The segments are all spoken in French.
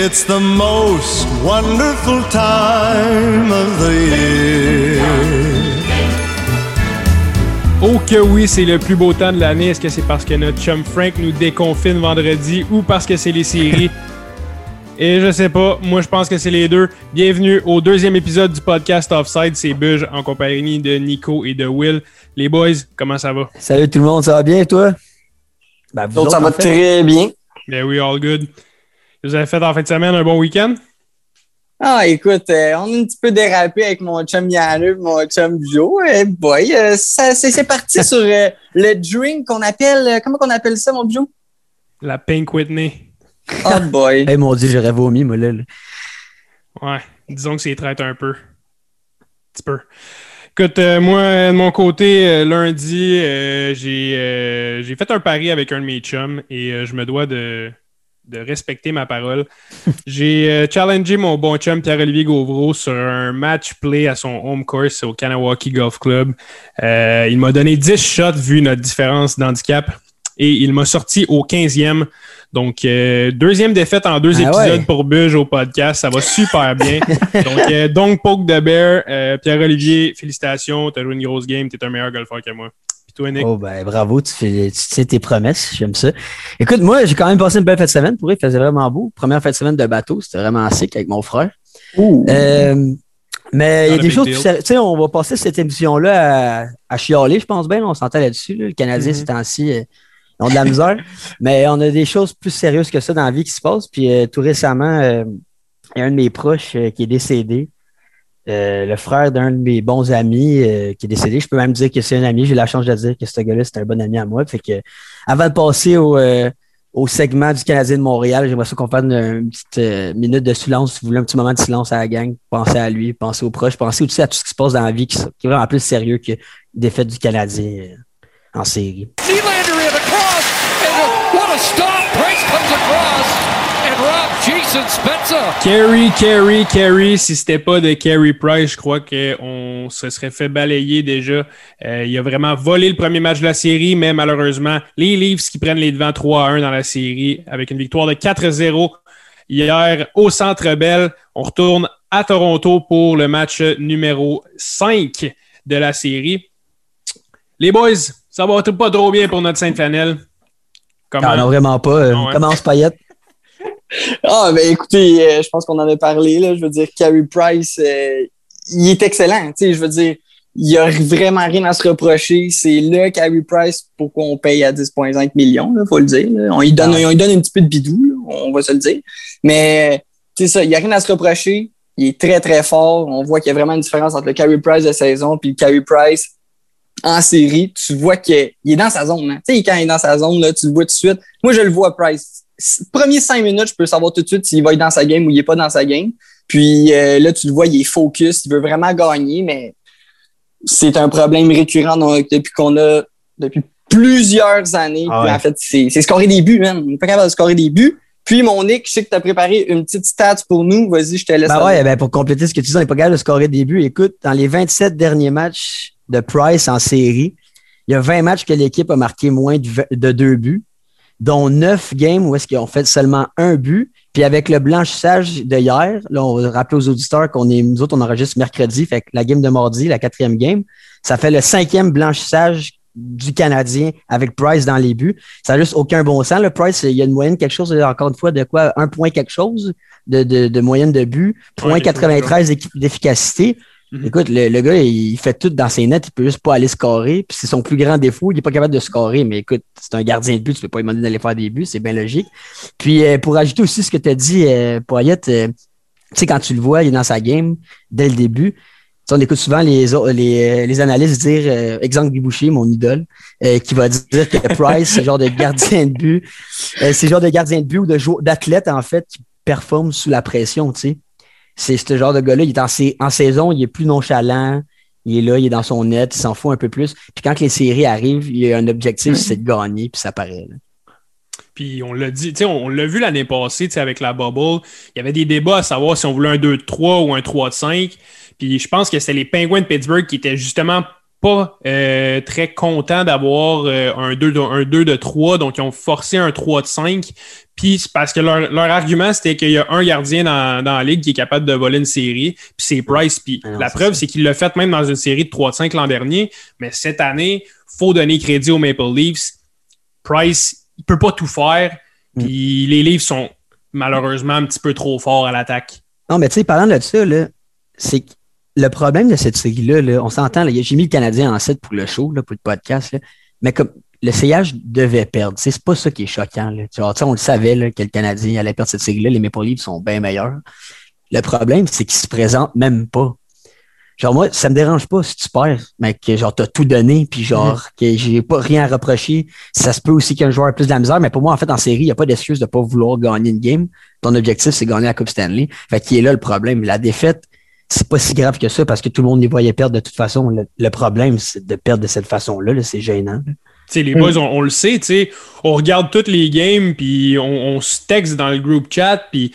It's the most wonderful time of the year. Oh que oui, c'est le plus beau temps de l'année. Est-ce que c'est parce que notre chum Frank nous déconfine vendredi ou parce que c'est les séries? Et je sais pas, moi je pense que c'est les deux. Bienvenue au deuxième épisode du podcast Offside, c'est Buge en compagnie de Nico et de Will. Les boys, comment ça va? Salut tout le monde, ça va bien toi? Ben, vous autres, ça va très bien. Ben oui, all good. Vous avez fait en fin de semaine un bon week-end? Ah, écoute, euh, on a un petit peu dérapé avec mon chum Yann mon chum Joe. Eh boy, euh, c'est parti sur euh, le drink qu'on appelle. comment qu'on appelle ça, mon Joe? La Pink Whitney. Oh boy. hey, mon Dieu, j'aurais vomi, moi, là. Ouais, disons que c'est traite un peu. Un petit peu. Écoute, moi, de mon côté, lundi, j'ai fait un pari avec un de mes chums et je me dois de de respecter ma parole. J'ai euh, challengé mon bon chum Pierre-Olivier Gauvreau sur un match play à son home course au Kanawaki Golf Club. Euh, il m'a donné 10 shots vu notre différence d'handicap et il m'a sorti au 15e. Donc, euh, deuxième défaite en deux ah épisodes pour Buge au podcast. Ça va super bien. donc, donc, Poke de Bear, Pierre-Olivier, félicitations. Tu as joué une grosse game. Tu es un meilleur golfeur que moi. Oh, ben, bravo, tu, fais, tu sais tes promesses, j'aime ça. Écoute, moi, j'ai quand même passé une belle fête de semaine. Pour il faisait vraiment beau. Première fête de semaine de bateau, c'était vraiment sick avec mon frère. Euh, mais il y a des choses, tu sais, on va passer cette émission-là à, à, chialer, je pense bien, on s'entend là-dessus. Le Canadien, mm -hmm. ces temps-ci, euh, ils ont de la misère. mais on a des choses plus sérieuses que ça dans la vie qui se passent. Puis euh, tout récemment, il y a un de mes proches qui est décédé. Euh, le frère d'un de mes bons amis euh, qui est décédé. Je peux même dire que c'est un ami. J'ai la chance de dire que ce gars-là, c'est un bon ami à moi. Fait que, avant de passer au, euh, segment du Canadien de Montréal, j'aimerais ça qu'on fasse une, petite minute de silence. Si vous voulez un petit moment de silence à la gang, pensez à lui, pensez aux proches, pensez aussi à tout ce qui se passe dans la vie qui, est vraiment plus sérieux que défaite du Canadien en série. Carey, Carey, Carey. Si c'était pas de Carey Price, je crois qu'on se serait fait balayer déjà. Euh, il a vraiment volé le premier match de la série, mais malheureusement, les Leafs qui prennent les devants 3-1 dans la série avec une victoire de 4-0 hier au Centre Bell. On retourne à Toronto pour le match numéro 5 de la série. Les boys, ça va pas trop bien pour notre Sainte-Fanelle. Comment? Non, vraiment pas. Euh, non, Commence Payette. Ah, ben écoutez, euh, je pense qu'on en a parlé. Là. Je veux dire, Carey Price, euh, il est excellent. Je veux dire, il n'y a vraiment rien à se reprocher. C'est le Carey Price pour qu'on paye à 10,5 millions, il faut le dire. On lui donne, ah. donne un petit peu de bidou, on va se le dire. Mais c'est ça, il n'y a rien à se reprocher. Il est très, très fort. On voit qu'il y a vraiment une différence entre le Carey Price de saison et le Carey Price en série. Tu vois qu'il est dans sa zone. Hein. Quand il est dans sa zone, là, tu le vois tout de suite. Moi, je le vois, Price premier cinq minutes, je peux savoir tout de suite s'il va être dans sa game ou il n'est pas dans sa game. Puis euh, là, tu le vois, il est focus, il veut vraiment gagner, mais c'est un problème récurrent depuis qu'on a depuis plusieurs années. Ah en fait, c'est scorer des buts, même. On n'est pas capable de scorer des buts. Puis, mon Nick, je sais que tu as préparé une petite stat pour nous. Vas-y, je te laisse. Ben ouais, ben pour compléter ce que tu dis, on n'est pas capable de scorer des buts. Écoute, dans les 27 derniers matchs de Price en série, il y a 20 matchs que l'équipe a marqué moins de deux buts dont neuf games où est-ce qu'ils ont fait seulement un but. Puis avec le blanchissage de hier, là, on va rappeler aux auditeurs qu'on est, nous autres, on enregistre mercredi, fait que la game de mardi, la quatrième game, ça fait le cinquième blanchissage du Canadien avec Price dans les buts. Ça n'a juste aucun bon sens. Le Price, il y a une moyenne, quelque chose, encore une fois, de quoi? Un point quelque chose de, de, de moyenne de but, point 93 d'efficacité. Mhm. Écoute, le, gars, il fait tout dans ses nets, il peut juste pas aller scorer. Puis c'est son plus grand défaut, il n'est pas capable de scorer. Mais écoute, c'est un gardien de but, tu peux pas lui demander d'aller faire des buts, c'est bien logique. Puis euh, pour ajouter aussi ce que tu as dit, euh, Poyette, euh, tu sais, quand tu le vois, il est dans sa game dès le début. on écoute souvent les, les, les analystes dire, exemple Guy Boucher, mon idole, qui va dire que Price, c'est genre de gardien de but. c'est genre de gardien de but ou d'athlète, en fait, qui performe sous la pression, tu sais c'est ce genre de gars-là. Il est en, saison, il est plus nonchalant. Il est là, il est dans son net, il s'en fout un peu plus. Puis quand les séries arrivent, il y a un objectif, c'est de gagner, puis ça paraît. Puis on l'a dit, on l'a vu l'année passée avec la bubble. Il y avait des débats à savoir si on voulait un 2-3 ou un 3-5. Puis je pense que c'était les Penguins de Pittsburgh qui étaient justement pas euh, très contents d'avoir euh, un, 2 de, un 2 de 3, donc ils ont forcé un 3 de 5. Puis c'est parce que leur, leur argument, c'était qu'il y a un gardien dans, dans, la ligue qui est capable de voler une série, puis c'est Price. Puis Ah non, la preuve, c'est qu'il l'a fait même dans une série de 3 de 5 l'an dernier. Mais cette année, faut donner crédit aux Maple Leafs. Price, il peut pas tout faire. Mm. Puis les Leafs sont malheureusement un petit peu trop forts à l'attaque. Non, mais tu sais, parlant de ça, là, c'est que le problème de cette série-là, là, on s'entend, là, j'ai mis le Canadien en 7 pour le show, là, pour le podcast, là, mais comme le CH devait perdre, c'est pas ça qui est choquant. Là. Tu vois, on le savait là, que le Canadien allait perdre cette série-là, les Maple Leafs sont bien meilleurs. Le problème, c'est qu'ils se présentent même pas. Genre, moi, ça me dérange pas si tu perds, mais que genre, t'as tout donné, puis genre, que j'ai pas rien à reprocher. Ça se peut aussi qu'un joueur ait plus de la misère, mais pour moi, en fait, en série, il n'y a pas d'excuse de pas vouloir gagner une game. Ton objectif, c'est gagner la Coupe Stanley. Fait qu'il est là le problème. La défaite, c'est pas si grave que ça parce que tout le monde les voyait perdre de toute façon. Le, le problème, c'est de perdre de cette façon-là. Là, c'est gênant. Tu sais, les Mm. boys, on, on le sait, on regarde toutes les games, puis on, on se texte dans le group chat, puis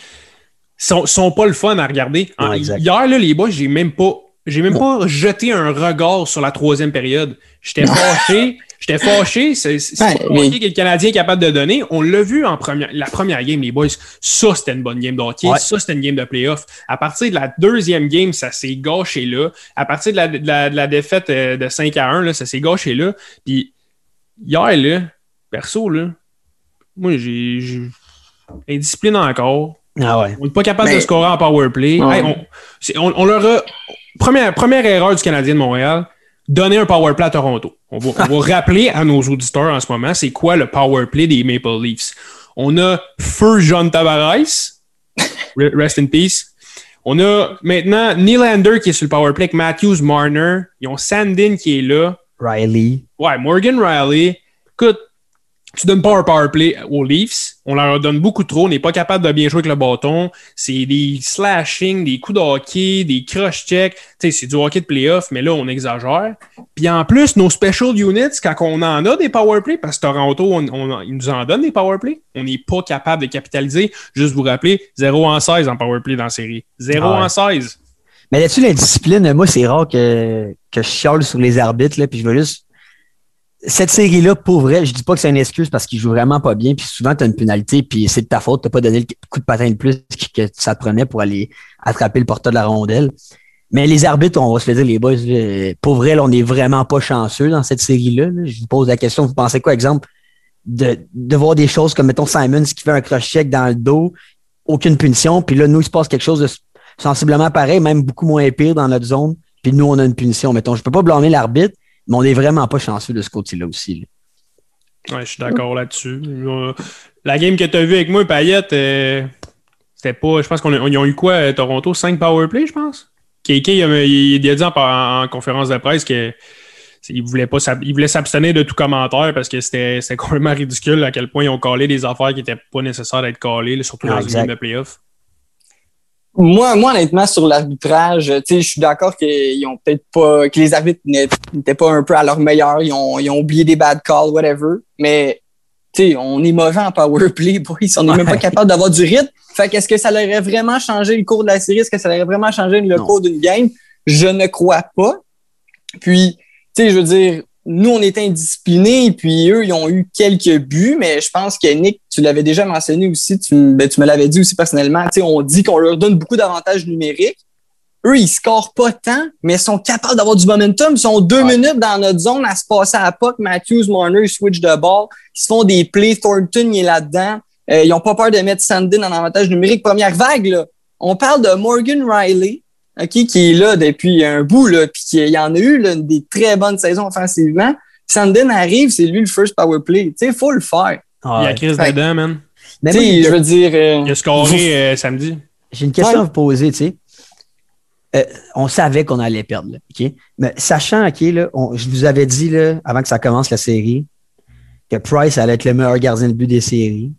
sont, sont pas le fun à regarder. En- hier, là, les boys, j'ai même pas, j'ai même pas jeté un regard sur la troisième période. J'étais fâché, j'étais fâché, c'est mais- hockey que le Canadien est capable de donner. On l'a vu en première, la première game, les boys. Ça, c'était une bonne game de hockey. Ouais. Ça, c'était une game de playoff. À partir de la deuxième game, ça s'est gâché là. À partir de la, de la- de la défaite euh, de 5 à 1, là, ça s'est gâché là. Puis hier, là, perso, là, moi, j'ai. j'ai- Indiscipline encore. Ah ouais. On n'est pas capable Mais- de scorer en power play. Ouais. Hey, on, c'est- on- on leur a. Première, première erreur du Canadien de Montréal, donner un power play à Toronto. On va, on va rappeler à nos auditeurs en ce moment, c'est quoi le power play des Maple Leafs? On a Feu John Tavares, Re- rest in peace. On a maintenant Nylander qui est sur le power play avec Matthews, Marner. Ils ont Sandin qui est là. Riley. Ouais, Morgan Riley. Écoute, tu donnes pas un power play aux Leafs. On leur donne beaucoup trop. On n'est pas capable de bien jouer avec le bâton. C'est des slashing, des coups de hockey, des crush checks. Tu sais, c'est du hockey de playoff, mais là, on exagère. Puis en plus, nos special units, quand on en a des power play, parce que Toronto, on, on- ils nous en donnent des power play, on n'est pas capable de capitaliser. Juste vous rappeler, 0 en 16 en power play dans la série. 0 Ah ouais. en 16. Mais là-dessus, l'indiscipline, moi, c'est rare que, que je chiale sur les arbitres, là, puis je veux juste. Cette série-là, pour vrai, je dis pas que c'est une excuse parce qu'ils jouent vraiment pas bien, puis souvent, tu as une pénalité, puis c'est de ta faute, tu pas donné le coup de patin de plus que, ça te prenait pour aller attraper le porteur de la rondelle. Mais les arbitres, on va se le dire, les boys, là, pour vrai, là, on n'est vraiment pas chanceux dans cette série-là. là. Je vous pose la question, vous pensez quoi, exemple, de, voir des choses comme, mettons, Simons qui fait un cross-check dans le dos, aucune punition, puis là, nous, il se passe quelque chose de sensiblement pareil, même beaucoup moins pire dans notre zone. Puis nous, on a une punition. Mettons, je peux pas blâmer l'arbitre, mais on est vraiment pas chanceux de ce côté-là aussi. là. Ouais, je suis d'accord là-dessus. Euh, La game que tu as vue avec moi, Payette, euh, c'était pas. Je pense qu'ils ont eu quoi, euh, Toronto? 5 power play, je pense? KK, il a, il a dit en, en conférence de presse que il voulait pas s'ab- il voulait s'abstenir de tout commentaire parce que c'était complètement ridicule à quel point ils ont collé des affaires qui n'étaient pas nécessaires d'être collées, surtout Ah, dans une exact. game de playoff. Moi, moi, honnêtement, sur l'arbitrage, tu sais, je suis d'accord qu'ils ont peut-être pas, que les arbitres n'étaient pas un peu à leur meilleur. Ils ont, ils ont oublié des bad calls, whatever. Mais, tu sais, on est mauvais en power play, boys. On n'est même pas capable d'avoir du rythme. Fait qu'est-ce que ça leur aurait vraiment changé le cours de la série? Est-ce que ça leur aurait vraiment changé le Non. cours d'une game? Je ne crois pas. Puis, tu sais, je veux dire, nous, on était indisciplinés, puis eux, ils ont eu quelques buts, mais je pense que Nick, tu l'avais déjà mentionné aussi, tu, ben, tu me l'avais dit aussi personnellement, tu sais, on dit qu'on leur donne beaucoup d'avantages numériques. Eux, ils scorent pas tant, mais ils sont capables d'avoir du momentum. Ils sont deux Ouais. minutes dans notre zone à se passer à puck. Matthews, Marner, ils switch de ball. Ils se font des plays. Thornton, il est là-dedans. Euh, ils ont pas peur de mettre Sandin en avantage numérique. Première vague, là. On parle de Morgan Riley, OK, qui est là depuis un bout, là, puis qui- il y en a eu là, des très bonnes saisons offensivement. Sandin arrive, c'est lui le first power play. Tu sais, faut le faire. Ah, Il y a. Chris Fait- dedans, man. Tu sais, je veux dire. euh, Il a scoré euh, samedi. J'ai une question Ouais. à vous poser, tu sais. Euh, on savait qu'on allait perdre, là, OK? Mais sachant, OK, là, on- je vous avais dit, là, avant que ça commence la série, que Price allait être le meilleur gardien de but des séries,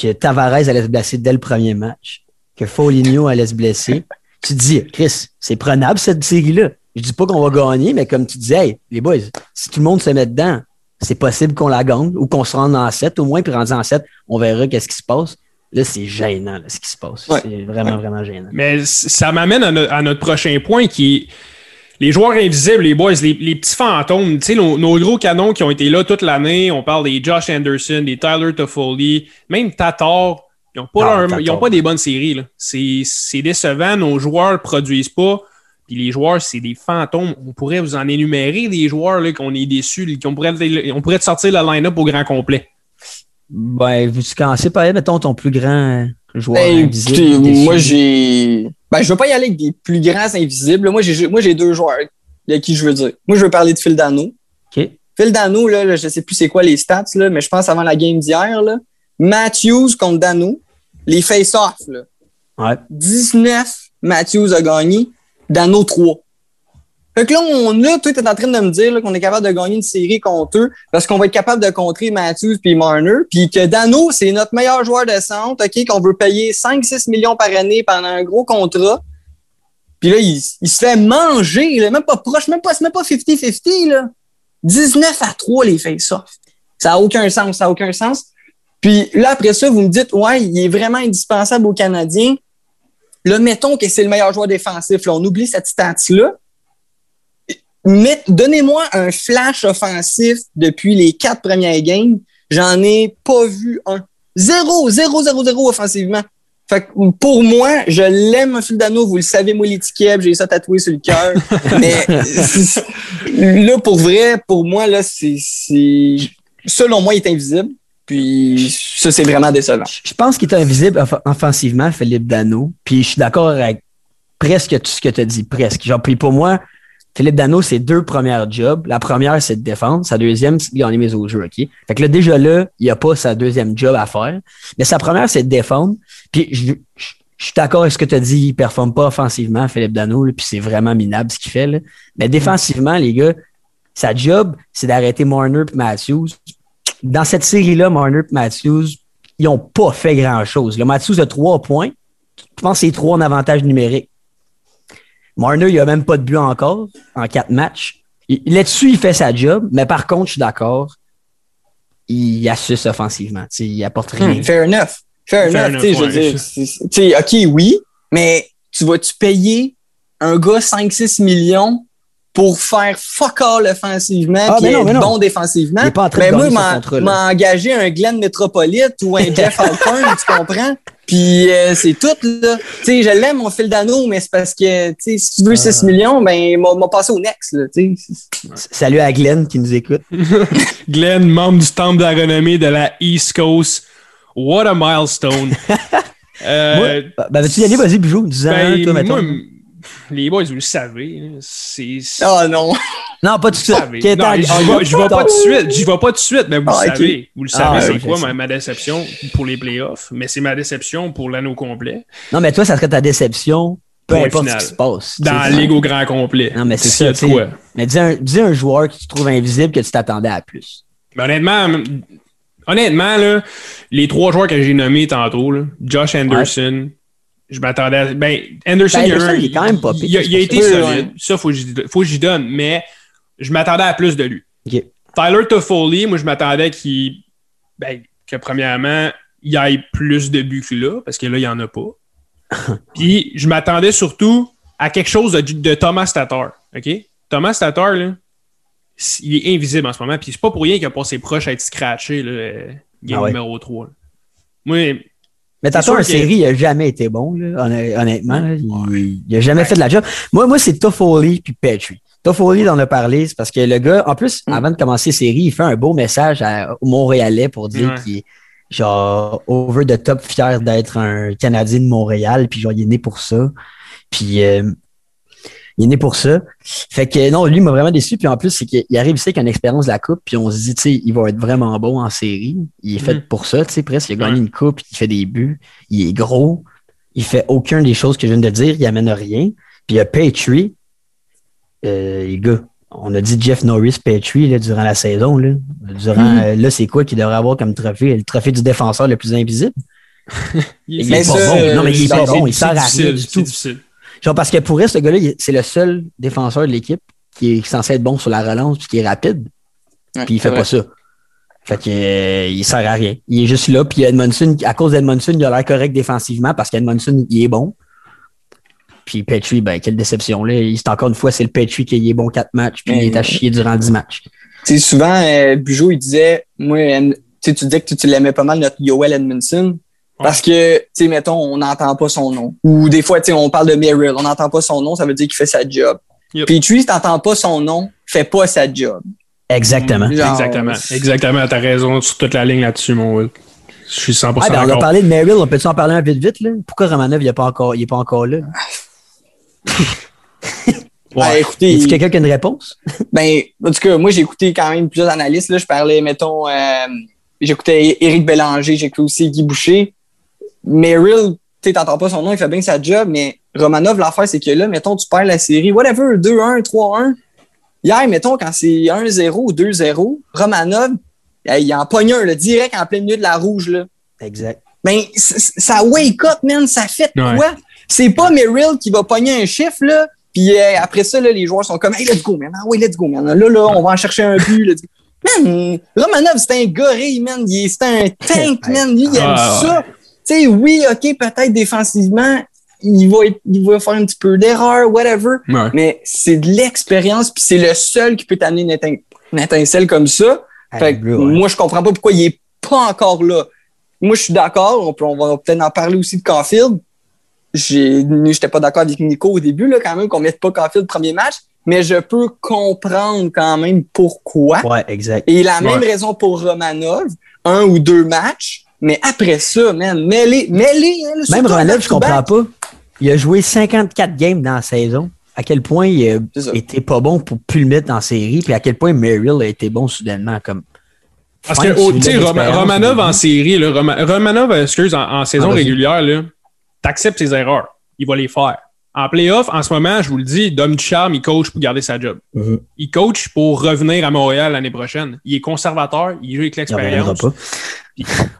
que Tavares allait se blesser dès le premier match, que Foligno allait se blesser. Tu te dis, Chris, c'est prenable cette série-là. Je dis pas qu'on va gagner, mais comme tu disais, hey, les boys, si tout le monde se met dedans, c'est possible qu'on la gagne ou qu'on se rende en 7 au moins, puis rendu en 7, on verra qu'est-ce qui se passe. Là, c'est gênant, là, ce qui se passe. Ouais. C'est vraiment, vraiment gênant. Mais ça m'amène à, no- à notre prochain point qui est les joueurs invisibles, les boys, les, les petits fantômes, tu sais, nos, nos gros canons qui ont été là toute l'année, on parle des Josh Anderson, des Tyler Toffoli, même Tatar, ils n'ont pas, leur- ils ont pas des bonnes séries. là. C'est c'est décevant, nos joueurs produisent pas. Puis les joueurs, c'est des fantômes. On pourrait vous en énumérer des joueurs là, qu'on est déçus, qu'on pourrait, on pourrait te sortir le line-up au grand complet. Ben, vous commencez par, mettons, ton plus grand joueur Ben, invisible. moi, j'ai. Ben, je veux pas y aller avec des plus grands invisibles. Moi, j'ai moi, j'ai deux joueurs de qui je veux dire. Moi, je veux parler de Phil Dano. OK. Phil Dano, là, là, je sais plus c'est quoi les stats, là, mais je pense avant la game d'hier, là, Matthews contre Dano, les face-off, là. Ouais. 19, Matthews a gagné, Dano 3. Fait que là, on a, toi, t'es en train de me dire qu'on est capable de gagner une série contre eux parce qu'on va être capable de contrer Matthews puis Marner, puis que Dano, c'est notre meilleur joueur de centre, OK, qu'on veut payer 5-6 millions par année pendant un gros contrat. Puis là, il, il se fait manger, là, même pas proche, même pas, même pas 50-50, là. 19 à 3 les face-off. Ça n'a aucun sens, ça n'a aucun sens. Puis là, après ça, vous me dites, ouais, il est vraiment indispensable aux Canadiens. Là, mettons que c'est le meilleur joueur défensif. Là, on oublie cette stat-là. Donnez-moi un flash offensif depuis les quatre premières games. J'en ai pas vu un. Zéro, zéro, zéro, zéro offensivement. Fait que pour moi, je l'aime, Dano. Vous le savez, moi, l'étiquette, j'ai ça tatoué sur le cœur. Mais là, pour vrai, pour moi, là, c'est, selon moi, il est invisible. Puis ça, c'est vraiment décevant. Je pense qu'il est invisible off- offensivement, Philippe Dano. Puis je suis d'accord avec presque tout ce que tu as dit, presque. Genre, puis pour moi, Philippe Dano, c'est deux premières jobs. La première, c'est de défendre. Sa deuxième, c'est de gagner mes autres jeux, OK? Fait que là, déjà là, il n'y a pas sa deuxième job à faire. Mais sa première, c'est de défendre. Puis je, suis d'accord avec ce que tu as dit. Il ne performe pas offensivement, Philippe Dano, puis c'est vraiment minable ce qu'il fait. Mais défensivement, les gars, sa job, c'est d'arrêter Marner et Matthews. Dans cette série-là, Marner et Matthews, ils n'ont pas fait grand-chose. Le Matthews a trois points. Je pense que c'est trois en avantage numérique. Marner, il a même pas de but encore en quatre matchs. Il- Là-dessus, il fait sa job, mais par contre, je suis d'accord, il assiste offensivement. Tu sais, il apporte rien. Hmm, fair enough. Fair, Fair enough. je veux ouais. dire, OK, oui, mais tu vas-tu payer un gars 5-6 millions pour faire fuck all offensivement Ah, mais non. bon défensivement? Il est pas en train mais de moi, m'en engager un Glenn Metropolite ou un Jeff Alcorn, tu comprends? Puis euh, c'est tout, là. Tu sais, je l'aime, mon fil d'anneau, mais c'est parce que, tu sais, si tu veux 6 millions, ben, m'a m'a passé au next, là, tu sais. Salut à Glenn qui nous écoute. Glenn, membre du temple de la renommée de la East Coast. What a milestone. Euh, Moi, ben, veux-tu y aller? Vas-y, Bijou. Dis-en un, ben, toi, mettons. Les boys, vous le savez. Oh non. Non, pas tout de suite. j'y t'as- vais, pas tout de suite. J'y vais pas tout de suite, mais vous Ah, le savez. Vous le Ah, savez, ouais, c'est je quoi ma, ma déception pour les playoffs, mais c'est ma déception pour l'anneau complet. Non, mais toi, ça serait ta déception, peu Point importe final. ce qui se passe. Dans au grand complet. Non, mais c'est ça. quoi? Mais dis un, dis un joueur que tu trouves invisible que tu t'attendais à plus. Ben, honnêtement, honnêtement, là, les trois joueurs que j'ai nommés tantôt, là, Josh Anderson, je m'attendais à. Ben, Anderson, Ben, il, a il est quand même pas pire, il a, il a c'est été ça. solide. Ouais. Ça, faut que j'y faut que j'y donne, mais je m'attendais à plus de lui. OK. Tyler Toffoli, moi, je m'attendais qu'il. Ben, que premièrement, il y ait plus de buts que là, parce que là, il n'y en a pas. Puis, je m'attendais surtout à quelque chose de, de Thomas Tatar. OK? Thomas Tatar, là, il est invisible en ce moment. Puis, c'est pas pour rien qu'il a passé proche à être scratché, là, euh, game Ah ouais. numéro 3. là. Moi, Mais t'as en série, il a jamais été bon, là, honn- honnêtement. là. il, il a jamais fait de la job. Moi, moi c'est Toffoli puis Petrie. Toffoli, on a parlé, c'est parce que le gars, en plus, Mm. avant de commencer la série, il fait un beau message à, aux Montréalais pour dire qu'il est genre over the top fier d'être un Canadien de Montréal, puis genre, il est né pour ça. Puis euh, il est né pour ça. Fait que non, lui m'a vraiment déçu. Puis en plus, c'est qu'il arrive ici avec une expérience de la coupe, puis on se dit, tu sais, il va être vraiment bon en série. Il est fait Mhm. pour ça, tu sais, presque. Il a gagné une coupe, il fait des buts, il est gros, il fait aucune des choses que je viens de dire, il amène rien. Puis il y a Petrie. Euh, les gars, on a dit Jeff Norris Petrie là, durant la saison. Là, durant, Mhm. euh, là c'est quoi qu'il devrait avoir comme trophée? Le trophée du défenseur le plus invisible? il Mais est pas ça, bon. Non, mais il est pas bon. Il sert à rien du c'est tout. difficile. Genre, parce que pour elle, ce gars-là, c'est le seul défenseur de l'équipe qui est censé être bon sur la relance puis qui est rapide. Ouais, Puis il fait pas ça. Fait que euh, il sert à rien. Il est juste là. Puis Edmondson, à cause d'Edmondson, il a l'air correct défensivement parce qu'Edmondson, il est bon. Puis Petrie, ben, quelle déception. là. Il- encore une fois, c'est le Petrie qui est bon 4 matchs, puis il est à chier durant 10 matchs. Tu sais, souvent, euh, Bugeaud, il disait, moi, tu disais que tu, tu l'aimais pas mal, notre Yoel Edmondson. Parce que, tu sais, mettons, on n'entend pas son nom. Ou des fois, tu sais, on parle de Merrill, on n'entend pas son nom, ça veut dire qu'il fait sa job. Yep. Petrie, si t'entends pas son nom, fait pas sa job. Exactement. Genre, Exactement. Exactement. T'as raison sur toute la ligne là-dessus, mon Will. Je suis 100% Ah, ben, on a parlé de Merrill, on peut-tu en parler un peu vite, vite, là? Pourquoi Romanov, il n'est pas, encore- il est pas encore là? Ben, Ouais. écoutez, Y a quelqu'un qui a une réponse? Ben, en tout cas, moi, j'ai écouté quand même plusieurs analystes. Là. Je parlais, mettons, euh, j'écoutais Éric Bélanger, j'écoutais aussi Guy Boucher. Merrill, tu sais, t'entends pas son nom, il fait bien sa job, mais Romanov, l'affaire, c'est que là, mettons, tu perds la série, whatever, 2-1, 3-1. Hier, mettons, quand c'est 1-0 ou 2-0, Romanov, il en pogne un, là, direct en plein milieu de la rouge, là. Exact. Ben, ça wake up, man, ça fait Ouais. quoi? C'est pas Merrill qui va pogner un chiffre, là, puis euh, après ça, là, les joueurs sont comme, hey, let's go, man. Ah oui, let's go, man. Là, là, on va en chercher un but. Go. Man, Romanov, c'est un gorille, man. C'est un tank, man. Lui, il aime Ah, ça. Sais, oui, OK, peut-être défensivement, il va, être- il va faire un petit peu d'erreur, whatever, Ouais. mais c'est de l'expérience, puis c'est le seul qui peut t'amener une, étincelle comme ça. Fait que ouais. moi, je comprends pas pourquoi il est pas encore là. Moi, je suis d'accord. On, peut- on va peut-être en parler aussi de Caulfield. J'étais pas d'accord avec Nico au début, là, quand même, qu'on mette pas Caulfield premier match. Mais je peux comprendre quand même pourquoi. Ouais, exact. Et la même raison pour Romanov, un ou deux matchs. Mais après ça, man, mêlez, mêlez. hein, Même Romanov, je comprends pas. Il a joué 54 games dans la saison. À quel point il a été pas bon pour plus le mettre en série, puis à quel point Merrill a été bon soudainement. Comme... Parce que, oh, tu sais, Romanov en série, là, Romanov, euh, excuse, en, en saison Ah, régulière, là, t'acceptes ses erreurs. Il va les faire. En playoff, en ce moment, je vous le dis, Dom Ducharme, il coach pour garder sa job. Mhm. Il coach pour revenir à Montréal l'année prochaine. Il est conservateur, il joue avec l'expérience.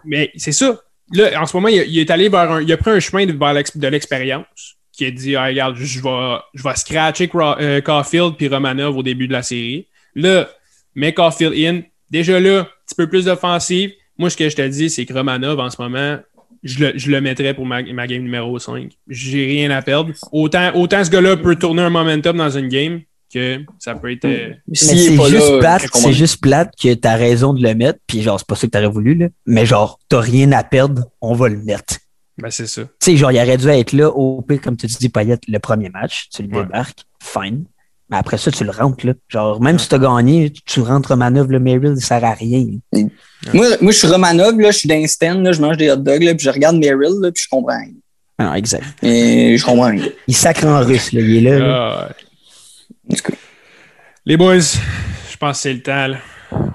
Mais c'est ça. Là, en ce moment, il, est allé vers un. Il a pris un chemin de- de l'expérience qui a dit regarde, je vais, je vais scratcher Cra- euh, Caulfield puis Romanov au début de la série. Là, mets Caulfield in. Déjà là, un petit peu plus d'offensive. Moi, ce que je te dis, c'est que Romanov, en ce moment, je le, je le mettrais pour ma, ma game numéro 5. J'ai rien à perdre. Autant, autant ce gars-là peut tourner un momentum dans une game que ça peut être. euh, c'est juste là, plate, c'est juste plate que t'as raison de le mettre, puis genre, c'est pas ça que t'aurais voulu, là. Mais genre, t'as rien à perdre, on va le mettre. ben, c'est ça. Tu sais, genre, il aurait dû être là, au pire, comme tu dis, Payette, le premier match, tu le Ouais. débarques, fine. Mais après ça, tu le rentres, là. Genre, même si t'as gagné, tu rentres Romanov, le Merrill, ça sert à rien. Moi, moi, je suis Romanov, là, je suis d'instant, là, je mange des hot dogs, là, puis je regarde Merrill, là, puis je comprends rien. Ah Non, exact. Et je comprends rien. Il sacre en russe, là. Il est là. là. Ah, ouais. Les boys, je pense que c'est le temps. là.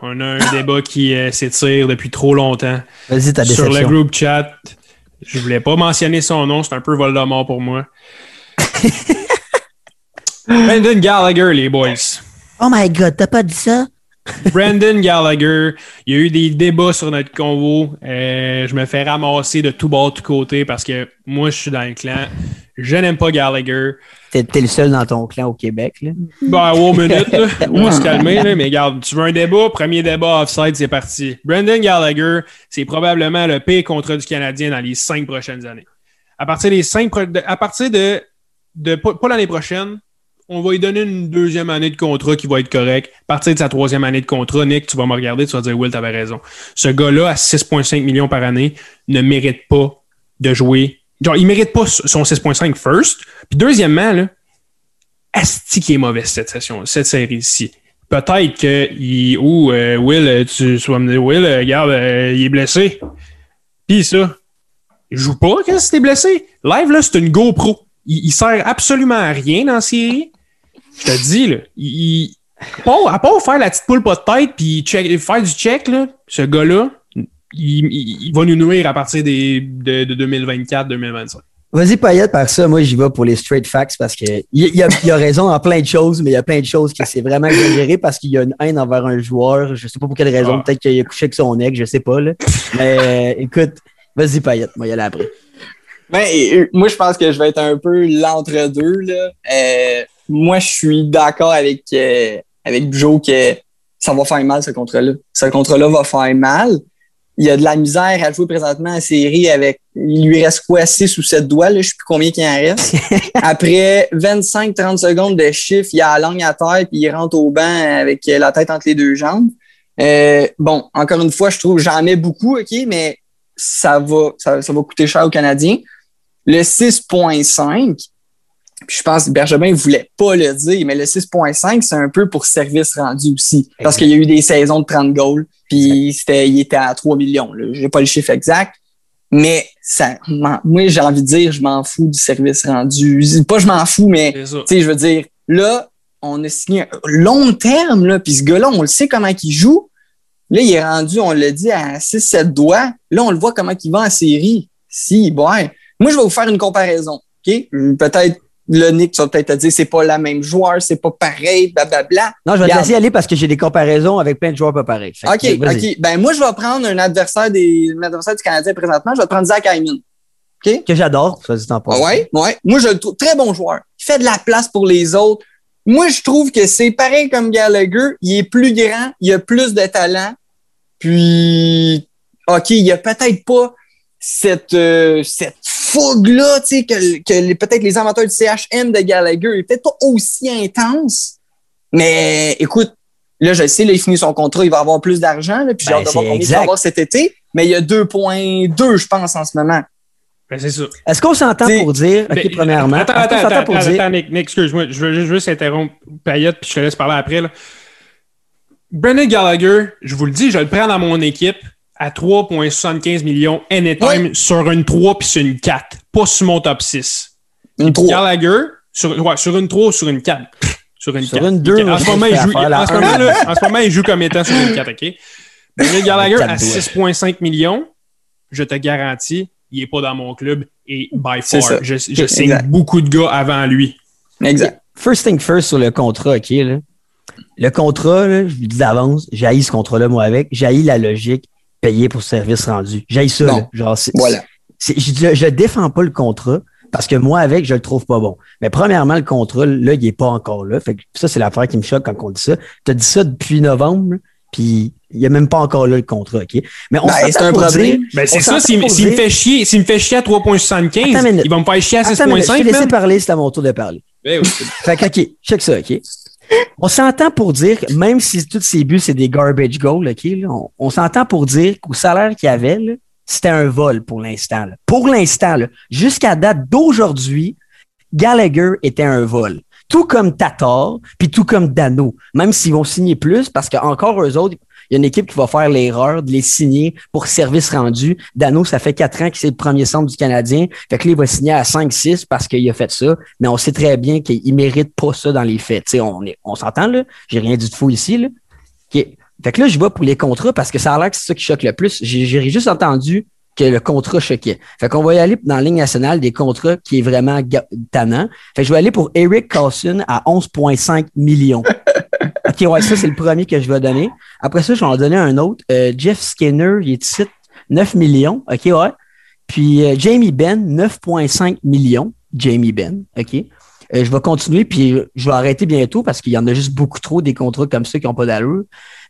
On a un débat qui euh, s'étire depuis trop longtemps. Vas-y, ta Sur le déception. groupe chat, je voulais pas mentionner son nom, c'est un peu Voldemort pour moi. Brandon Gallagher, les boys. Oh my god, t'as pas dit ça? Brandon Gallagher, il y a eu des débats sur notre convo. Euh, je me fais ramasser de tout bord, de tout côté parce que moi, je suis dans le clan. Je n'aime pas Gallagher. T'es le seul dans ton clan au Québec, là. Ben, wow, minute, là. On va se calmer, là. Mais regarde, tu veux un débat? Premier débat offside, c'est parti. Brandon Gallagher, c'est probablement le pire contrat du Canadien dans les cinq prochaines années. À partir des cinq, à partir de, de pas, pas l'année prochaine, on va lui donner une deuxième année de contrat qui va être correct. À partir de sa troisième année de contrat, Nick, tu vas me regarder, tu vas dire, Will, t'avais raison. Ce gars-là, à 6,5 millions par année, ne mérite pas de jouer. Genre, il mérite pas son 6,5 first. Puis deuxièmement, là, Asti qui est mauvais cette session, cette série-ci. Peut-être que il, ou euh, Will, euh, tu, tu vas me dire Will, euh, regarde, il est blessé. Puis ça, il joue pas quand t'es blessé. Live là, c'est une GoPro. Il, il sert absolument à rien dans la série. Je te dis là, il, à part- faire la petite poule pas de tête puis faire du check là, ce gars-là, il, il- il va nous nuire à partir des, de, de 2024-2025. Vas-y, Payette, par ça, moi, j'y vais pour les straight facts parce que il, il a, il a raison en plein de choses, mais il y a plein de choses qui c'est vraiment exagéré parce qu'il y a une haine envers un joueur. Je sais pas pour quelle raison. Ah. Peut-être qu'il a couché avec son ex, je sais pas, là. Mais écoute, vas-y, Payette, moi, y aller après. Ben, euh, moi, je pense que je vais être un peu l'entre-deux. là. Euh, moi, je suis d'accord avec, euh, avec Joe que ça va faire mal, ce contrat-là. Ce contrat-là va faire mal. Il a de la misère à jouer présentement en série avec, il lui reste quoi, 6 ou 7 doigts, là, je sais plus combien qu'il en reste. Après 25-30 secondes de chiffre, il a la langue à terre puis il rentre au banc avec la tête entre les deux jambes. Euh, bon, encore une fois, je trouve j'en mets beaucoup, OK, mais ça va, ça, ça va coûter cher aux Canadiens. Le 6.5, puis je pense que Bergevin ne voulait pas le dire, mais le 6.5, c'est un peu pour service rendu aussi. Parce qu'il y a eu des saisons de 30 goals, puis c'était, il était à 3 millions. Je n'ai pas le chiffre exact. Mais ça, moi, j'ai envie de dire, je m'en fous du service rendu. Pas je m'en fous, mais je veux dire, là, on a signé un long terme, là, puis ce gars-là, on le sait comment il joue. Là, il est rendu, on l'a dit, à 6-7 doigts. Là, on le voit comment il va en série. Si, ouais. Moi, je vais vous faire une comparaison. OK? Peut-être le Nick, tu vas peut-être te dire c'est pas la même joueur, c'est pas pareil, blablabla. Non, je vais te laisser aller parce que j'ai des comparaisons avec plein de joueurs pas pareils. OK, OK. Ben, moi, je vais prendre un adversaire, des, un adversaire du Canadien présentement. Je vais prendre Zach Hyman. OK? Que j'adore, ça dit en pas. Ouais, ouais. Moi, je le trouve très bon joueur. Il fait de la place pour les autres. Moi, je trouve que c'est pareil comme Gallagher. Il est plus grand, il a plus de talent. Puis, OK, il a peut-être pas cette, euh, cette fougue-là, tu sais, que, que peut-être les amateurs du CHM de Gallagher est peut-être pas aussi intense. Mais écoute, là, je sais, là, il finit son contrat, il va avoir plus d'argent, puis j'ai Ben, hâte de voir combien il va avoir cet été. Mais il y a 2.2, je pense, en ce moment. Ben, c'est ça. Est-ce qu'on s'entend pour dire, OK, Ben, premièrement, Attends, attends, s'entend attends, pour attends, dire, attends, Nick, Nick, excuse-moi. Je veux juste, juste interrompre Payette, puis je te laisse parler après. Là. Brennan Gallagher, je vous le dis, je le prends dans mon équipe à 3,75 millions anytime sur une 3 puis sur une 4, pas sur mon top 6. Une 3. Gallagher, sur, ouais, sur une 3 ou sur une 4. Sur une Sur 4. une deux, en, ce moment, il joue, vais faire la en, ce un. moment, là, en ce moment, il joue comme étant sur une 4, OK? Brennan Gallagher à doigts. 6,5 millions, je te garantis, il n'est pas dans mon club et by far, ça. je, je signe beaucoup de gars avant lui. Exact. First thing first sur le contrat, OK, là. Le contrat, là, je vous dis d'avance, j'ai ce contrat-là, moi, avec. J'ai la logique payé pour service rendu. J'ai ça, Non. là. Genre, c'est- Voilà. c'est- je, je défends pas le contrat parce que moi, avec, je le trouve pas bon. Mais premièrement, le contrat, là, il est pas encore là. Fait que ça, c'est l'affaire qui me choque quand on dit ça. Tu as dit ça depuis novembre, puis il y a même pas encore là le contrat, OK? Mais on Ben, c'est un problème. dire- Ben, c'est ça, s'il s'il me fait chier, s'il me fait chier à 3.75, Attends une minute. il va me faire chier à Attends, mais je t'ai 6.5, laissé man. parler, c'est à mon tour de parler. Ben oui. Fait que, OK, check ça, OK? On s'entend pour dire même si tous ces buts, c'est des garbage goals, on s'entend pour dire qu'au salaire qu'il avait, c'était un vol pour l'instant. Pour l'instant, jusqu'à date d'aujourd'hui, Gallagher était un vol. Tout comme Tatar, puis tout comme Dano. Même s'ils vont signer plus, parce qu'encore eux autres, il y a une équipe qui va faire l'erreur de les signer pour service rendu. Dano, ça fait quatre ans que c'est le premier centre du Canadien. Fait que là, il va signer à 5-6 parce qu'il a fait ça. Mais on sait très bien qu'il mérite pas ça dans les faits. Tu sais, on est, on s'entend, là. J'ai rien dit de fou ici, là. Fait que là, je vais pour les contrats parce que ça a l'air que c'est ça qui choque le plus. J'ai juste entendu que le contrat choquait. Fait qu'on va y aller dans la ligne nationale des contrats qui est vraiment tannant. Fait que je vais aller pour Eric Carlson à 11,5 millions. OK, ouais, ça, c'est le premier que je vais donner. Après ça, je vais en donner un autre. Euh, Jeff Skinner, il est ici, 9 millions. OK, ouais. Puis euh, Jamie Benn, 9,5 millions. Jamie Benn, OK. Euh, je vais continuer, puis je vais arrêter bientôt parce qu'il y en a juste beaucoup trop des contrats comme ça qui n'ont pas d'allure.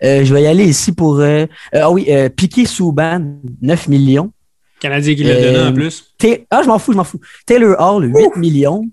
Euh, je vais y aller ici pour. euh, euh, ah oui, euh, Piqué Souban, 9 millions. Canadien qui l'a Euh, donné en plus. Ah, je m'en fous, je m'en fous. Taylor Hall, 8 millions.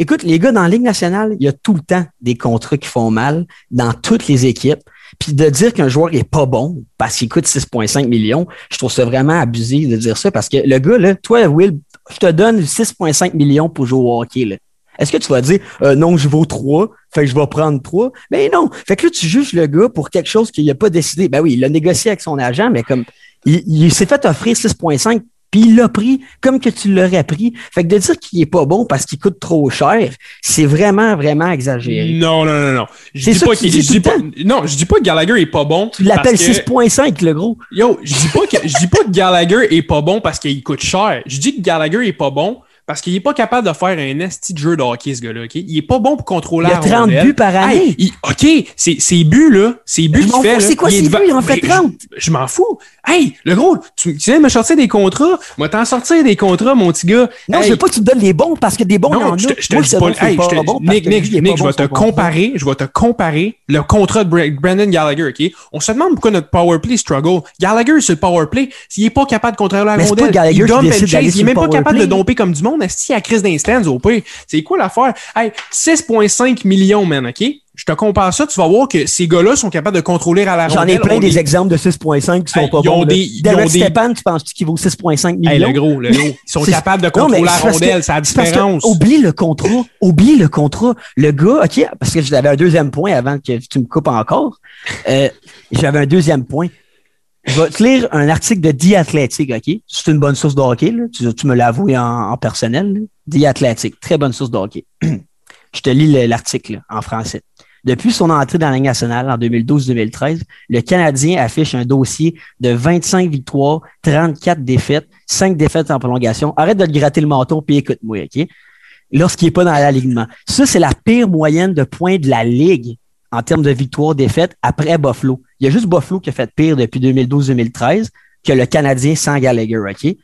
Écoute, les gars, dans la Ligue nationale, il y a tout le temps des contrats qui font mal dans toutes les équipes. Puis de dire qu'un joueur est pas bon parce qu'il coûte 6,5 millions, je trouve ça vraiment abusé de dire ça parce que le gars, là, toi, Will, je te donne 6,5 millions pour jouer au hockey. Là. Est-ce que tu vas dire euh, non, je vaux 3, fait que je vais prendre 3? Ben non. Fait que là, tu juges le gars pour quelque chose qu'il n'a pas décidé. Ben oui, il a négocié avec son agent, mais comme il, il s'est fait offrir 6,5, puis il l'a pris comme que tu l'aurais pris. Fait que de dire qu'il est pas bon parce qu'il coûte trop cher, c'est vraiment, vraiment exagéré. Non, non, non, non. Je C'est dis pas qu'il- dis pas, non, je dis pas que Gallagher est pas bon. Tu l'appelles parce que- 6,5, le gros. Yo, je dis pas que, je dis pas que Gallagher est pas bon parce qu'il coûte cher. Je dis que Gallagher est pas bon parce qu'il est pas capable de faire un esti de jeu de hockey, ce gars-là, OK? Il est pas bon pour contrôler Il a la 30 rondelle. buts par année. Hey, il- OK, ses buts, là, ses buts qu'il fait, c'est quoi il devant- buts? Il en fait Mais 30. Je, je m'en fous. Hey, le gros, tu, tu viens de me sortir des contrats. Moi, t'en sortir des contrats, mon petit gars. Non, Hey, je veux pas que tu me donnes les bons parce que des bons, il en non, a. je te, je te dis c'est pas. hey, pas bon Nick, Nick, il je vais te comparer, je vais te comparer le contrat de Bra- Brandon Gallagher, OK? On se demande pourquoi notre power play struggle. Gallagher, sur le power play, s'il est pas capable de contrôler la rondelle, il il est même pas capable de domper comme du monde. Est-ce à Chris d'instance au pire? C'est quoi l'affaire? Hey, 6,5 millions, man, OK? Je te compare ça, tu vas voir que ces gars-là sont capables de contrôler à la J'en ai plein des est- exemples de 6.5 qui sont Hey, pas bons. des- ils ont des- tu penses qu'il vaut 6.5 millions? Hey, le gros, le gros. Ils sont capables de Non, contrôler mais la rondelle, c'est la que différence. Oublie le contrat. Oublie le contrat. Le gars, OK, parce que j'avais un deuxième point avant que tu me coupes encore. Euh, j'avais un deuxième point. Je vais te lire un article de The Athletic, OK? C'est une bonne source de hockey, là. Tu, me l'as avoué en, en personnel. là. The Athletic, très bonne source de hockey. Je te lis le- l'article en français. Depuis son entrée dans la Ligue nationale en 2012-2013, le Canadien affiche un dossier de 25 victoires, 34 défaites, 5 défaites en prolongation. Arrête de te gratter le menton puis écoute-moi, OK? Lorsqu'il n'est pas dans l'alignement. Ça, c'est la pire moyenne de points de la Ligue en termes de victoires-défaites après Buffalo. Il y a juste Buffalo qui a fait pire depuis 2012-2013 que le Canadien sans Gallagher, OK?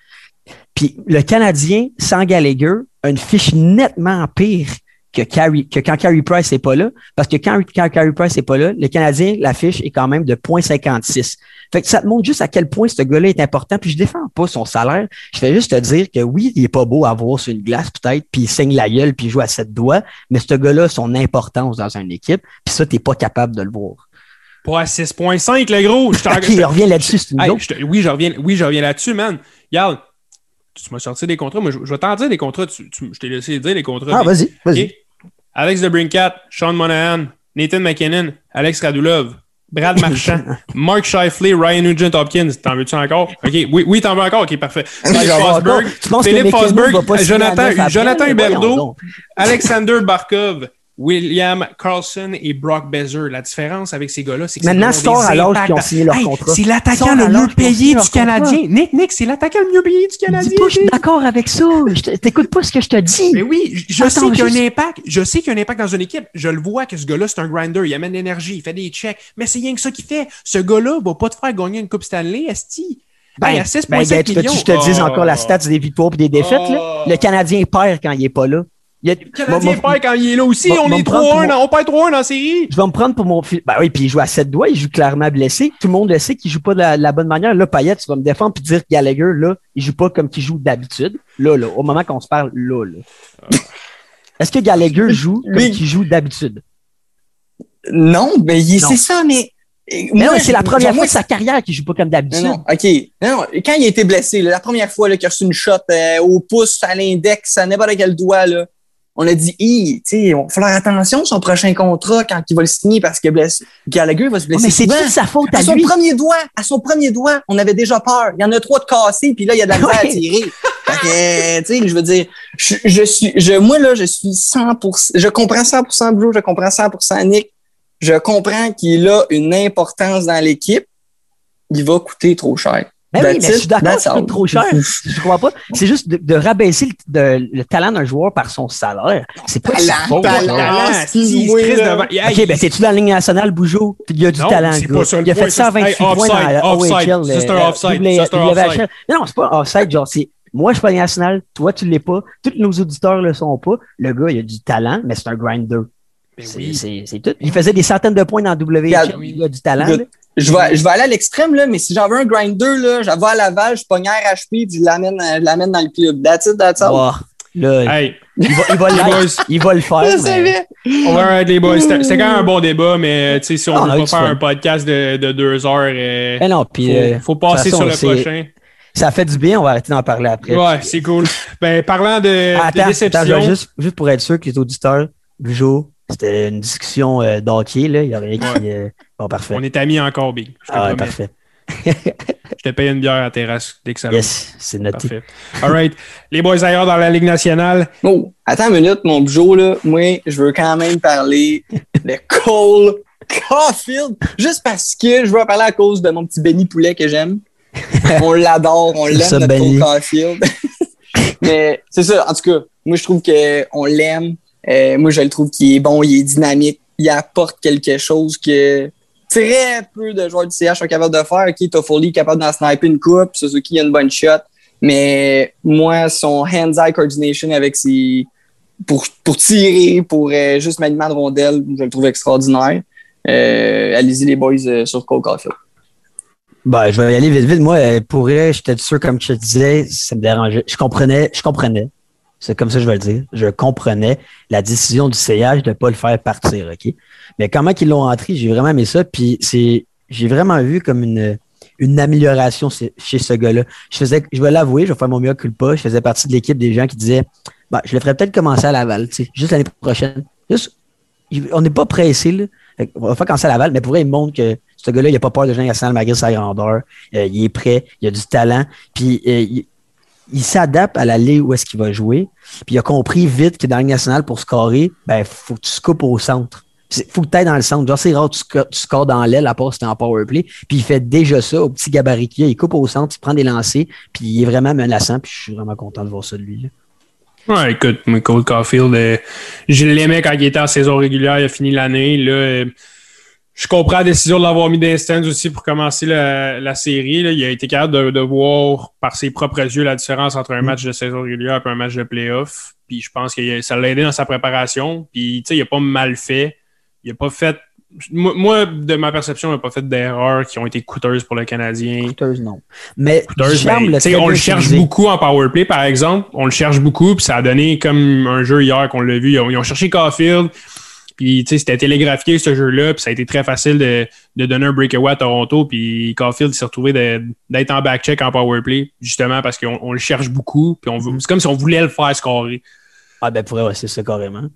Puis le Canadien sans Gallagher a une fiche nettement pire que, Carey- que quand Carey Price n'est pas là. Parce que quand, quand Carey Price n'est pas là, le Canadien, la fiche est quand même de 0.56. Fait que ça te montre juste à quel point ce gars-là est important. Puis je défends pas son salaire. Je fais juste te dire que oui, il est pas beau à voir sur une glace peut-être, puis il saigne la gueule, puis il joue à sept doigts. Mais ce gars-là a son importance dans une équipe. Puis ça, t'es pas capable de le voir. Pas à 6,5, le gros. Je revient là-dessus, c'est une Hey, je te- oui, je reviens, oui, je reviens là-dessus, man. Regarde, tu m'as sorti des contrats. Moi, je, je vais t'en dire des contrats. Tu- tu- je t'ai laissé dire les contrats. Ah, mais- vas-y, vas-y. OK? Alex DeBrincat, Sean Monahan, Nathan McKinnon, Alex Radulov, Brad Marchand, Mark Shifley, Ryan Nugent Hopkins. T'en veux-tu encore? OK, oui, oui t'en veux encore? OK, parfait. Philippe à Jonathan? Jonathan Huberdeau. Alexander Barkov, William Carlson et Brock Bezer. La différence avec ces gars-là, c'est que Maintenant, sort à l'âge ont signé leur Hey, contrat. C'est l'attaquant le mieux payé du Canadien. Nick, Nick, c'est l'attaquant le mieux payé du Canadien. dis pas, je suis d'accord avec ça. T'écoutes pas ce que je te dis. Mais oui, je- Attends, sais qu'il y a juste- un impact. Je sais qu'il y a un impact dans une équipe. Je le vois que ce gars-là, c'est un grinder. Il amène l'énergie, il fait des checks. Mais c'est rien que ça qu'il fait. Ce gars-là va pas te faire gagner une Coupe Stanley, Esti. Ben, Hey, à ben, 6,5 gars, tu je te dise Oh. encore la stats des victoires et des défaites? Oh. Là? Le Canadien perd quand il est pas là. Il y a- Le Canadien perd quand il est là aussi. on est me prendre 3-1, pour- dans- on perd 3-1 dans la série. Je vais me prendre pour mon fils. Ben oui, puis il joue à sept doigts, il joue clairement blessé. Tout le monde le sait qu'il joue pas de la, de la bonne manière. Là, Payet, tu vas me défendre puis dire que Gallagher, là, il joue pas comme qu'il joue d'habitude. Là, là, au moment qu'on se parle, là, là. Est-ce que Gallagher joue comme Oui. qu'il joue d'habitude? Non, mais c'est ça, mais. Mais c'est la première moi, fois de sa carrière qu'il joue pas comme d'habitude. non, OK. Non, non, quand il a été blessé, là, la première fois là, qu'il a reçu une shot euh, au pouce, à l'index, à n'importe quel doigt, là, on a dit, tu sais, on va faire attention son prochain contrat quand il va le signer parce que blessé, Gallagher va se Oh, blesser. mais c'est de sa faute à à son lui? premier doigt, à son premier doigt, on avait déjà peur. Il y en a trois de cassés, puis là, il y a de la misère à Ouais. tirer. Fait que, euh, tu sais, je veux dire, je, je suis, je, moi, là, je suis 100%, je comprends 100% Blue, je comprends 100% Nick. Je comprends qu'il a une importance dans l'équipe. Il va coûter trop cher. Ben oui, mais je suis d'accord, ça coûte trop cher. Je crois pas. C'est juste de, de rabaisser le, de- le talent d'un joueur par son salaire. C'est pas Talent, faute. talent. se devant- Hey, OK, ben c'est-tu dans la ligne nationale, Bougeot? Il y a du Non, talent, gars. pas ça Il a fait ça à ça, 28 hey, points dans la offside, OHL. c'est un euh, offside. Offside. Non, non, c'est pas offside. Genre, c'est moi, je suis pas ligne nationale. Toi, tu l'es pas. Tous nos auditeurs le sont pas. Le gars, il a du talent, mais c'est un grinder. Ben C'est oui. c'est- c'est tout. Il faisait des centaines de points dans WHL. Il a du talent. Je vais, je vais aller à l'extrême, là, mais si j'avais un grinder, là, j'avais à Laval, je pogne un RHP, puis je l'amène, je l'amène dans le club. That's it, that's all. Là, Hey, il va, il va le les faire. boys. Il va le faire. Je mais- savais. Alright, les boys, c'était c'était quand même un bon débat, mais tu sais, si on Ah, on a veut eu pas faire un podcast de, de deux heures, euh, Eh non, puis faut, euh, faut passer sur le c'est- prochain. ça fait du bien. On va arrêter d'en parler après. Ouais, c'est cool. Ben, parlant de, Ah, de attends, déception. attends, je juste, juste pour être sûr que les auditeurs, Bujo, c'était une discussion euh, d'hockey, là. Il y a rien qui. euh, Bon, parfait. On est amis encore, Big. Je te Ah, ouais, parfait. Je te paye une bière à la terrasse dès que ça va. Yes, c'est noté. Parfait. All right. Les boys ailleurs dans la Ligue nationale. Oh, attends une minute, mon Joe, là. Moi, je veux quand même parler de Cole Caulfield. Juste parce que je veux en parler à cause de mon petit Benny Poulet que j'aime. On l'adore, on l'aime, notre Benny. Cole Caulfield. Mais c'est ça, en tout cas, moi, je trouve qu'on l'aime. Euh, moi, je le trouve qu'il est bon, il est dynamique, il apporte quelque chose que. Tu très peu de joueurs du CH sont capables de faire. OK, Toffoli est capable d'en sniper une coupe, Suzuki a une bonne shot. Mais moi, son hands-eye coordination avec ses. Pour, pour tirer, pour euh, juste maniement de rondelle, je le trouve extraordinaire. Euh, Allez-y, les boys, euh, sur Cole Caulfield. Ben, je vais y aller vite, vite. Moi, euh, pour vrai, j'étais sûr, comme je te disais, ça me dérangeait. Je comprenais, je comprenais. C'est comme ça que je vais le dire. Je comprenais la décision du CH de ne pas le faire partir, OK? Mais comment qu'ils l'ont entré, j'ai vraiment aimé ça. Puis c'est, j'ai vraiment vu comme une, une amélioration chez ce gars-là. Je faisais, je vais l'avouer, je vais faire mon mieux culpa. Je faisais partie de l'équipe des gens qui disaient, bah, je le ferais peut-être commencer à Laval, tu sais, juste l'année prochaine. On n'est pas pressé, là. On va faire commencer à Laval, mais pour vrai, il montre que ce gars-là, il n'a pas peur de national malgré sa grandeur. Euh, il est prêt, il a du talent. Puis euh, il s'adapte à la ligue où est-ce qu'il va jouer. Puis il a compris vite que dans la nationale, pour scorer, ben, faut que tu coupes au centre. Faut que tu ailles dans le centre. Genre, c'est rare que tu, tu scores dans l'aile, à part si en powerplay. Puis il fait déjà ça au petit gabarit qu'il Il coupe au centre, il prend des lancers, puis il est vraiment menaçant. Puis je suis vraiment content de voir ça de lui. Là. Ouais, écoute, Cole Caulfield, euh, je l'aimais quand il était en saison régulière, il a fini l'année. Là, euh, je comprends la décision de l'avoir mis dans aussi pour commencer la, la série. Là. Il a été capable de, de, voir par ses propres yeux la différence entre un mm. match de saison régulière et un match de playoff. Puis je pense que ça l'a aidé dans sa préparation. Puis tu sais, il n'a pas mal fait. Il n'a pas fait. Moi, de ma perception, il n'a pas fait d'erreurs qui ont été coûteuses pour le Canadien. Coûteuses, non. Mais coûteuses, mais, on le cherche beaucoup en powerplay, par exemple. On le cherche beaucoup, puis ça a donné comme un jeu hier qu'on l'a vu. Ils ont, ils ont cherché Caulfield. Puis, tu sais, c'était télégraphié ce jeu-là, puis ça a été très facile de, de donner un breakaway à Toronto. Puis Caulfield s'est retrouvé d'être en back-check en powerplay, justement parce qu'on on le cherche beaucoup. Puis on c'est comme si on voulait le faire scorer. Ah, ben, pour ouais, c'est ça, carrément.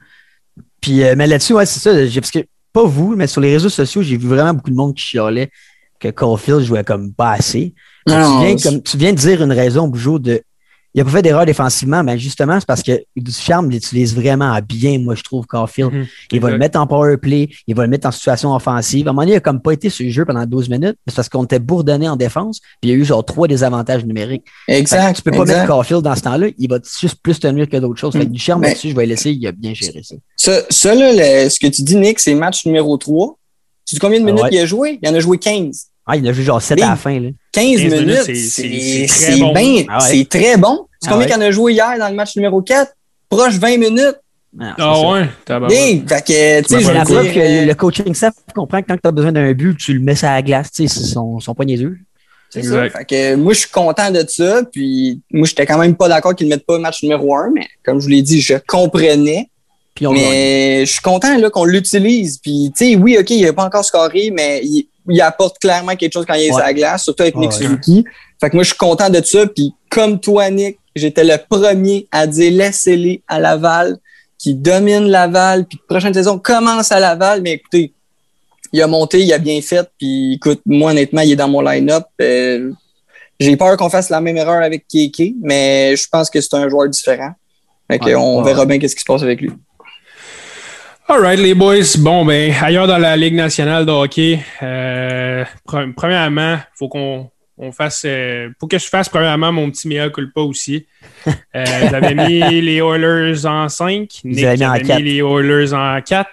Puis, euh, mais là-dessus, ouais, c'est ça. Parce que, pas vous, mais sur les réseaux sociaux, j'ai vu vraiment beaucoup de monde qui chialait que Caulfield jouait comme pas assez. Non, tu, viens, comme, tu viens de dire une raison, Bougeot, de il a pas fait d'erreur défensivement, mais justement, c'est parce que Ducharme l'utilise vraiment bien, moi, je trouve, Caulfield. Mm -hmm. Il va le mettre en power play, il va le mettre en situation offensive. À un moment donné, il n'a comme pas été sur le jeu pendant 12 minutes, c'est parce qu'on était bourdonné en défense, puis il y a eu genre trois désavantages numériques. Exact. tu peux pas mettre Caulfield dans ce temps-là, il va juste plus tenir que d'autres choses. Fait que Ducharme, mais... là-dessus, je vais laisser, il a bien géré ça. Ça, ça là, le, ce que tu dis, Nick, c'est match numéro 3. Tu sais combien de minutes ouais. il a joué? Il en a joué 15. Ah, il a joué genre 7 à la fin. Là. 15, 15 minutes, c'est très, bon. Ah ouais. très bon. C'est combien ah ouais. qu'on a joué hier dans le match numéro 4? Proche 20 minutes. Ah, ah ouais, t'as hey, fait que, tu sais, je la preuve que le coaching staff comprend que quand tu as besoin d'un but, tu le mets à la glace, tu sais, son, son poignet d'eux. C'est ça. Fait que moi, je suis content de ça. Puis moi, j'étais quand même pas d'accord qu'ils ne mettent pas le match numéro 1, mais comme je vous l'ai dit, je comprenais. Puis on mais je suis content là, qu'on l'utilise. Puis, tu sais, oui, OK, il n'a pas encore scoré, mais il, il apporte clairement quelque chose quand il est ouais. sur la glace, surtout avec Nick ouais. Suzuki. Fait que moi, je suis content de ça. Puis comme toi, Nick, j'étais le premier à dire laissez-les à Laval, qui domine Laval, puis prochaine saison commence à Laval. Mais écoutez, il a monté, il a bien fait. Puis écoute, moi, honnêtement, il est dans mon line-up. Euh, j'ai peur qu'on fasse la même erreur avec Keke, mais je pense que c'est un joueur différent. Fait on verra bien qu'est-ce qui se passe avec lui. Alright, les boys. Bon, ben, ailleurs dans la Ligue nationale de hockey, euh, premièrement, faut qu'on on fasse. Euh, faut que je fasse premièrement mon petit mea culpa aussi. Euh, J'avais mis les Oilers en 5. Nick avait mis, mis les Oilers en 4.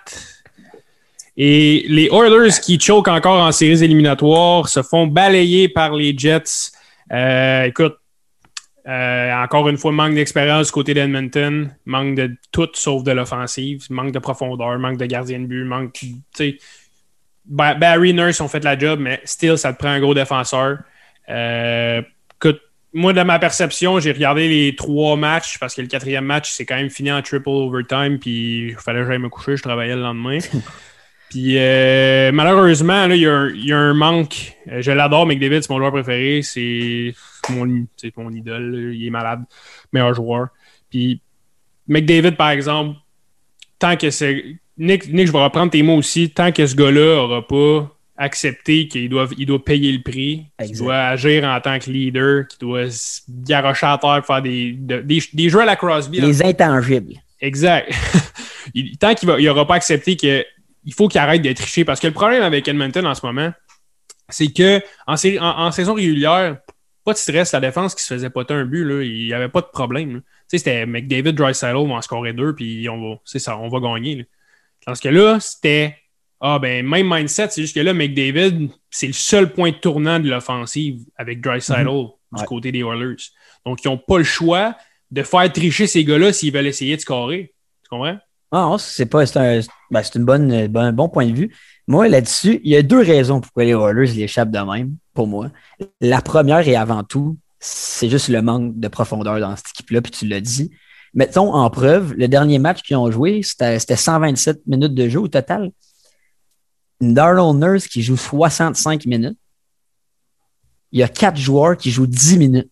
Et les Oilers qui choquent encore en séries éliminatoires se font balayer par les Jets. Euh, écoute, encore une fois, manque d'expérience du côté d'Edmonton, manque de tout sauf de l'offensive, manque de profondeur, manque de gardien de but, manque. Barry Nurse ont fait la job, mais still, ça te prend un gros défenseur. Euh, moi, de ma perception, j'ai regardé les trois matchs parce que le quatrième match, c'est quand même fini en triple overtime, puis il fallait que j'aille me coucher, je travaillais le lendemain. Puis euh, malheureusement, il y, y, a un manque. Euh, je l'adore, McDavid, c'est mon joueur préféré. C'est mon, mon idole. Là. Il est malade. Meilleur joueur. Puis McDavid, par exemple, tant que c'est. Nick, Nick, je vais reprendre tes mots aussi. Tant que ce gars-là n'aura pas accepté qu'il doit, il doit payer le prix, qu'il doit agir en tant que leader, qu'il doit se garocher à terre pour faire des, des, des, jeux à la Crosby. Les intangibles. Exact. tant qu'il n'aura pas accepté que il faut qu'il arrête d'être triché. Parce que le problème avec Edmonton en ce moment, c'est que en, en, en, saison régulière, pas de stress, la défense qui se faisait pas un but, là, il n'y avait pas de problème. C'était McDavid, Dreisaitl vont en scorer deux, puis on va, ça, on va gagner. Là. Parce que là, c'était Ah, ben, même mindset, c'est juste que là, McDavid, c'est le seul point tournant de l'offensive avec Dreisaitl Mhm. du Ouais. côté des Oilers. Donc, ils n'ont pas le choix de faire tricher ces gars-là s'ils veulent essayer de scorer. Tu comprends? Ah, non, c'est pas. C'est un, ben, c'est une bonne, euh, bon, bon point de vue. Moi, là-dessus, il y a deux raisons pourquoi les Oilers l'échappent de même, pour moi. La première et avant tout, c'est juste le manque de profondeur dans cette équipe-là, puis tu l'as dit. Mettons en preuve, le dernier match qu'ils ont joué, c'était 127 minutes de jeu au total. Darnell Nurse qui joue 65 minutes. Il y a quatre joueurs qui jouent 10 minutes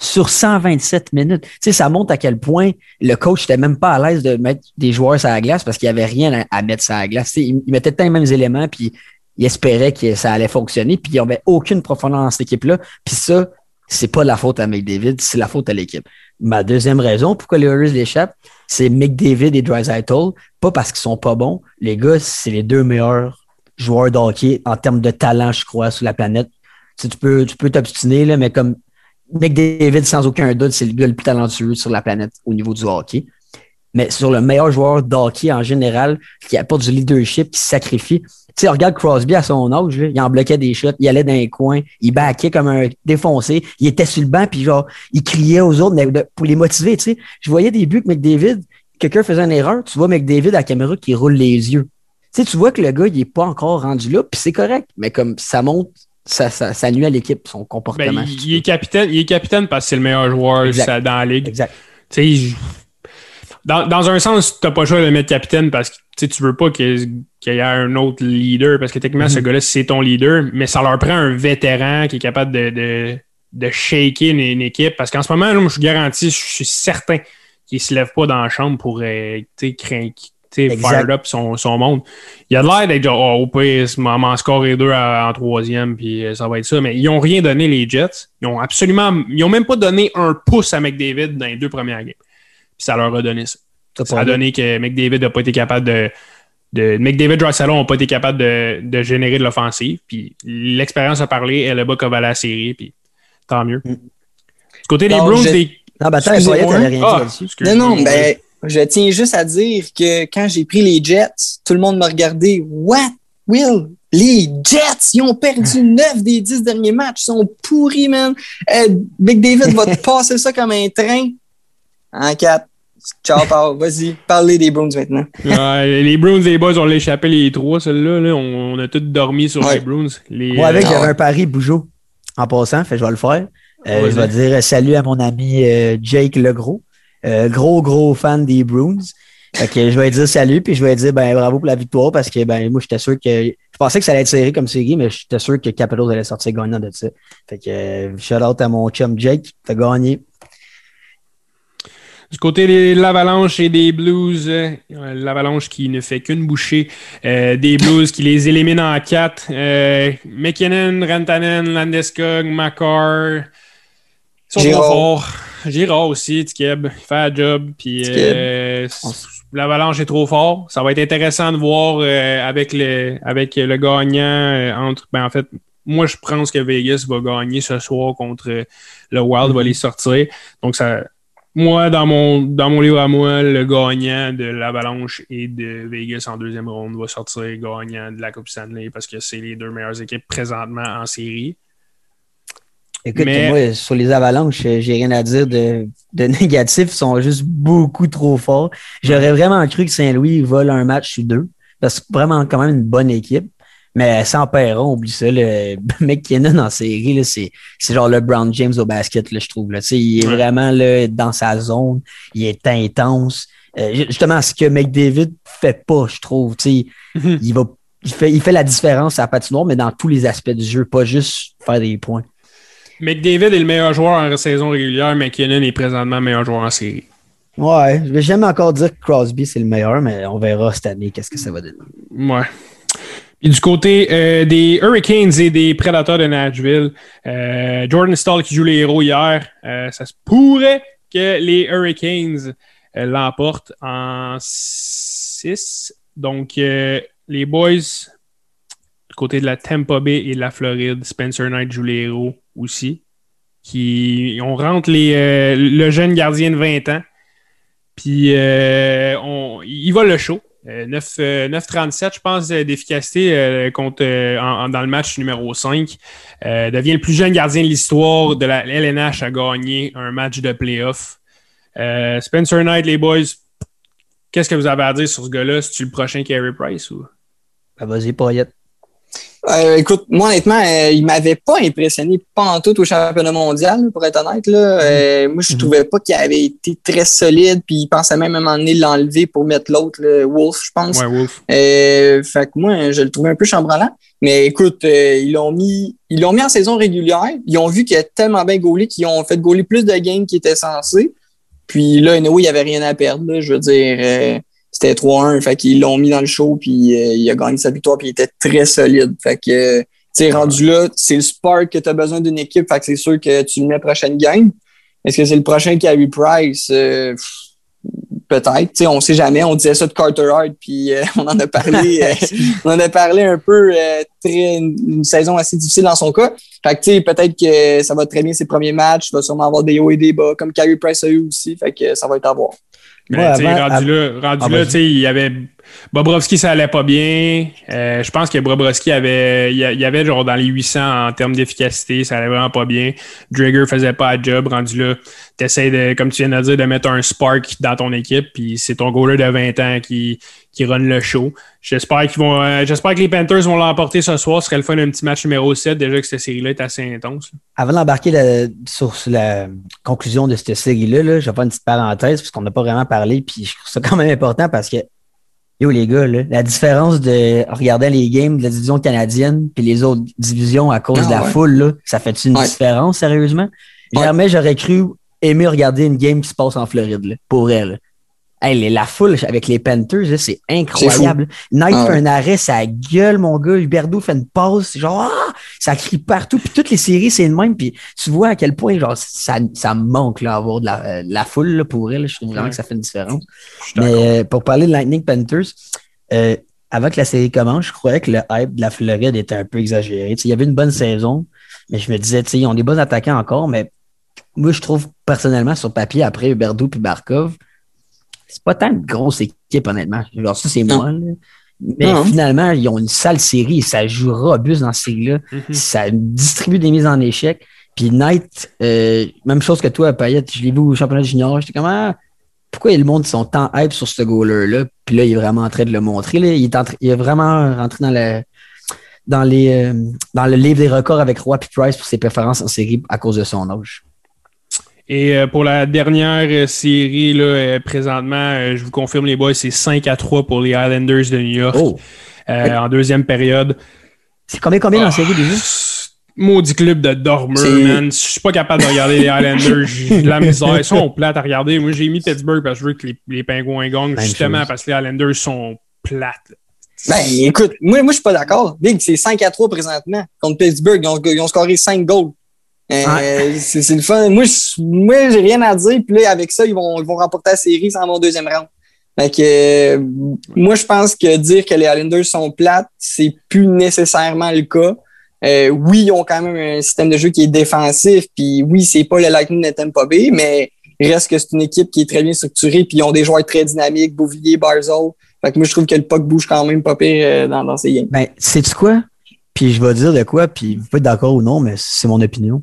sur 127 minutes. Tu sais, ça montre à quel point le coach n'était même pas à l'aise de mettre des joueurs sur la glace parce qu'il n'y avait rien à, mettre sur la glace. Tu sais, il, il mettait tant les mêmes éléments, puis il espérait que ça allait fonctionner, puis il n'y avait aucune profondeur dans cette équipe-là. Puis ça, c'est pas la faute à McDavid, c'est la faute à l'équipe. Ma deuxième raison pourquoi les Oilers l'échappent, c'est McDavid et Drysdale. Pas parce qu'ils sont pas bons. Les gars, c'est les deux meilleurs joueurs de hockey en termes de talent, je crois, sur la planète. Tu, sais, tu peux tu peux t'obstiner, là, mais comme McDavid, sans aucun doute, c'est le gars le plus talentueux sur la planète au niveau du hockey. Mais sur le meilleur joueur de hockey en général, qui apporte du leadership, qui sacrifie. Tu sais, regarde Crosby à son âge, il en bloquait des shots, il allait dans les coins, il backait comme un défoncé, il était sur le banc, puis genre, il criait aux autres pour les motiver, tu sais. Je voyais des buts que McDavid, quelqu'un faisait une erreur, tu vois McDavid à la caméra qui roule les yeux. Tu sais, tu vois que le gars, il est pas encore rendu là, puis c'est correct, mais comme ça monte, ça, ça, ça nuit à l'équipe, son comportement. Ben, il, est capitaine, il est capitaine parce que c'est le meilleur joueur Exact. dans la ligue. Exact. Tu sais, dans, dans un sens, tu n'as pas le choix de le mettre capitaine parce que tu tu veux pas qu'il y ait un autre leader parce que techniquement, ce Mhm. gars-là, c'est ton leader, mais ça leur prend un vétéran qui est capable de, de, de shaker une, une équipe. Parce qu'en ce moment, là, moi, je suis garanti, je suis certain qu'il ne se lève pas dans la chambre pour euh, craindre-. Fire up son, son monde. Il a de l'air d'être genre, oh, au pire, m'en scorer deux à- en troisième, puis euh, ça va être ça. Mais ils n'ont rien donné, les Jets. Ils ont absolument. Ils ont même pas donné un pouce à McDavid dans les deux premières games. Puis ça leur a donné ça. Ça a dit. donné que McDavid n'a pas été capable de. de McDavid et Salon n'ont pas été capables de, de générer de l'offensive. Puis l'expérience a parlé, elle a bas comme à la série. Puis tant mieux. Mm. Du côté des Non, Bruins, je- des. Non, ben attends, rien dit Ah, là-dessus. excuse-moi. Non, non, ben, je tiens juste à dire que quand j'ai pris les Jets, tout le monde m'a regardé. What? Will? Les Jets, ils ont perdu 9 des 10 derniers matchs. Ils sont pourris, man. Euh, Big David va te passer ça comme un train. En 4. Ciao, Paul. Vas-y, parlez des Bruins maintenant. Ouais, les Bruins et les Boys, on l'a échappé les trois, celle-là. là. On, on a tous dormi sur Ouais. les Bruins. Les, Moi, avec, euh, j'avais un pari Bougeot en passant, fait je vais le faire. Euh, je vais dire salut à mon ami euh, Jake Legros, euh, gros, gros fan des Bruins. Fait que je vais dire salut, puis je vais dire ben, bravo pour la victoire parce que ben, moi, j'étais sûr que. Je pensais que ça allait être serré comme série, mais j'étais sûr que Capitals allait sortir gagnant de ça. Fait que euh, shout out à mon chum Jake, t'as gagné. Du côté de l'Avalanche et des Blues, euh, l'Avalanche qui ne fait qu'une bouchée, euh, des Blues qui les élimine en quatre. Euh, McKinnon, Rantanen, Landeskog, Makar. Ils sont trop forts. Girard aussi, Tikeb, il fait la job. Puis euh, l'Avalanche est trop fort. Ça va être intéressant de voir euh, avec, le, avec le gagnant euh, entre. Ben, en fait, moi, je pense que Vegas va gagner ce soir contre le Wild, va les sortir. Donc, ça, moi, dans mon, dans mon livre à moi, le gagnant de l'Avalanche et de Vegas en deuxième ronde va sortir gagnant de la Coupe Stanley parce que c'est les deux meilleures équipes présentement en série. Écoute, Mais- moi, sur les avalanches, euh, j'ai rien à dire de, de négatif. Ils sont juste beaucoup trop forts. J'aurais vraiment cru que Saint-Louis vole un match sur deux. Parce que c'est vraiment quand même une bonne équipe. Mais sans Perron, oublie ça. Le McKinnon en série, là, c'est, c'est genre le Brown James au basket, là, je trouve. Là. Il est Ouais. vraiment là, dans sa zone. Il est intense. Euh, justement, ce que McDavid fait pas, je trouve. Sais, il, va, il, fait, il fait la différence à la patinoire, mais dans tous les aspects du jeu, pas juste faire des points. McDavid est le meilleur joueur en saison régulière, McKinnon est présentement le meilleur joueur en série. Ouais, je vais jamais encore dire que Crosby c'est le meilleur, mais on verra cette année qu'est-ce que ça va donner. Ouais. Et du côté euh, des Hurricanes et des Predators de Nashville, euh, Jordan Stahl qui joue les héros hier, euh, ça se pourrait que les Hurricanes l'emportent en 6. Donc, les boys du côté de la Tampa Bay et de la Floride, Spencer Knight joue les héros aussi. Qui, on rentre les, euh, le jeune gardien de 20 ans. Puis, euh, il va le show. Euh, 9, euh, 9,37, je pense, d'efficacité dans le match numéro 5. Euh, devient le plus jeune gardien de l'histoire de la à gagner un match de playoff. Spencer Knight, les boys, qu'est-ce que vous avez à dire sur ce gars-là? C'est-tu le prochain Carey Price ou? Ben, Vas-y, Poyette. Euh, écoute, moi honnêtement, euh, il m'avait pas impressionné pas en tout au championnat mondial, pour être honnête. Là. Euh, moi, je Mhm. trouvais pas qu'il avait été très solide, puis il pensait même à un moment donné l'enlever pour mettre l'autre, le Wolf, je pense. Ouais, Wolf. Euh, fait que moi, je le trouvais un peu chambranlant. Mais écoute, ils l'ont mis, ils l'ont mis en saison régulière. Ils ont vu qu'il a tellement bien gaulé qu'ils ont fait gauler plus de games qu'ils étaient censés. Puis là, anyway, il n'y avait rien à perdre. là. Je veux dire, c'était 3-1. Fait qu'ils l'ont mis dans le show, puis euh, il a gagné sa victoire, puis il était très solide. Fait que, euh, tu sais, rendu là, c'est le spark que tu as besoin d'une équipe. Fait que c'est sûr que tu le mets prochaine game. Est-ce que c'est le prochain Carey Price? Euh, Peut-être, tu sais, on sait jamais. On disait ça de Carter Hart, puis euh, on en a parlé. euh, on en a parlé un peu très une, une saison assez difficile dans son cas. Fait que tu sais, peut-être que ça va très bien ses premiers matchs, il va sûrement avoir des hauts et des bas, comme Carey Price a eu aussi. Fait que ça va être à voir. Mais Ouais, tu sais, avant- rendu là, rendu Ah, là, il y avait Bobrovski, ça allait pas bien. Euh, je pense que Bobrovski avait, il y avait genre dans les 800 en termes d'efficacité, ça allait vraiment pas bien. Drigger faisait pas la job. Rendu là, t'essayes de, comme tu viens de dire, de mettre un spark dans ton équipe, puis c'est ton goaler de 20 ans qui, qui run le show. J'espère qu'ils vont, euh, j'espère que les Panthers vont l'emporter ce soir. Ce serait le fun d'un petit match numéro 7, déjà que cette série-là est assez intense. là. Avant d'embarquer la- sur la conclusion de cette série-là, là, je vais faire une petite parenthèse parce qu'on n'a pas vraiment parlé, puis je trouve ça quand même important parce que, yo les gars, là, la différence de regarder les games de la division canadienne puis les autres divisions à cause Ah, de la ouais. foule, là, ça fait une Ouais. différence, sérieusement? Ouais. Jamais j'aurais cru aimer regarder une game qui se passe en Floride, là, pour elle. Hey, les- la foule avec les Panthers, là, c'est incroyable. Knight Ah fait un arrêt, ça gueule, mon gars. Huberdo fait une pause, genre, ah! ça crie partout. Puis toutes les séries, c'est le même. Puis tu vois à quel point genre, ça, ça me manque là, avoir de la, euh, de la foule là, pour elle. Je trouve vraiment Ouais. que ça fait une différence. Mais euh, pour parler de Lightning Panthers, euh, avant que la série commence, je croyais que le hype de la Floride était un peu exagéré. Tu sais, il y avait une bonne saison, mais je me disais, tu sais, ils ont des bons attaquants encore, mais moi, je trouve personnellement sur papier, après Huberdo puis Barkov, c'est pas tant une grosse équipe, honnêtement. Genre, ça, c'est moi. là. Mais Non. finalement, ils ont une sale série. Ça joue robuste dans cette série-là. Mhm. Ça distribue des mises en échec. Puis Knight, euh, même chose que toi, Payette, je l'ai vu au championnat junior. J'étais comme, ah, pourquoi le monde sont tant hype sur ce goaler-là? Puis là, il est vraiment en train de le montrer. Là. Il, est il est vraiment rentré dans le, dans, les, euh, dans le livre des records avec Roy et Price pour ses préférences en série à cause de son âge. Et euh, pour la dernière euh, série, là, euh, présentement, je vous confirme, les boys, c'est 5 à 3 pour les Islanders de New York Oh! euh, en deuxième période. C'est combien, combien dans la Ah, série déjà? Maudit club de dormeurs, man. Je suis pas capable de regarder les Islanders. J'ai de la misère. Ils sont plates à regarder. Moi, j'ai mis Pittsburgh parce que je veux que les, les Pingouins gagnent, Même justement chose. parce que les Islanders sont plates. Ben, écoute, moi, moi je suis pas d'accord. Big, c'est 5 à 3 présentement contre Pittsburgh. Ils ont, ils ont scoré 5 goals. Euh, c'est c'est le fun. Moi, je- moi j'ai rien à dire. Puis là, avec ça, ils vont, ils vont remporter la série sans mon deuxième round. Fait que, euh, moi, je pense que dire que les Islanders sont plates, c'est plus nécessairement le cas. Euh, oui, ils ont quand même un système de jeu qui est défensif. Puis oui, c'est pas le Lightning de Tampa Bay, mais il reste que c'est une équipe qui est très bien structurée. Puis ils ont des joueurs très dynamiques, Bouvillier, Barzell. Fait que moi, je trouve que le puck bouge quand même pas pire euh, dans, dans ces games. Ben, sais-tu quoi? Puis je vais dire de quoi, puis vous pouvez être d'accord ou non, mais c'est mon opinion.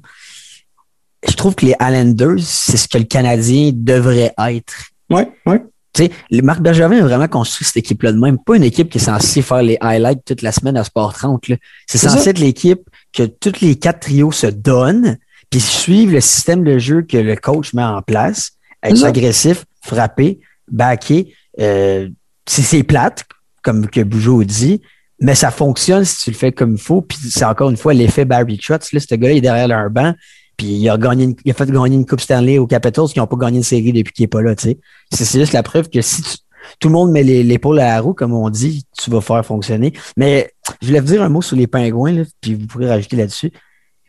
Je trouve que les Islanders, c'est ce que le Canadien devrait être. Ouais, ouais. Tu sais, Marc Bergevin a vraiment construit cette équipe-là de même. Pas une équipe qui est censée faire les highlights toute la semaine à Sport 30. là. C'est censé ça. être l'équipe que tous les quatre trios se donnent, puis suivent le système de jeu que le coach met en place, être agressif, frapper, backer. Euh, c'est c'est plate, comme que Bougeot dit, mais ça fonctionne si tu le fais comme il faut. Puis c'est encore une fois l'effet Barry Trotz. Là, ce gars-là il est derrière leur banc. Puis il a gagné, une- il a fait gagner une Coupe Stanley aux Capitals qui n'ont pas gagné une série depuis qu'il n'est pas là. tu sais. C'est juste la preuve que si tu- tout le monde met l'épaule à la roue, comme on dit, tu vas faire fonctionner. Mais je voulais vous dire un mot sur les pingouins, là, puis vous pourrez rajouter là-dessus.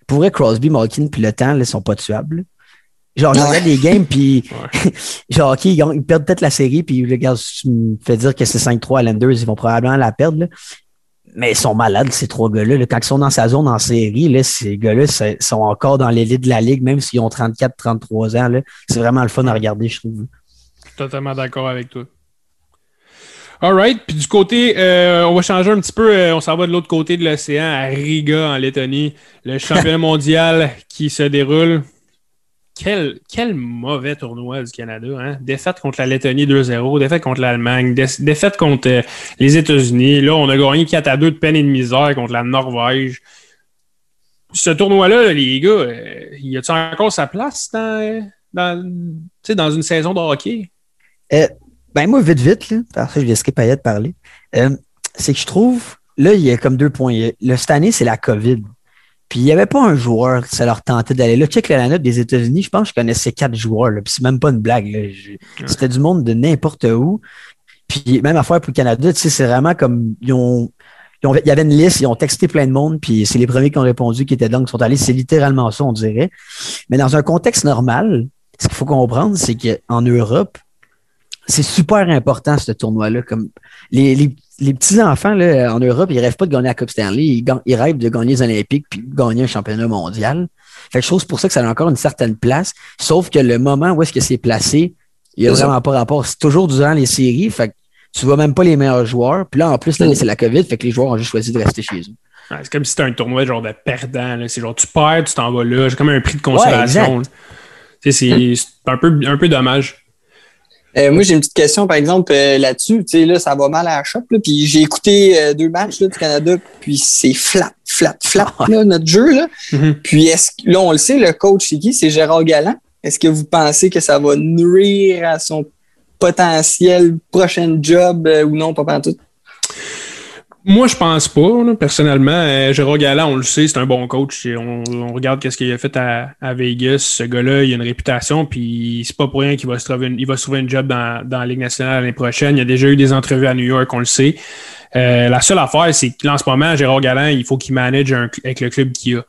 Pour vrai, Crosby, Malkin, puis le temps, ils sont pas tuables. là. Genre, je regarde des games, puis Ouais. genre, OK, ils, perdent peut-être la série, puis le gars, tu me fais dire que c'est 5-3 à Landers, ils vont probablement la perdre. là. Mais ils sont malades, ces trois gars-là. là. Quand ils sont dans sa zone en série, là, ces gars-là sont encore dans l'élite de la ligue, même s'ils ont 34-33 ans. C'est vraiment le fun à regarder, je trouve. Totalement d'accord avec toi. Alright. Puis du côté, euh, on va changer un petit peu. euh, on s'en va de l'autre côté de l'océan, à Riga, en Lettonie. Le championnat mondial qui se déroule. Quel, quel mauvais tournoi du Canada. Hein? Défaite contre la Lettonie 2-0, défaite contre l'Allemagne, dé- défaite contre euh, les États-Unis. Là, on a gagné 4 à 2 de peine et de misère contre la Norvège. Ce tournoi-là, là, les gars, euh, y a-t-il encore sa place dans, dans, dans une saison de hockey? Ben, moi, vite, vite, là, parce que je laisserai Payette parler. euh, c'est que je trouve, là, il y a comme deux points. Le, cette année, c'est la COVID. Puis il n'y avait pas un joueur qui ça leur tentait d'aller là. Check la line des États-Unis, je pense que je connaissais quatre joueurs. Là, puis c'est même pas une blague. là. C'était du monde de n'importe où. Puis même affaire pour le Canada, tu sais, c'est vraiment comme ils ont. ils ont- Il y avait une liste, ils ont texté plein de monde, puis c'est les premiers qui ont répondu qui étaient dedans, qui sont allés. C'est littéralement ça, on dirait. Mais dans un contexte normal, ce qu'il faut comprendre, c'est qu'en Europe, c'est super important ce tournoi-là. Comme les, les, les petits-enfants là, en Europe, ils rêvent pas de gagner la Coupe Stanley, ils, rêvent de gagner les Olympiques puis de gagner un championnat mondial. Fait que je trouve pour ça que ça a encore une certaine place. Sauf que le moment où est-ce que c'est placé, il n'y a C'est ça. vraiment pas rapport. C'est toujours durant les séries. Fait que tu vois même pas les meilleurs joueurs. Puis là, en plus, année, Mm. c'est la COVID. Fait que les joueurs ont juste choisi de rester chez eux. Ouais, c'est comme si c'était un tournoi genre de perdant. là. C'est genre tu perds, tu t'en vas là. C'est comme un prix de consolation. là. C'est c'est un peu, un peu dommage. Euh, moi, j'ai une petite question, par exemple, euh, là-dessus. Tu sais, là, ça va mal à la shop. Là, puis j'ai écouté euh, deux matchs là, du Canada, puis c'est flat, flat, flat, là, notre jeu. Là. Mhm. Puis est-ce que- là, on le sait, le coach, c'est qui? C'est Gérard Galland. Est-ce que vous pensez que ça va nuire à son potentiel prochain job euh, ou non, pas pantoute? Moi, je pense pas, là, personnellement. Euh, Gérard Galland, on le sait, c'est un bon coach. On, on regarde qu'est-ce qu'il a fait à, à Vegas. Ce gars-là, il a une réputation, puis c'est pas pour rien qu'il va se trouver une, il va se trouver une job dans, dans la Ligue nationale l'année prochaine. Il a déjà eu des entrevues à New York, on le sait. Euh, la seule affaire, c'est que là, en ce moment, Gérard Galland, il faut qu'il manage un avec le club qu'il a.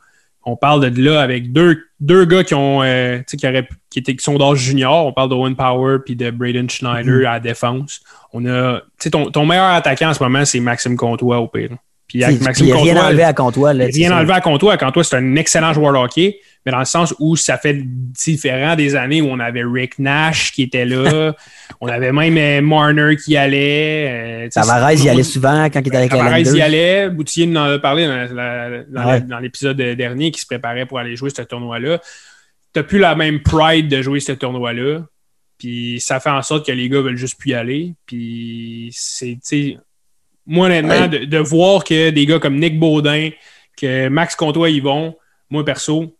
On parle de là avec deux, deux gars qui ont euh, qui, auraient- qui, étaient, qui sont d'âge junior. On parle d'Owen Power puis de Braden Schneider à la défense. On a, tu sais, ton, ton meilleur attaquant en ce moment, c'est Maxime Comtois au pire. Puis avec Puis Maxime il a rien Comtois, enlevé à Comtois. Là, rien enlevé à Comtois. Comtois, c'est un excellent joueur de hockey, mais dans le sens où ça fait différent des années où on avait Rick Nash qui était là. on avait même euh, Marner qui allait. euh, Tavares, y allait souvent quand il était avec la Tavares y allait. Boutillier nous en a parlé dans, la- dans Ouais. la- dans l'épisode dernier qui se préparait pour aller jouer ce tournoi-là. Tu plus la même pride de jouer ce tournoi-là. Puis ça fait en sorte que les gars veulent juste plus y aller. Puis c'est, tu sais, moi honnêtement, Ouais. de, de voir que des gars comme Nick Baudin, que Max Comtois y vont, moi perso,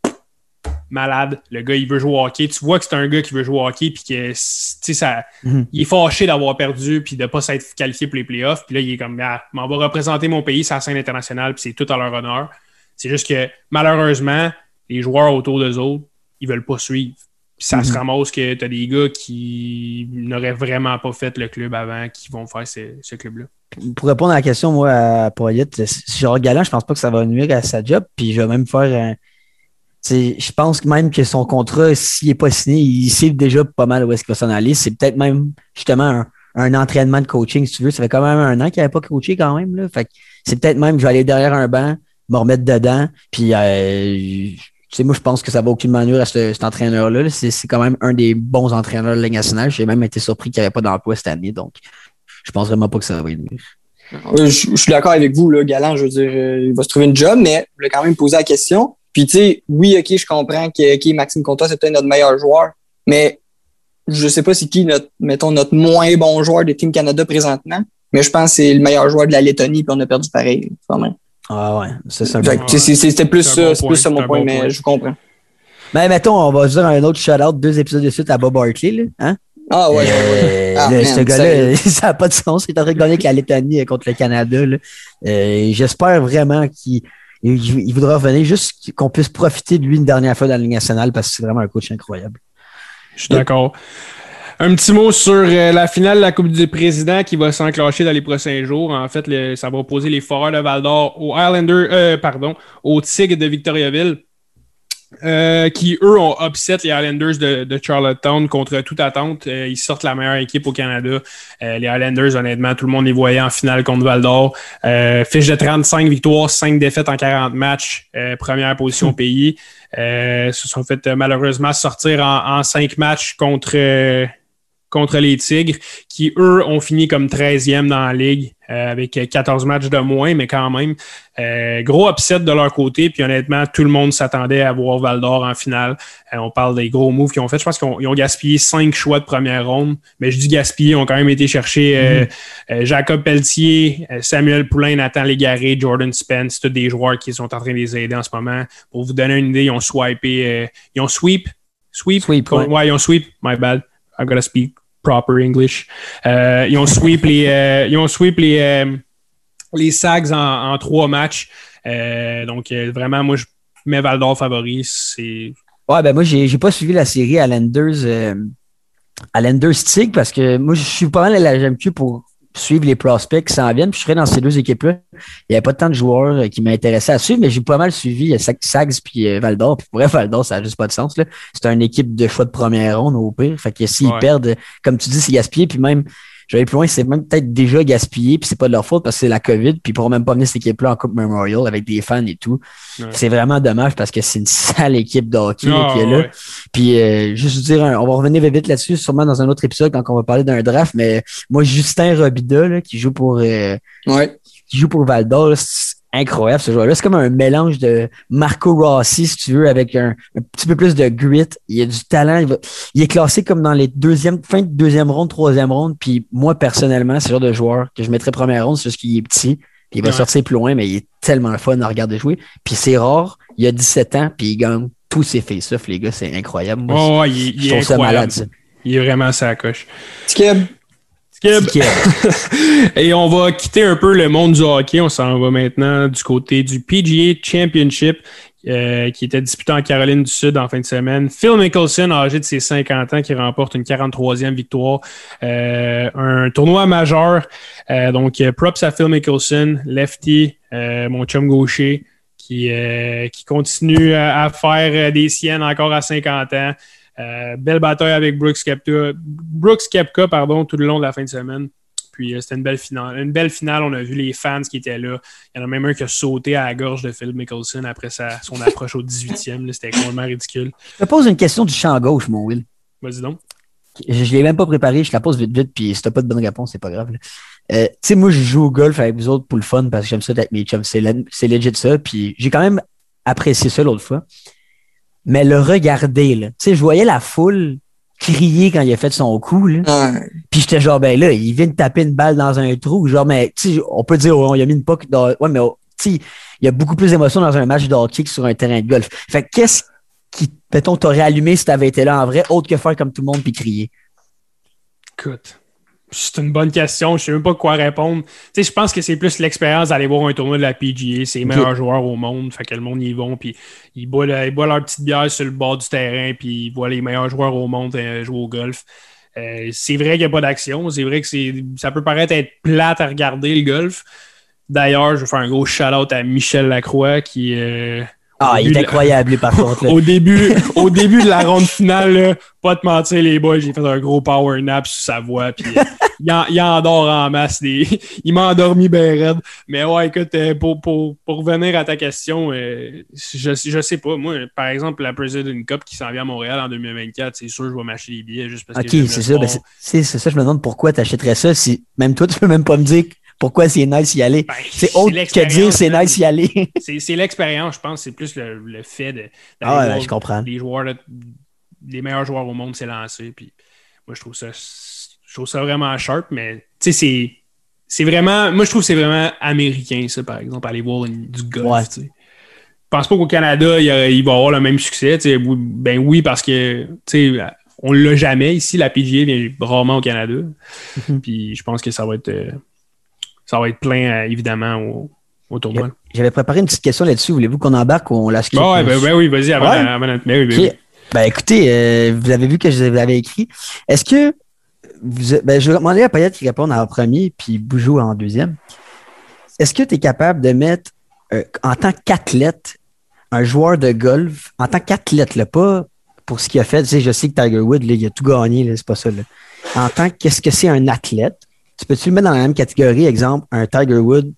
malade. Le gars, il veut jouer au hockey. Tu vois que c'est un gars qui veut jouer au hockey, puis que, tu sais, ça, Mhm. il est fâché d'avoir perdu, puis de ne pas s'être qualifié pour les playoffs. Puis là, il est comme, ah, m'en va représenter mon pays sur la scène internationale, puis c'est tout à leur honneur. C'est juste que, malheureusement, les joueurs autour d'eux autres, ils veulent pas suivre. Puis ça se Mhm. ramasse que tu as des gars qui n'auraient vraiment pas fait le club avant, qui vont faire ce, ce club-là. pour répondre à la question, moi, à Poyette, si Gérard Galland, je pense pas que ça va nuire à sa job. Puis je vais même faire un. Je pense même que son contrat, s'il n'est pas signé, il sait déjà pas mal où est-ce qu'il va s'en aller. C'est peut-être même justement un, un entraînement de coaching, si tu veux. Ça fait quand même un an qu'il n'avait pas coaché quand même. Là. Fait c'est peut-être même je vais aller derrière un banc, me remettre dedans. Puis euh, tu sais, moi, je pense que ça va aucunement nuire à ce- cet entraîneur-là. là. C'est quand même un des bons entraîneurs de la nationale. J'ai même été surpris qu'il n'y avait pas d'emploi cette année. Donc, je pense vraiment pas que ça va nuire. Euh, Je, je suis d'accord avec vous, là, Galant, je veux dire, euh, il va se trouver une job, mais je voulais quand même poser la question. Puis, tu sais, oui, OK, je comprends que ok, Maxime Comtois, c'est peut-être notre meilleur joueur, mais je sais pas c'est qui, notre, mettons, notre moins bon joueur de Team Canada présentement, mais je pense que c'est le meilleur joueur de la Lettonie, puis on a perdu pareil, quand même. Ah ouais, ça c'est c'est- C'était plus ça, bon c'est plus ça mon point, bon mais point. je comprends. Mais mettons, on va dire un autre shout-out, deux épisodes de suite à Bob Hartley. Là, hein? Ah ouais, ouais, ouais. Euh, Ah, là, man, ce gars-là, ça n'a pas de sens. Il est en train de gagner avec la Lettonie contre le Canada. là. Euh, J'espère vraiment qu'il il, il voudra revenir, juste qu'on puisse profiter de lui une dernière fois dans la Ligue nationale parce que c'est vraiment un coach incroyable. Je suis d'accord. Un petit mot sur euh, la finale de la Coupe du Président qui va s'enclencher dans les prochains jours. En fait, ça va opposer les Foreurs de Val d'Or aux Islanders, euh, pardon, aux Tigres de Victoriaville, euh, qui eux ont upset les Islanders de, de Charlottetown contre toute attente. Euh, ils sortent la meilleure équipe au Canada. Euh, les Islanders, honnêtement, tout le monde les voyait en finale contre Val d'Or. Fiche de 35 victoires, 5 défaites en 40 matchs, première position au pays. Se sont fait malheureusement sortir en, en cinq matchs contre, contre les Tigres, qui, eux, ont fini comme 13e dans la ligue euh, avec 14 matchs de moins, mais quand même, euh, gros upset de leur côté. Puis honnêtement, tout le monde s'attendait à voir Val d'Or en finale. Euh, on parle des gros moves qu'ils ont fait. Je pense qu'ils ont, gaspillé cinq choix de première ronde, mais je dis gaspillé, ils ont quand même été chercher mm-hmm. Jacob Pelletier, Samuel Poulain, Nathan Légaré, Jordan Spence, tous des joueurs qui sont en train de les aider en ce moment. Pour vous donner une idée, ils ont swipé, ils ont sweep, sweep, sweep ouais. ils ont sweep, my bad. I've got to speak proper English. Euh, ils ont sweep les, euh, ils ont les, euh, les Sags en, trois matchs. donc, vraiment, moi, je mets Val d'Or favori. Ouais, ben moi, j'ai, pas suivi la série à Lenders Stig parce que moi, je suis pas mal à la GMQ pour suivre les prospects qui s'en viennent. Puis je serais dans ces deux équipes-là. Il n'y avait pas tant de joueurs euh, qui m'intéressaient à suivre, mais j'ai pas mal suivi euh, Sags puis euh, Valdor. Puis pour vrai, Valdor, ça n'a juste pas de sens. C'est une équipe de choix de première ronde au pire. Fait que s'ils perdent, comme tu dis, c'est gaspillé. Puis même J'allais plus loin, c'est même peut-être déjà gaspillé, puis c'est pas de leur faute parce que c'est la COVID, puis ils pourront même pas venir cette équipe-là en Coupe Memorial avec des fans et tout. C'est vraiment dommage parce que c'est une sale équipe de hockey ah, qui est là. Puis euh, juste dire, on va revenir vite là-dessus, sûrement dans un autre épisode quand on va parler d'un draft, mais moi, Justin Robida, qui joue pour euh, qui joue pour Val d'Or, incroyable ce joueur-là. C'est comme un mélange de Marco Rossi, si tu veux, avec un, petit peu plus de grit. Il a du talent. Il, est classé comme dans les deuxièmes, fin de deuxième ronde, troisième ronde. Puis moi, personnellement, c'est le genre de joueur que je mettrais première ronde, c'est juste qu'il est petit. Puis il va sortir plus loin, mais il est tellement fun à regarder jouer. Puis c'est rare. Il a 17 ans, puis il gagne tous ses face-off, les gars. C'est incroyable. oh, il, je trouve ça malade, ça. Il est vraiment sa coche. Et on va quitter un peu le monde du hockey. On s'en va maintenant du côté du PGA Championship euh, qui était disputé en Caroline du Sud en fin de semaine. Phil Mickelson, âgé de ses 50 ans, qui remporte une 43e victoire. Euh, un tournoi majeur. Euh, donc, props à Phil Mickelson, lefty, mon chum gaucher, qui, qui continue à faire des siennes encore à 50 ans. Euh, belle bataille avec Brooks Kepka, Brooks Kepka pardon, tout le long de la fin de semaine. Puis euh, c'était une belle finale. Une belle finale. On a vu les fans qui étaient là. Il y en a même un qui a sauté à la gorge de Phil Mickelson après sa, son approche au 18e. C'était complètement ridicule. Je te pose une question du champ gauche, mon Will. Vas-y donc. Je ne l'ai même pas préparé. Je la pose vite, vite. Puis si tu n'as pas de bonne réponse, c'est pas grave. Euh, tu sais, moi, je joue au golf avec vous autres pour le fun parce que j'aime ça d'être mes chums. C'est legit ça. Puis j'ai quand même apprécié ça l'autre fois mais le regarder, là. Tu sais, je voyais la foule crier quand il a fait son coup, là. Puis j'étais genre, ben là, il vient de taper une balle dans un trou. Genre, mais, tu sais, on peut dire, on a mis une poque dans. Ouais, mais, tu sais, il y a beaucoup plus d'émotions dans un match de hockey que sur un terrain de golf. Fait qu'est-ce qui, mettons, t'aurait allumé si t'avais été là en vrai, autre que faire comme tout le monde puis crier? Écoute. C'est une bonne question. Je ne sais même pas quoi répondre. Tu sais, je pense que c'est plus l'expérience d'aller voir un tournoi de la PGA. C'est les meilleurs joueurs au monde. Fait que le monde y vont. Puis ils boivent, leur petite bière sur le bord du terrain. Puis ils voient les meilleurs joueurs au monde euh, jouer au golf. Euh, c'est vrai qu'il n'y a pas d'action. C'est vrai que ça peut paraître être plate à regarder le golf. D'ailleurs, je veux faire un gros shout-out à Michel Lacroix qui. Euh, ah, il est incroyable, par contre. au, début, au début de la ronde finale, pas te mentir, les boys, j'ai fait un gros power nap sur sa voix. Puis, il, en, il endort en masse. il m'a endormi bien raide. Mais ouais, écoute, euh, pour, pour, pour revenir à ta question, euh, je, je sais pas. Moi, par exemple, la President Cup qui s'en vient à Montréal en 2024, c'est sûr que je vais m'acheter les billets juste parce que. Ok, c'est ça. Ben, c'est ça. Je me demande pourquoi tu achèterais ça si même toi, tu peux même pas me dire pourquoi c'est nice y aller? Ben, c'est autre que dire c'est nice y aller. c'est l'expérience, je pense. C'est plus le, le fait de. Ah, je comprends. Les joueurs, les meilleurs joueurs au monde s'est lancé. Puis moi, je trouve ça, je trouve ça vraiment sharp, mais tu sais, c'est. C'est vraiment. Moi, je trouve que c'est vraiment américain, ça, par exemple, aller voir du golf. Je pense pas qu'au Canada, il, va avoir le même succès. Ben oui, parce que on l'a jamais ici. La PGA vient rarement au Canada. Mhm. Puis je pense que ça va être. Ça va être plein, euh, évidemment, au, au tournoi. J'avais préparé une petite question là-dessus. Voulez-vous qu'on embarque ou on lâche skip? Ben, ben, oui, vas-y, avant, avant notre... Ben, oui, ben, écoutez, euh, vous avez vu que je l'avais écrit. Est-ce que vous, ben, je vais demander à Payette qui répond en premier, puis Boujou en deuxième. Est-ce que tu es capable de mettre, euh, en tant qu'athlète, un joueur de golf, en tant qu'athlète, là, pas pour ce qu'il a fait, tu sais, je sais que Tiger Woods, il a tout gagné, c'est pas ça. Là. En tant qu'est-ce que c'est un athlète, tu peux-tu le mettre dans la même catégorie, exemple, un Tiger Wood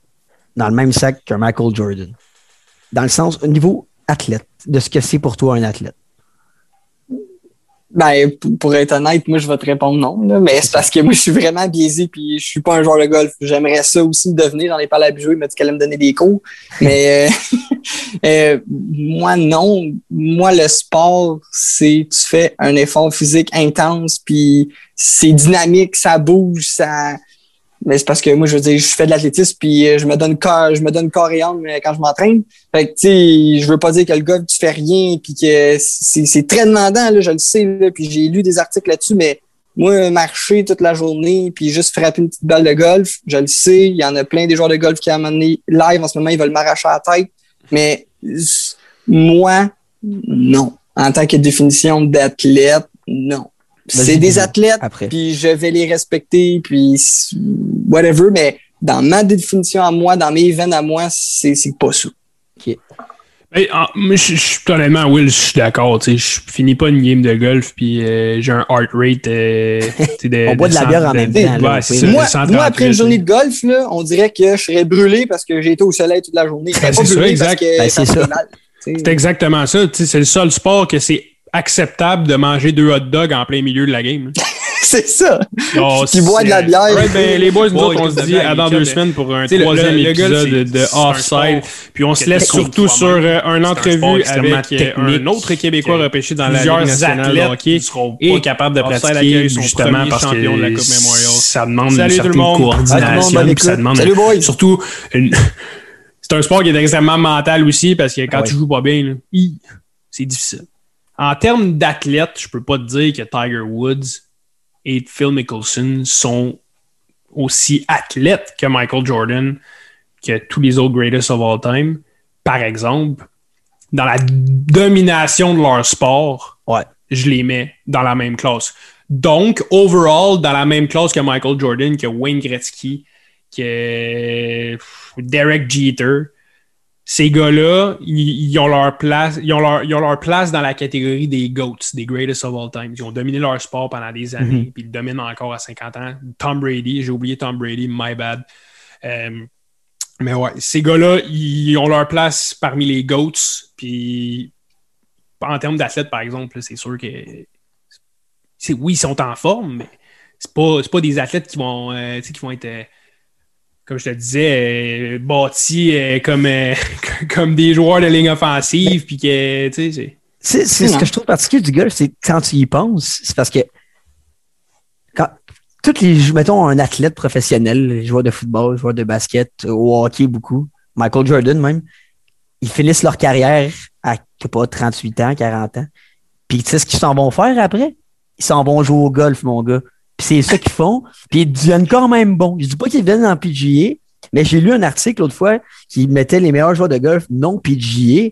dans le même sac qu'un Michael Jordan? Dans le sens, au niveau athlète, de ce que c'est pour toi un athlète. Ben, pour être honnête, moi, je vais te répondre non. Là, mais c'est parce que moi, je suis vraiment biaisé puis je suis pas un joueur de golf. J'aimerais ça aussi devenir. J'en ai parlé à Bijou, il m'a qu'elle me donner des cours. Mais euh, euh, moi, non. Moi, le sport, c'est tu fais un effort physique intense puis c'est dynamique, ça bouge, ça... Mais c'est parce que moi, je veux dire, je fais de l'athlétisme puis euh, je me donne corps, je me donne corps et âme euh, quand je m'entraîne. Fait que, tu sais, je veux pas dire que le golf, tu fais rien puis que c'est très demandant, là, je le sais, là, puis j'ai lu des articles là-dessus, mais moi, marcher toute la journée puis juste frapper une petite balle de golf, je le sais, il y en a plein des joueurs de golf qui, à un live, en ce moment, ils veulent m'arracher la tête, mais moi, non. En tant que définition d'athlète, non. C'est des athlètes, après. puis je vais les respecter, puis whatever, mais dans ma définition à moi, dans mes veines à moi, c'est c'est pas ça. En- moi, je suis honnêtement, Will, je suis d'accord. tu sais, Je finis pas une game de golf, puis euh, j'ai un heart rate. euh, de, On boit de la bière en même temps, Ouais, Moi, 138, moi, après une journée de golf, là, on dirait que je serais brûlé parce que j'ai été au soleil toute la journée. Ben, pas c'est ça, exact. Ben, c'est exactement ça. tu sais, C'est le seul sport que c'est acceptable de manger deux hot dogs en plein milieu de la game. C'est ça. Oh, Qui boit de la bière. Ouais, ben, les boys, nous autres, on se dit bière, à dans les deux semaines pour un troisième le- le golf, épisode de Offside. Puis on se que laisse surtout sur euh, un entrevue avec euh, un autre Québécois que repêché dans la Ligue plusieurs nationale de athlètes hockey. ne seront Et pas capables de pratiquer son justement parce champion de la que Coupe Memorial. ça demande Salut une tout le certaine coordination, ça demande. Surtout, une- c'est un sport qui est extrêmement mental aussi parce que quand Ah tu joues pas bien, c'est difficile. En termes d'athlètes, je peux pas te dire que Tiger Woods et Phil Mickelson sont aussi athlètes que Michael Jordan, que tous les autres greatest of all time. Par exemple, dans la domination de leur sport, Ouais. je les mets dans la même classe. Donc, overall, dans la même classe que Michael Jordan, que Wayne Gretzky, que Derek Jeter, ces gars-là, ils, ils ont leur place, ils ont leur, ils ont leur place dans la catégorie des GOATs, des greatest of all time. Ils ont dominé leur sport pendant des années, puis ils le dominent encore à 50 ans. Tom Brady, j'ai oublié Tom Brady, my bad. Euh, mais ouais, ces gars-là, ils ont leur place parmi les GOATs, puis en termes d'athlètes, par exemple, c'est sûr que oui, ils sont en forme, mais c'est pas, pas des athlètes qui vont, euh, qui vont être, euh, comme je te disais, euh, bâtis euh, comme, euh, comme des joueurs de ligne offensive, puis que, tu sais, c'est. Ce que je trouve particulier du golf, c'est quand tu y penses, c'est parce que quand tous les mettons un athlète professionnel, les joueurs de football, joueurs de basket, au hockey beaucoup, Michael Jordan même, ils finissent leur carrière à pas 38 ans, 40 ans. Puis tu sais ce qu'ils s'en vont faire après? Ils s'en vont jouer au golf, mon gars. Puis c'est ça qu'ils font, puis ils deviennent quand même bons. Je dis pas qu'ils viennent en PGA, mais j'ai lu un article l'autre fois qui mettait les meilleurs joueurs de golf non PGA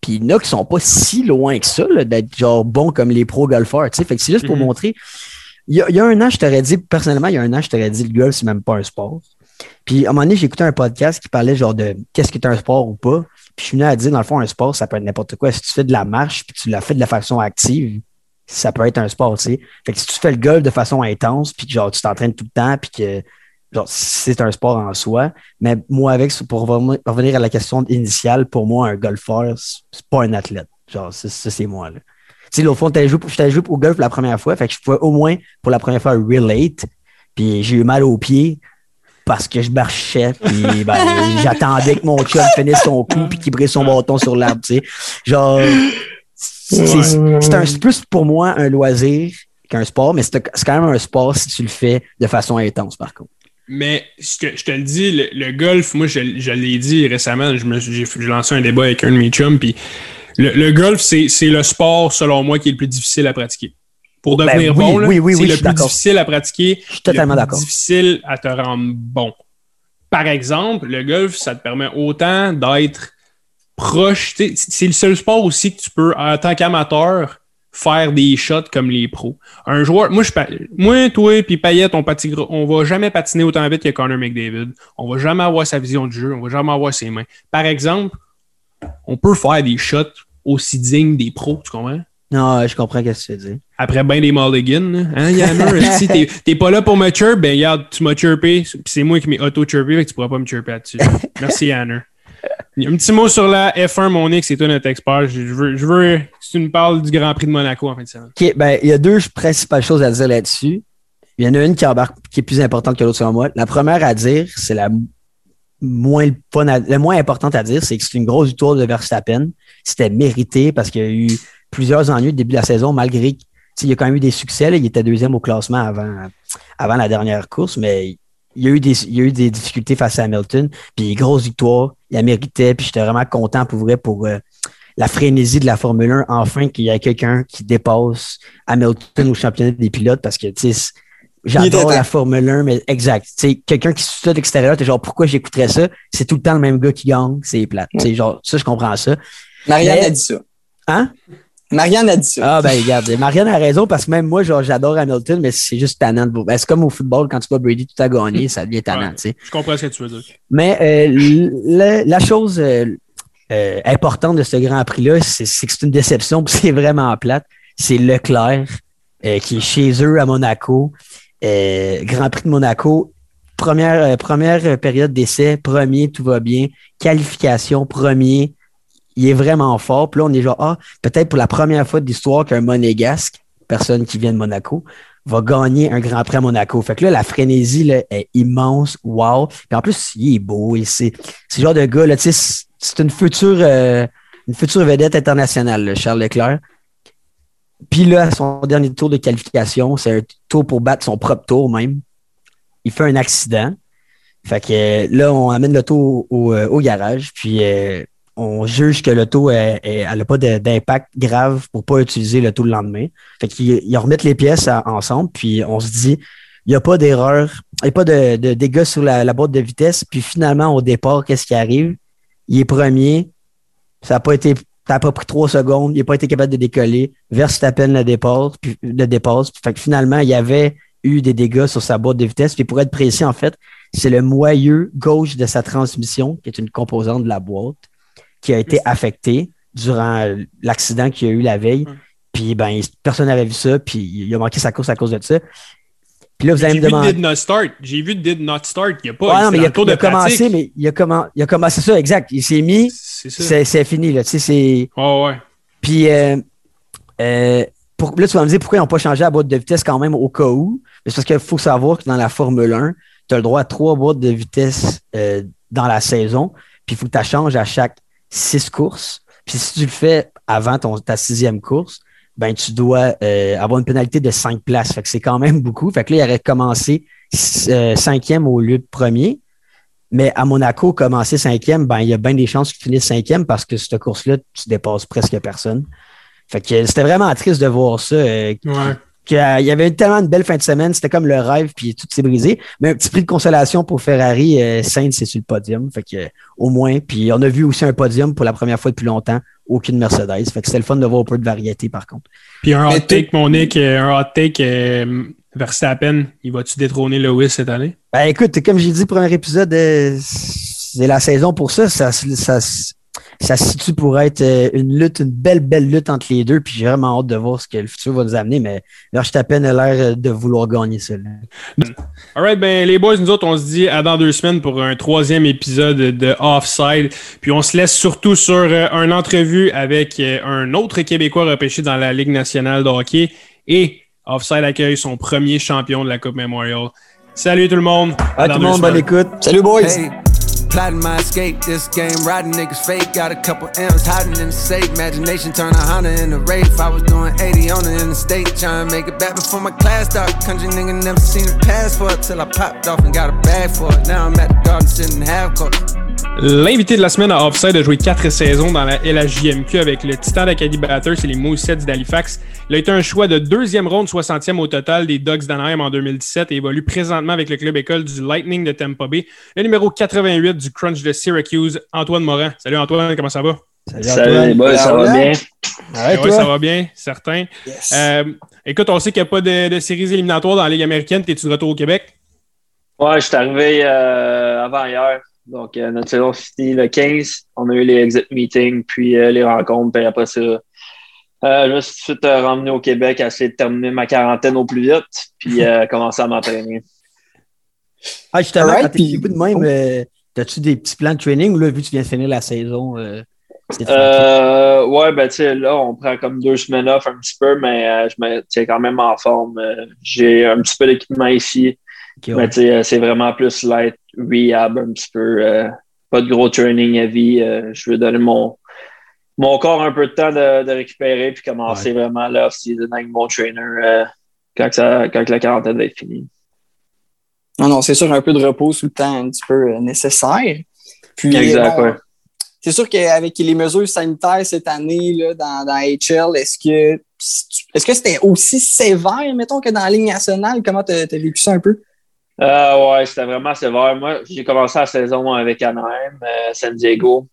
puis il y en a qui sont pas si loin que ça, d'être genre bons comme les pro golfeurs. tu sais. Fait que c'est juste pour Mhm. montrer. Il y, a, il y a un an, je t'aurais dit, personnellement, il y a un an, je t'aurais dit le golf, c'est même pas un sport. Puis à un moment donné, j'ai écouté un podcast qui parlait genre de qu'est-ce qui est un sport ou pas. Puis je suis venu à dire, dans le fond, un sport, ça peut être n'importe quoi. Si tu fais de la marche puis tu la fais de la façon active, ça peut être un sport, tu sais. Fait que si tu fais le golf de façon intense, puis que genre tu t'entraînes tout le temps, puis que genre c'est un sport en soi. Mais moi, avec, pour revenir à la question initiale, pour moi, un golfeur, c'est pas un athlète. Genre, ça, c'est moi, là. Tu sais, fois, j'étais joué, j'étais joué au golf la première fois, fait que je pouvais au moins, pour la première fois, relate. Puis j'ai eu mal aux pieds parce que je marchais, puis ben, j'attendais que mon chum finisse son coup, puis qu'il brise son bâton sur l'arbre, tu sais. Genre, c'est c'est un- c'est plus pour moi un loisir qu'un sport, mais c'est c'est quand même un sport si tu le fais de façon intense, par contre. Mais ce que je te le dis, le, le golf, moi, je, je l'ai dit récemment, je me suis- j'ai lancé un débat avec un de mes chums, puis le, le golf, c'est c'est le sport, selon moi, qui est le plus difficile à pratiquer. Pour Ben devenir oui, bon, là, oui, oui, c'est le plus difficile à pratiquer. Je suis totalement d'accord. difficile à te rendre bon. Par exemple, le golf, ça te permet autant d'être sais, C'est le seul sport aussi que tu peux, en tant qu'amateur, faire des shots comme les pros. Un joueur, moi, je, moi toi puis Payette, on, patine- on va jamais patiner autant vite que Connor McDavid. On va jamais avoir sa vision du jeu. On va jamais avoir ses mains. Par exemple, on peut faire des shots aussi dignes des pros, tu comprends? Non, je comprends ce que tu veux dire. Après ben des mulligans, là. hein, Yanner? si t'es t'es pas là pour me chirp, ben regarde, tu m'as chirpé, puis c'est moi qui m'ai auto-chirpé, fait que tu pourras pas me chirper là-dessus. Merci, Yanner. Un petit mot sur la F1, mon c'est toi notre expert. Je veux, je veux que tu nous parles du Grand Prix de Monaco en fin de semaine. OK, ben, il y a deux principales choses à dire là-dessus. Il y en a une qui, embarque- qui est plus importante que l'autre selon moi. La première à dire, c'est la moins moins importante à dire, c'est que c'est une grosse victoire de Verstappen. C'était mérité parce qu'il y a eu plusieurs ennuis au début de la saison, malgré qu'il y a quand même eu des succès. Il était deuxième au classement avant, avant la dernière course, mais il y, a eu des, il y a eu des difficultés face à Hamilton. Puis grosse victoire, la méritait. Puis j'étais vraiment content pour vrai pour euh, la frénésie de la Formule 1. Enfin, qu'il y ait quelqu'un qui dépasse Hamilton au championnat des pilotes parce que, tu sais, j'adore la Formule 1, mais exact. Quelqu'un qui suit ça de l'extérieur, t'es genre, pourquoi j'écouterais ça? C'est tout le temps le même gars qui gagne, c'est plate. Sais, genre, ça, je comprends ça. Marianne Mais- a dit ça. Hein? Marianne a dit ça. Ah, ben, regarde, Marianne a raison parce que même moi, genre, j'adore Hamilton, mais c'est juste tannant de vous. Ben, c'est comme au football, quand tu vois Brady tout à gagner, ça devient tannant, Ouais. tu sais. Je comprends ce que tu veux dire. Mais euh, le- la chose euh, euh, importante de ce Grand Prix-là, c'est c'est que c'est une déception, puis c'est vraiment plate. C'est Leclerc euh, qui est chez eux à Monaco. Euh, Grand Prix de Monaco, première, euh, première période d'essai, premier, tout va bien. Qualification, premier. Il est vraiment fort. Puis là, on est genre, ah, peut-être pour la première fois de l'histoire qu'un monégasque, personne qui vient de Monaco, va gagner un Grand Prix à Monaco. Fait que là, la frénésie là, est immense. Wow. Puis en plus, il est beau. C'est le genre de gars, là, tu sais, c'est- une future, euh, vedette internationale, Charles Leclerc. Puis là, son dernier tour de qualification, c'est un tour pour battre son propre tour même. Il fait un accident. Fait que euh, là, on amène l'auto au, au, euh, garage, puis on juge que l'auto elle n'a pas d'impact grave pour pas utiliser l'auto le lendemain. Fait qu'ils ils remettent les pièces à- ensemble, puis on se dit, il n'y a pas d'erreur, il n'y a pas de, dégâts sur la, boîte de vitesse. Puis finalement, au départ, qu'est-ce qui arrive? Il est premier. Ça n'a pas été. Ça pas pris trois secondes. Il n'a pas été capable de décoller. Verstappen le dépasse. Puis, le dépasse. Fait que finalement, il y avait eu des dégâts sur sa boîte de vitesse. Puis pour être précis, en fait, c'est le moyeu gauche de sa transmission, qui est une composante de la boîte, qui a été affecté durant l'accident qu'il y a eu la veille. Puis ben, personne n'avait vu ça. Puis il a manqué sa course à cause de ça. Puis là, vous allez J'ai me vu demander. Did Not Start. J'ai vu Did Not Start. Il n'y a pas. Ouais, non, mais il a, il commencé, mais il a, comment, il a commencé ça, exact. Il s'est mis, C'est fini, là. Tu sais, c'est. Oh, ouais. Puis, euh, euh, pour, là, tu vas me dire pourquoi ils n'ont pas changé la boîte de vitesse quand même au cas où. C'est parce qu'il faut savoir que dans la Formule 1, tu as le droit à trois boîtes de vitesse euh, dans la saison. Puis, il faut que tu changes à chaque six courses. Puis, si tu le fais avant ton, ta sixième course, ben, tu dois euh, avoir une pénalité de cinq places. Fait que c'est quand même beaucoup. Fait que là, il aurait commencé euh, cinquième au lieu de premier. Mais à Monaco, commencer cinquième, ben, il y a bien des chances qu'il finisse cinquième parce que cette course-là, tu dépasses presque personne. Fait que c'était vraiment triste de voir ça. euh. Qu'il y il y avait eu tellement une belle fin de semaine, c'était comme le rêve, puis tout s'est brisé. Mais un petit prix de consolation pour Ferrari, euh, Sainz, c'est sur le podium. Fait que, euh, au moins, puis on a vu aussi un podium pour la première fois depuis longtemps, aucune Mercedes. Fait que c'était le fun de voir un peu de variété, par contre. Puis un hot Mais take, mon Nick, euh, un hot take, euh, Verstappen, il va-tu détrôner Lewis cette année? Ben écoute, comme j'ai dit, premier épisode, euh, c'est la saison pour ça. Ça, se- ça, se- ça se situe pour être euh, une lutte, une belle, belle lutte entre les deux. Puis j'ai vraiment hâte de voir ce que le futur va nous amener. Mais Verstappen a l'air euh, de vouloir gagner ça. là. Alright, ben les boys, nous autres, on se dit à dans deux semaines pour un troisième épisode de Offside. Puis on se laisse surtout sur euh, une entrevue avec euh, un autre Québécois repêché dans la Ligue nationale de hockey. Et Offside accueille son premier champion de la Coupe Memorial. Salut tout le monde! À tout le monde, bonne écoute. Salut, boys! Hey, plotting my escape. This game, riding niggas fake. Got a couple M's hiding in the safe. Imagination turn a Honda into Wraith. I was doing 80 on the interstate, trying to make it back before my class start. Country nigga never seen a passport till I popped off and got a bag for it. Now I'm at the garden sitting half court. L'invité de la semaine à Offside a joué quatre saisons dans la LHJMQ avec le Titan d'Acadie Batters et les Moussets d'Halifax. Il a été un choix de deuxième ronde, 60e au total des Dogs d'Anaheim en 2017 et évolue présentement avec le club école du Lightning de Tampa Bay. Le numéro 88 du Crunch de Syracuse, Antoine Morin. Salut Antoine, comment ça va? Salut, Salut Antoine. les boys, ça va bien? Ah ouais, ouais, toi? ça va bien, certain. Yes. Euh, écoute, on sait qu'il n'y a pas de, de séries éliminatoires dans la Ligue américaine. T'es-tu de retour au Québec? Ouais, je suis arrivé euh, avant hier. Donc, euh, notre saison finit le 15. On a eu les exit meetings, puis euh, les rencontres, puis après ça, euh, je me suis tout de suite euh, ramené au Québec, essayer de terminer ma quarantaine au plus vite, puis euh, commencer à m'entraîner. Ah, justement, Alright, quand puis- de même, euh, As-tu des petits plans de training ou là, vu que tu viens de finir la saison? Euh? Euh, ouais, ben, tu sais, là, on prend comme deux semaines off un petit peu, mais euh, je me tiens quand même en forme. Euh, J'ai un petit peu d'équipement ici, ouais. mais tu sais, c'est vraiment plus light rehab un petit peu. euh, pas de gros training à vie. euh, je veux donner mon, mon corps un peu de temps de, de récupérer puis commencer vraiment l'off-season avec mon trainer euh, quand, ça, quand la quarantaine va être finie. Non, non, c'est sûr, un peu de repos sous le temps un petit peu euh, nécessaire. Puis, Exact, bon, ouais. C'est sûr qu'avec les mesures sanitaires cette année là, dans, dans HL, est-ce que est-ce que c'était aussi sévère, mettons, que dans la Ligue nationale? Comment tu as, vécu ça un peu? Euh, ouais, c'était vraiment sévère. Moi, j'ai commencé la saison avec Anaheim, euh, San Diego.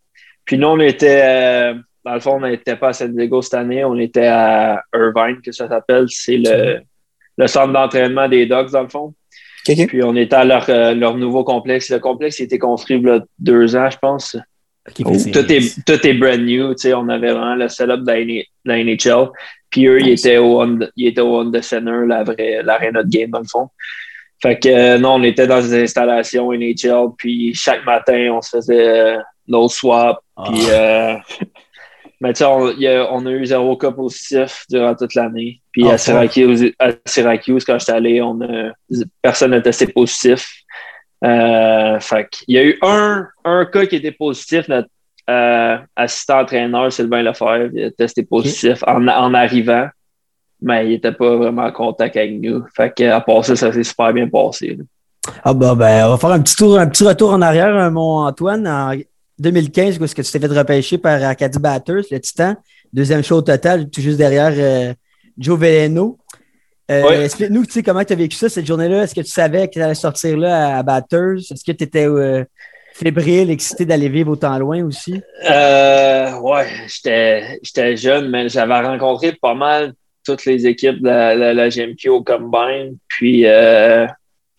Puis nous, on était, euh, dans le fond, on n'était pas à San Diego cette année, on était à Irvine, que ça s'appelle. C'est le, le centre d'entraînement des Dogs, dans le fond. Puis on était à leur, euh, leur nouveau complexe. Le complexe il a été construit il y a deux ans, je pense. C'est- tout, est, tout est brand new. Tu sais, on avait vraiment le setup de la, NHL. Puis eux, ils étaient au on, ils étaient au on the center, la vraie, l'arena de game, dans le fond. Fait que euh, non, on était dans des installations NHL. Puis chaque matin, on se faisait euh, nos swaps. Ah. Puis, euh, mais tu sais, on, il y a- on a eu zéro cas positif durant toute l'année. Puis Ah, à, Syracuse, à Syracuse, quand j'étais allé, on a, personne n'a testé positif. Euh, fait qu'il y a eu un, un cas qui était positif, notre euh, assistant entraîneur, Sylvain Lefebvre, il a testé positif en, en arrivant, mais il n'était pas vraiment en contact avec nous. Fait que, à part ça, ça s'est super bien passé. là. Ah bah ben, on va faire un petit tour, un petit retour en arrière, hein, mon Antoine. En 2015, où est-ce que tu t'es fait repêcher par Acadie Batters, le Titan? Deuxième show au total, tout juste derrière euh, Joe Veleno. Euh, Oui. Explique-nous, tu sais, comment tu as vécu ça cette journée-là? Est-ce que tu savais que tu allais sortir là à, Batters? Est-ce que tu étais euh, fébrile, excité d'aller vivre autant loin aussi? Euh, ouais, j'étais jeune, mais j'avais rencontré pas mal toutes les équipes de la, la, la GMQ au Combine. Puis, euh,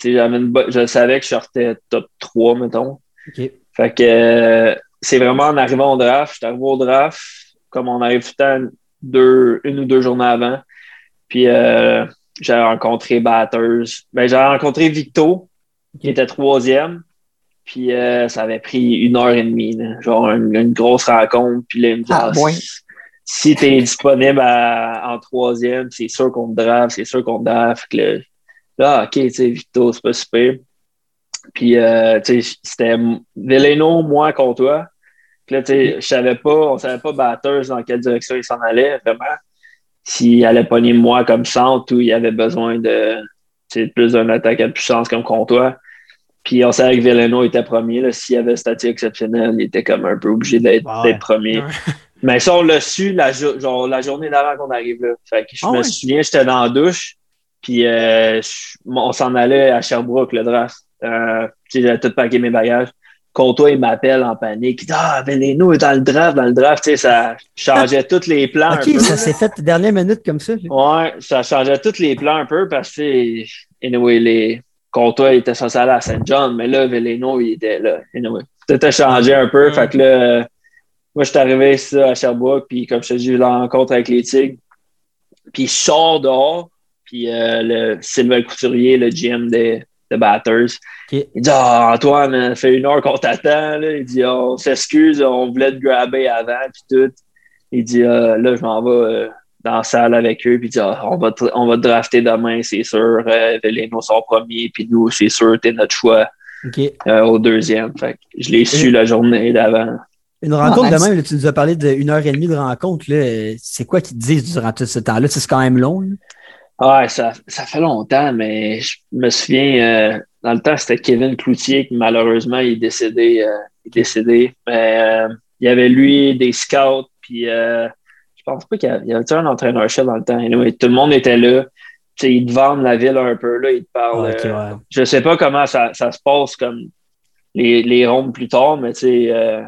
une je savais que je sortais top 3, mettons. Fait que euh, c'est vraiment en arrivant au draft. J'étais arrivé au draft, comme on arrive tout le temps deux, une ou deux journées avant. Puis euh, j'avais rencontré Batters. Ben, j'avais rencontré Victo, qui était troisième. Puis euh, ça avait pris une heure et demie, là. genre une, une grosse rencontre. Puis là, il me dit Ah, Ah. Si- tu es disponible à- en troisième, c'est sûr qu'on te draft, c'est sûr qu'on te draft. Que là, là, OK, tu sais, Victo, c'est pas super. Puis, euh, tu sais, c'était Veleno, moi, contre toi. Puis là, tu sais, je savais pas, on savait pas Batters dans quelle direction il s'en allait, vraiment. S'il allait pogner moi comme centre ou il avait besoin de, plus d'un attaque à puissance comme contre toi. Puis on savait que Veleno était premier. S'il y avait statut exceptionnel, il était comme un peu obligé d'être d'être premier. Mais ça, on l'a su la, genre, la journée d'avant qu'on arrive là. Fait que je Ah me souviens, j'étais dans la douche, puis euh, je- on s'en allait à Sherbrooke, le draft. Euh, j'avais tout paqué mes bagages. Comtois, il m'appelle en panique. Ah, Veleno est dans le draft, dans le draft. Tu sais, ça changeait tous les plans. un peu, ça s'est fait dernière minute comme ça. Ouais, ça changeait tous les plans un peu parce que, anyway, les Comtois il était censé aller à Saint John, mais là, Veleno, il était là. Anyway, tout a changé un peu. Ouais. Fait que là, moi, je suis arrivé à Sherbrooke, puis comme je te dis, j'ai eu la rencontre avec les Tigres. Puis je sors dehors, puis euh, le Sylvain Couturier, le GM des, des Batters, il dit Ah, Antoine, ça fait une heure qu'on t'attend. là. Il dit On s'excuse, on voulait te grabber avant, puis tout. Il dit Ah, Là, je m'en vais euh, dans la salle avec eux, puis il dit Ah, on, va te, on va te drafter demain, c'est sûr. Euh, Veleno sort premier, puis nous, c'est sûr, t'es notre choix OK. euh, au deuxième. Fait que je l'ai su la journée d'avant. Une rencontre Ah, de même, là, tu nous as parlé d'une heure et demie de rencontre. là. C'est quoi qu'ils te disent durant tout ce temps-là? C'est quand même long. là. Ouais, ça, ça fait longtemps, mais je me souviens, euh, dans le temps, c'était Kevin Cloutier qui malheureusement il est décédé. euh, il est décédé. Mais euh, il y avait lui, des scouts, puis euh, je pense pas qu'il y avait, un entraîneur-chef dans le temps? Anyway, tout le monde était là. Tu sais, ils te vendent la ville un peu, là, ils te parlent. Ah, ok, euh, ouais. Je sais pas comment ça, ça se passe comme les, les rondes plus tard, mais tu sais, euh,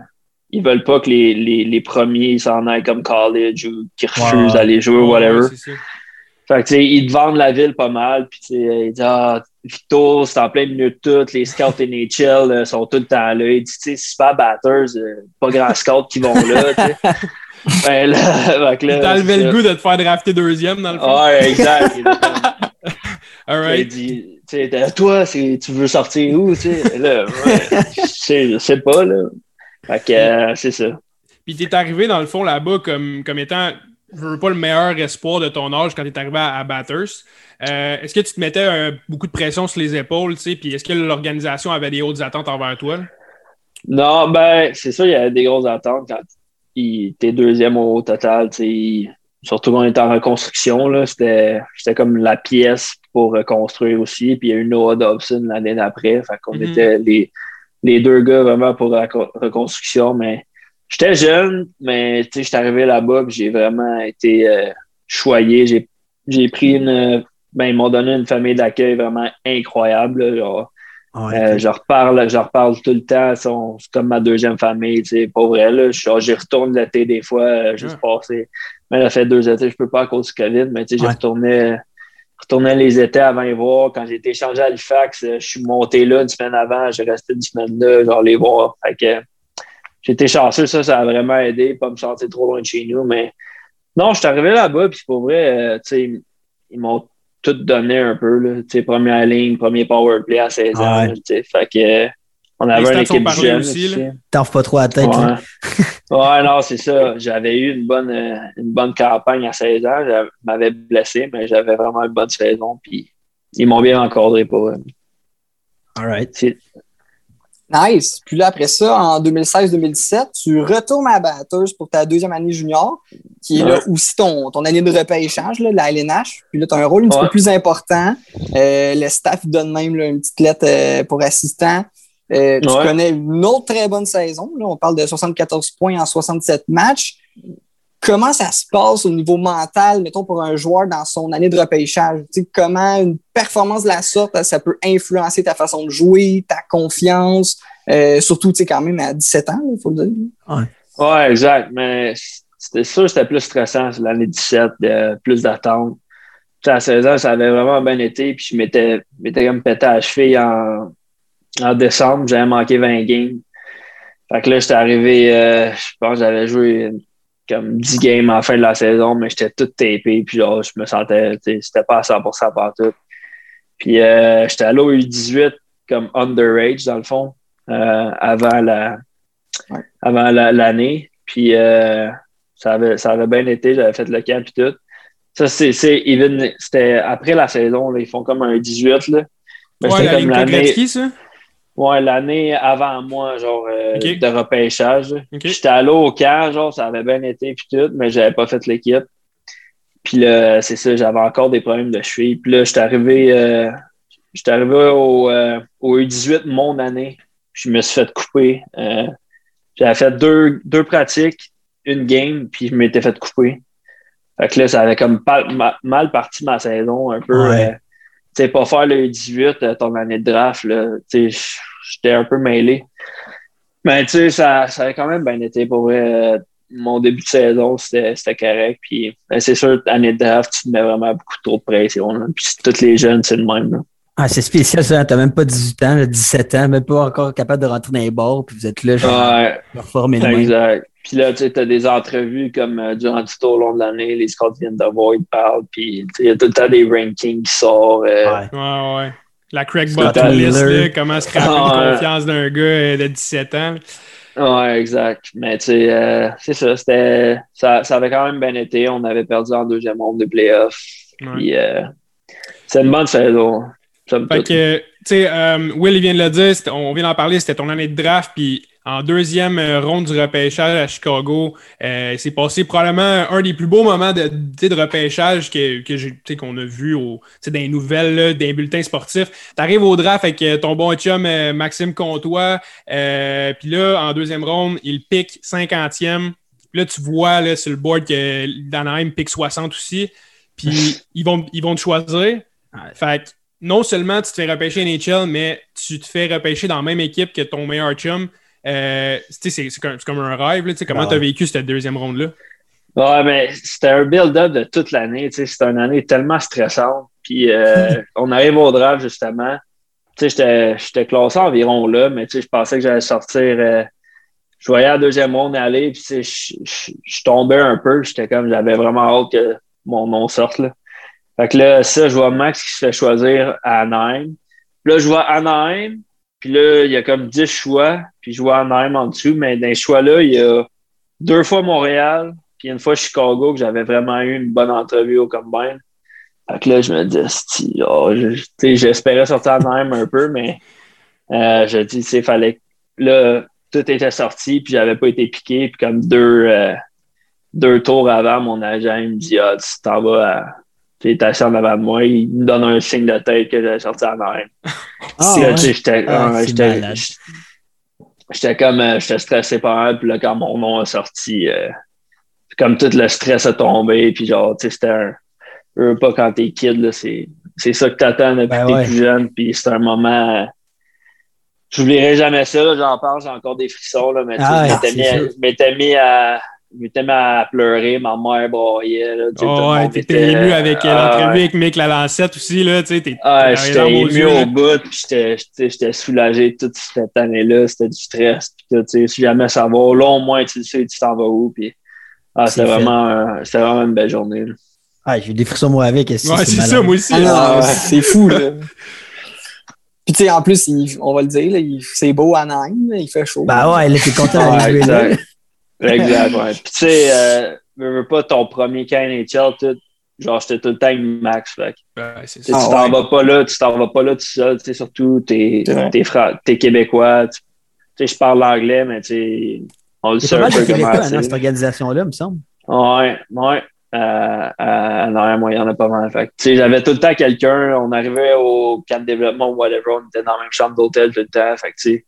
ils veulent pas que les, les, les premiers s'en aillent comme college ou qu'ils refusent Ouais. d'aller jouer, Ouais, whatever. ouais. Fait que, ils te vendent la ville pas mal. Puis, ils disent, ah, Victo, c'est en plein milieu de tout. Les scouts NHL euh, sont tout le temps là. Il dit, tu sais, super batters, euh, pas grand scouts qui vont là. Ben là, fait que là, T'as levé le goût de te faire drafter deuxième dans le fond. Ouais, exact. All il right. dit, tu Tu sais, toi, tu veux sortir où, tu sais? Là, ouais, je sais pas, là. Fait que, euh, c'est ça. Puis t'es arrivé, dans le fond, là-bas comme, comme étant, je veux pas le meilleur espoir de ton âge quand t'es arrivé à, à Bathurst. Euh, est-ce que tu te mettais euh, beaucoup de pression sur les épaules, tu sais, puis est-ce que l'organisation avait des hautes attentes envers toi? là? Non, ben, c'est ça, il y avait des grosses attentes quand était deuxième au total, tu sais. Surtout quand on était en reconstruction, là, c'était, c'était comme la pièce pour reconstruire aussi. Puis il y a eu Noah Dobson l'année d'après. Fait qu'on Mhm. était les, les deux gars vraiment pour la co- reconstruction. Mais j'étais jeune, mais tu sais, j'étais arrivé là-bas, j'ai vraiment été euh, choyé. J'ai, j'ai pris une. Ben, ils m'ont donné une famille d'accueil vraiment incroyable. là, genre, Ouais, euh, je reparle, je reparle tout le temps. C'est comme ma deuxième famille, tu sais, pas vrai. Là. J'y retourne l'été des fois, euh, juste passé. Mais ça fait deux étés, je peux pas à cause du COVID, mais tu sais, j'y retournais, retournais les étés avant les voir. Quand j'ai été échangé à Halifax, euh, je suis monté là une semaine avant, j'ai resté une semaine là, genre les voir. Fait que j'ai été chanceux, ça, ça a vraiment aidé, pas me sentir trop loin de chez nous. Mais non, je suis arrivé là-bas, puis pour vrai, euh, tu sais, ils m'ont tout donné un peu, là. Tu sais, première ligne, premier power play à 16 ans, Ouais. tu sais. Fait que on avait une équipe jeune aussi. T'en pas trop à la tête. là. Ouais. ouais, non, c'est ça. J'avais eu une bonne, euh, une bonne campagne à 16 ans. Je m'avais blessé, mais j'avais vraiment une bonne saison. Puis ils m'ont bien encadré pour eux. All right. Nice. Puis là, après ça, en 2016-2017, tu retournes à Batters pour ta deuxième année junior, qui est là aussi ton, ton année de repêchage, là, la LNH. Puis là, tu as un rôle un petit peu plus important. Euh, le staff donne même là, une petite lettre euh, pour assistant. Euh, tu connais une autre très bonne saison. Là, on parle de 74 points en 67 matchs. Comment ça se passe au niveau mental, mettons, pour un joueur dans son année de repêchage? Tu sais, comment une performance de la sorte, ça peut influencer ta façon de jouer, ta confiance, euh, surtout, tu sais, quand même à 17 ans, il faut le dire. Ouais, exact. Mais c'était sûr que c'était plus stressant l'année 17, de, plus d'attente. À 16 ans, ça avait vraiment bien été. Puis je m'étais m'étais comme pété à la cheville en, en décembre. J'avais manqué 20 games. Fait que là, j'étais arrivé, euh, je pense que j'avais joué comme 10 games à la fin de la saison, mais j'étais tout tapé. Puis genre, je me sentais, tu sais, c'était pas à 100% partout. Puis euh, j'étais allé au U18 comme underage, dans le fond, euh, avant la avant la- l'année. Puis euh, ça, avait, ça avait bien été, j'avais fait le camp et tout. Ça, c'est, c'était après la saison, là, ils font comme un 18. Là. Mais Ouais, c'était comme l'année, ça? Ouais, l'année avant moi, genre euh, de repêchage. là. Ok. J'étais allé au camp, genre, ça avait bien été puis tout, mais j'avais pas fait l'équipe. Puis là, c'est ça, j'avais encore des problèmes de cheville. Puis là, j'étais arrivé, euh, j'étais arrivé au, euh, au U18 mon année. Je me suis fait couper. Euh, j'avais fait deux, deux pratiques, une game, puis je m'étais fait couper. Fait que là, ça avait comme pas- ma- mal parti ma saison, un peu. Ouais. Tu sais, pas faire le U18, euh, ton année de draft, là. Tu sais, j'étais un peu mêlé. Mais tu sais, ça, ça avait quand même bien été pour vrai. Euh, Mon début de saison, c'était correct. Puis ben, c'est sûr, année de draft, tu te mets vraiment beaucoup trop de pression. là. Puis tous les jeunes, c'est le même. là. Ah, c'est spécial, ça. T'as même pas 18 ans, là, 17 ans, même pas encore capable de rentrer dans les bars, puis vous êtes là, genre, Ouais, exact. Puis là, tu sais, as des entrevues comme euh, durant tout au long de l'année, les scouts viennent de voir, ils parlent. Puis il y a tout le temps des rankings qui sortent. euh, Ouais. Ouais, ouais. La Craig Scott Button list, là, comment se craper Ah, la ouais. confiance d'un gars euh, de 17 ans. Ouais, exact. Mais tu sais, euh, c'est ça, c'était. Ça, ça avait quand même bien été. On avait perdu en deuxième ronde de playoffs. Ouais. Puis euh, c'est une bonne saison. Fait que, tu sais, euh, Will, il vient de le dire, on vient d'en parler, c'était ton année de draft, puis en deuxième euh, ronde du repêchage à Chicago, euh, c'est passé probablement un des plus beaux moments de, repêchage que, que qu'on a vu au, dans les nouvelles, là, dans les bulletins sportifs. Tu arrives au draft avec euh, ton bon chum euh, Maxime Comtois, euh, puis là, en deuxième ronde, il pique 50e. Puis là, tu vois là, sur le board que Danaheim pique 60 aussi. Puis ils vont, ils vont te choisir. Fait que non seulement tu te fais repêcher NHL, mais tu te fais repêcher dans la même équipe que ton meilleur chum. Euh, c'est comme, comme un rêve. Là, tu sais, comment Ah tu as vécu cette deuxième ronde-là? Ouais, mais c'était un build-up de toute l'année. C'était une année tellement stressante. Puis euh, on arrive au draft, justement. Tu sais, j'étais- j'étais classé environ là, mais tu sais, je pensais que j'allais sortir. euh, je voyais la deuxième ronde aller, puis je, tombais un peu. J'étais comme, j'avais vraiment hâte que mon nom sorte. Là. Fait que là, ça, je vois Max qui se fait choisir à Anaheim. là, je vois Anaheim, puis là, il y a comme 10 choix, puis je vois Anaheim en dessous, mais dans les choix-là, il y a deux fois Montréal, puis une fois Chicago, que j'avais vraiment eu une bonne entrevue au Combine. Fait que là, je me dis, oh, j'espérais sortir Anaheim un peu, mais euh, je dis, il fallait. Là, tout était sorti, puis j'avais pas été piqué, puis comme deux, euh, deux tours avant, mon agent il me dit, ah, tu t'en vas à tu es assis en avant de moi, il me donne un signe de tête que j'ai sorti en arrière. Ah, ouais. tu J'étais Ah, ouais, c'est j'étais- comme euh, j'étais stressé pas mal, puis là, quand mon nom a sorti, euh, comme tout le stress a tombé, puis genre, tu sais, c'était un. Je veux pas quand t'es kid, là, c'est c'est ça que t'attends depuis Ben que t'es ouais. plus jeune, puis c'est un moment. J'oublierai jamais ça, j'en parle, j'ai encore des frissons, là, mais tu sais, Ah, je m'étais mis à-. Je m'étais mis à. Pleurer, ma mère broyait. Là, Oh, ouais, t'étais ému avec euh, l'entrevue ouais. avec Mick Lalancette aussi, là, tu sais, t'es Ah, j'étais ému au bout, puis j'étais- soulagé toute cette année-là. C'était du stress. Puis tu sais, si jamais ça va, là, au moins, tu sais, tu t'en vas où. Puis, ah, C'est c'était vraiment, euh, vraiment une belle journée. là. Ah, j'ai eu des frissons moi avec. Ouais, c'est ça, moi aussi. Ah ouais. c'est fou, là. Puis, tu sais, en plus, il- on va le dire, c'est beau à là, il fait chaud. Bah ouais, là, t'es content d'aller jouer là. Exact. Ouais. Puis, tu sais, euh, veux, veux pas ton premier camp NHL, tout, genre, j'étais tout le temps avec Max. Fait, que, Ouais, c'est ça. Ah, tu t'en ouais. vas pas là, tu t'en vas pas là tout seul. Tu sais, surtout, t'es t'es fra- t'es québécois. Tu sais, je parle l'anglais, mais tu sais, on le sait pas un peu comment Québécois c'est. dans cette organisation-là, me semble. Ouais, ouais. Euh, euh, non, moi, il y en a pas mal. Fait que, tu sais, j'avais tout le temps quelqu'un. On arrivait au camp de développement ou whatever. On était dans la même chambre d'hôtel tout le temps. Fait que, tu sais, tu sais,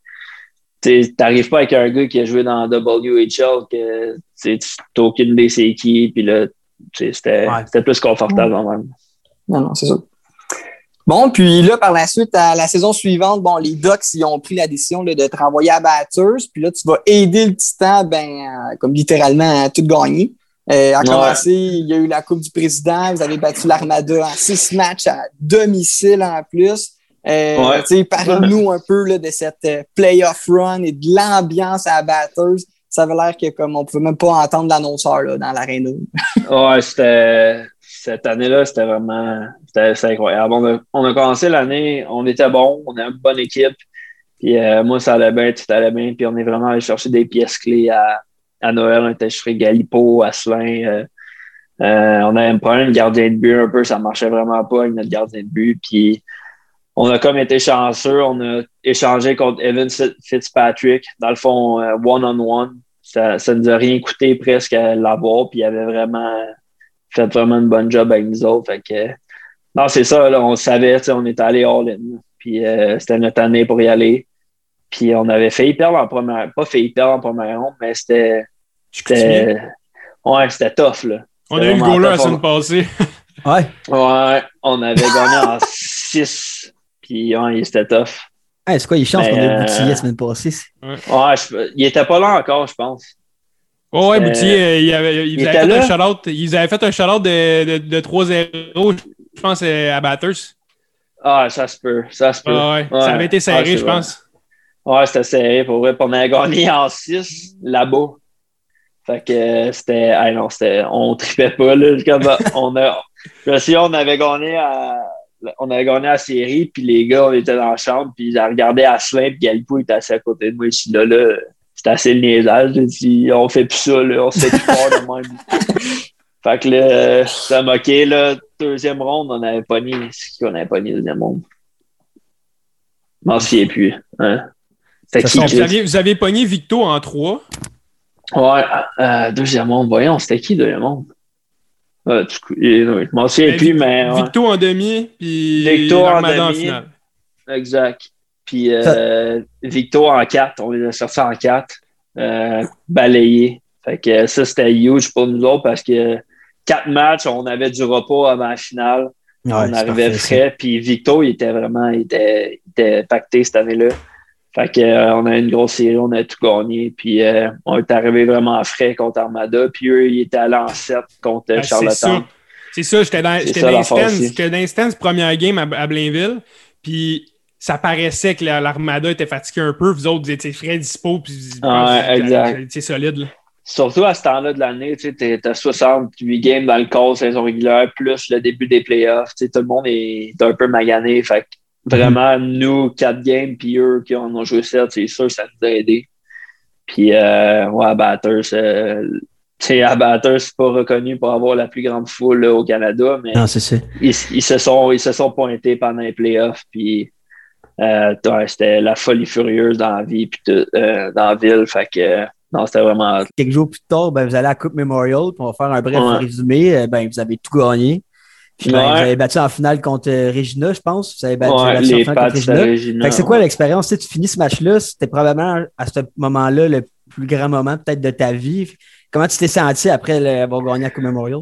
t'arrives pas avec un gars qui a joué dans WHL que tu aucune idée c'est qui. Puis là, c'était Ouais. plus confortable quand même. Non, non, c'est ça. Bon, puis là, par la suite, à la saison suivante, bon, les Ducks, ils ont pris la décision là, de te renvoyer à Batters. Puis là, tu vas aider le Titan, ben, à- comme littéralement, à tout gagner. Euh, à Ouais. commencer, il y a eu la Coupe du Président. Vous avez battu l'Armada en six matchs à domicile en plus. Euh, Ouais. Parle-nous un peu là, de cette euh, playoff run et de l'ambiance à Batters. Ça avait l'air que comme on pouvait même pas entendre l'annonceur dans l'aréna. Ouais, c'était. Cette année-là, c'était vraiment. C'était incroyable. On a, on a commencé l'année, on était bon, on a une bonne équipe. Puis euh, moi, ça allait bien, tout allait bien. Puis on est vraiment allé chercher des pièces clés à, à Noël. On était chez Galipo, Asselin. Euh, euh, on avait un problème de gardien de but un peu. Ça marchait vraiment pas avec notre gardien de but. Puis on a comme été chanceux. On a échangé contre Evan Fitzpatrick. Dans le fond, euh, one-on-one. Ça, ça nous a rien coûté presque à l'avoir. Puis il avait vraiment fait vraiment une bonne job avec nous autres. Fait que, non, c'est ça, là, on savait, tu sais, on était allé all-in. Puis euh, c'était notre année pour y aller. Puis on avait failli perdre en première, pas failli perdre en première ronde, mais c'était, c'était, ouais, c'était tough, là. On a eu le goaler la semaine passée. Ouais. Ouais, on avait gagné en 6. Puis ouais, c'était tough. Hey, c'est quoi, il chance qu'on ait euh, boutillé la semaine passée. Ouais, je- il était pas là encore, je pense. Oh, ouais, Euh, Boutier, euh, il, avait, il, il avait était fait un shout-out. Ils avaient fait un shout-out de, de, de 3-0, je pense, euh, à Batters. Ah, ça se peut, ça se peut. Ah ouais. Ouais. Ça avait été Ah, serré, c'est je vrai. pense. Ouais, c'était serré pour vrai. On avait gagné en 6 là-bas. Fait que euh, c'était. Ah non, c'était. On tripait pas, là. Comme, on a. Souviens, on avait gagné à. On avait gagné la série, puis les gars, on était dans la chambre, puis ils regardaient Asselin, puis Galipo était assis à côté de moi. Je suis là, là. C'était assez le niaisage. J'ai dit, on fait plus ça, là. On se fait plus fort de même. Fait que là, ça moqué, là. Deuxième ronde, on avait pogné. C'est qui on avait pogné, deuxième ronde? Je m'en souviens plus. Hein? Qui, Vous aviez, vous aviez pogné Victo en 3. Ouais, euh, deuxième monde. Voyons, c'était qui deuxième monde? Euh, du coup, et, oui, je m'en souviens plus, mais. ouais. Victo en demi, puis Victo en demi. finale. Exact. Puis euh, Victo en 4, on les a sortis en 4, euh, balayés. Fait que ça, c'était huge pour nous autres parce que quatre matchs, on avait du repos avant la finale. Ouais, on arrivait parfait, frais. Puis Victo, il était vraiment il était, il était pacté cette année-là. Fait que, euh, on a une grosse série, on a tout gagné. Puis euh, on est arrivé vraiment frais contre Armada. Puis eux, ils étaient allés en 7 contre Ben, c'est Charlottetown. ça. C'est ça, j'étais dans, j'étais stands, première game à, à Blainville, puis ça paraissait que la- l'Armada était fatiguée un peu, vous autres, vous étiez frais dispo, puis vous- étiez solide. là. Surtout à ce temps-là de l'année, tu sais, t'as 68 games dans le corps saison régulière, plus le début des playoffs. Tout le monde est un peu magané. Fait que vraiment, nous, quatre games, puis eux qui en ont joué sept, c'est sûr, ça nous a aidé. Puis, euh, ouais, à Batters, euh, tu sais, à Batters, c'est pas reconnu pour avoir la plus grande foule là, au Canada, mais Non, ils, ils se sont, ils se sont pointés pendant les playoffs, puis euh, ouais, c'était la folie furieuse dans la vie, puis tout, euh, dans la ville. Fait que, non, c'était vraiment. Quelques jours plus tard, ben, vous allez à la Coupe Memorial, puis on va faire un bref Ouais. résumé. Ben, vous avez tout gagné. Puis ben, Ouais. vous avez battu en finale contre euh, Regina, je pense. Vous avez battu, Ouais, en finale contre Regina. C'est quoi l'expérience? Tu sais, tu finis ce match-là, c'était probablement à ce moment-là le plus grand moment peut-être de ta vie. Comment tu t'es senti après le- avoir gagné la Coupe Memorial?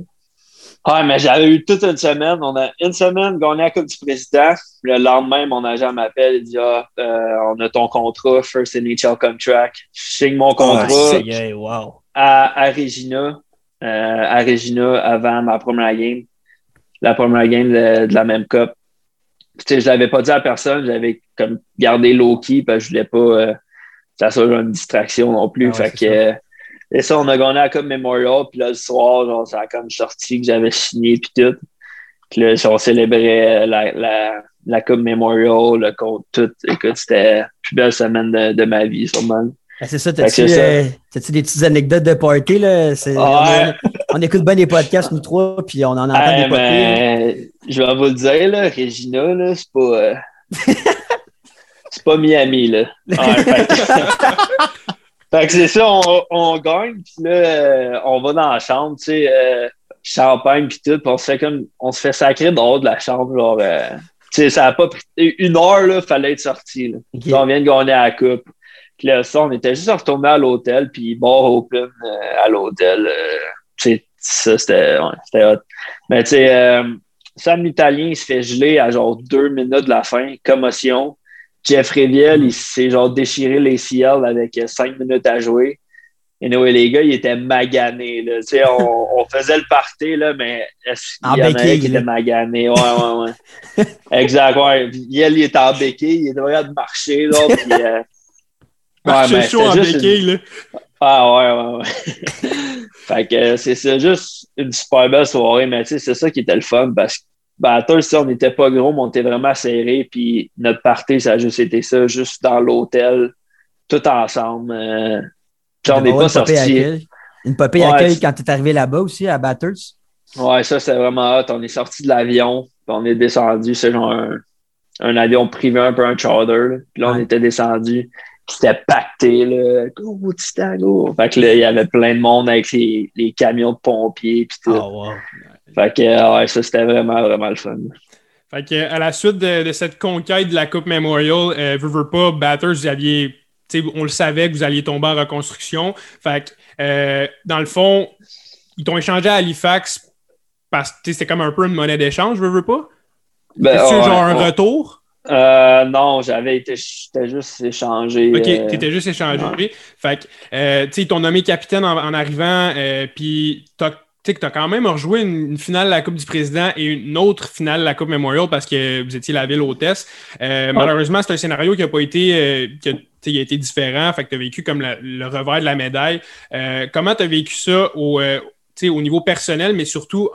Ouais, mais j'avais eu toute une semaine. On a une semaine gagné la Coupe du Président. Le lendemain, mon agent m'appelle et dit Ah, euh, on a ton contrat, First NHL Contract. Je signe mon contrat Ah, c'est- wow. à, à Regina, euh, à Regina avant ma première game. La première game de, de la même Coupe. Puis, tu sais, je l'avais pas dit à personne, j'avais comme gardé low-key parce que je voulais pas euh, que ça soit une distraction non plus. Ah ouais, fait que, euh, et ça, on a gagné la Coupe Memorial, puis là, le soir, genre, ça a comme sorti que j'avais signé, puis tout. Puis là, on célébrait la, la, la Coupe Memorial, le compte, tout. Écoute, c'était la plus belle semaine de, de ma vie, sûrement. Ben, c'est ça, t'as-tu euh, des petites anecdotes de party? Là? Ouais. on, on écoute bien des podcasts, nous trois, puis on en entend des je vais vous le dire, là, Regina, là, c'est pas. euh, c'est pas Miami, là. Ouais, fait que, fait que c'est ça, on, on gagne, puis là, euh, on va dans la chambre, tu sais, euh, champagne, puis tout, puis on se fait comme. On se fait sacrer dehors de la chambre, genre. euh, tu sais, ça a pas pris une heure, là, fallait être sorti, là. On vient de gagner à la coupe. Puis là, ça, on était juste retourné à l'hôtel, puis bar open euh, à l'hôtel. euh, sais, ça, c'était ouais, c'était hot. Mais tu sais, euh, Sam l'Italien, il se fait geler à genre deux minutes de la fin, commotion. Jeff Riviel, il s'est genre déchiré les CL avec euh, cinq minutes à jouer. Et anyway, les gars, ils étaient maganés. Là. Tu sais, on, on faisait le party, là, mais est-ce qu'il y en avait qui étaient maganés? Ouais, ouais, ouais. exact, ouais. Yel, il était en béquille, il était en train de marcher, là, puis, euh, Marcher mais chaud en c'était juste une- béquille, là. ah ouais, ouais, ouais. fait que euh, c'est juste une super belle soirée, mais tu sais, c'est ça qui était le fun parce que Batters, on n'était pas gros, mais on était vraiment serrés. Puis notre party, ça a juste été ça, juste dans l'hôtel, tout ensemble. Euh, puis on n'est D'avoir pas sorti. accueil. Une popée Ouais, accueil quand tu es arrivé là-bas aussi, à Batters. Ouais, ça, c'est vraiment hot. On est sorti de l'avion, puis on est descendu. C'est genre un, un avion privé, un peu un charter. là. Puis là, on était descendu. C'était pacté, là. Go, Titan, go. Fait que là, il y avait plein de monde avec les, les camions de pompiers, puis tout. Oh, wow. Fait que, euh, ouais, ça, c'était vraiment, vraiment le fun. Fait que, à la suite de, de cette conquête de la Coupe Memorial, euh, veux, veux pas, Batters, vous aviez, tu sais, on le savait que vous alliez tomber en reconstruction. Fait que, euh, dans le fond, ils t'ont échangé à Halifax parce que c'était comme un peu une monnaie d'échange, veux, veux pas? Ben, C'est genre un ouais. retour? Euh, non, j'avais été, j'étais juste échangé. Ok, euh, t'étais juste échangé. ouais. Fait que, euh, tu sais, ils t'ont nommé capitaine en, en arrivant, euh, puis t'as tu sais que tu as quand même rejoué une, une finale de la Coupe du Président et une autre finale de la Coupe Memorial parce que vous étiez la ville hôtesse. Euh, Malheureusement, c'est un scénario qui n'a pas été, euh, qui a, il a été différent. Fait que tu as vécu comme la- le revers de la médaille. Euh, comment tu as vécu ça au, au niveau personnel, mais surtout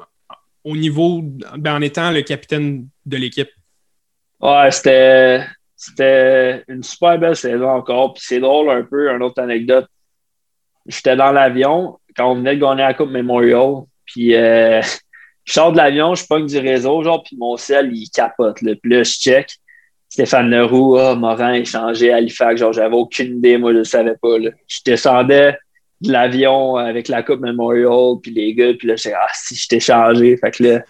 au niveau ben, en étant le capitaine de l'équipe? Ouais, c'était, c'était une super belle saison encore. Puis c'est drôle un peu, une autre anecdote. J'étais dans l'avion quand on venait de gagner la Coupe Memorial. Puis euh, je sors de l'avion, je pogne du réseau, genre, puis mon sel, il capote. Là. Puis là, je check. Stéphane Leroux, ah, Morin échangé à Halifax. Genre, j'avais aucune idée, moi, je ne savais pas. Je descendais de l'avion avec la Coupe Memorial, puis les gars, puis là, j'étais, ah, si, je t'ai changé. Fait que là,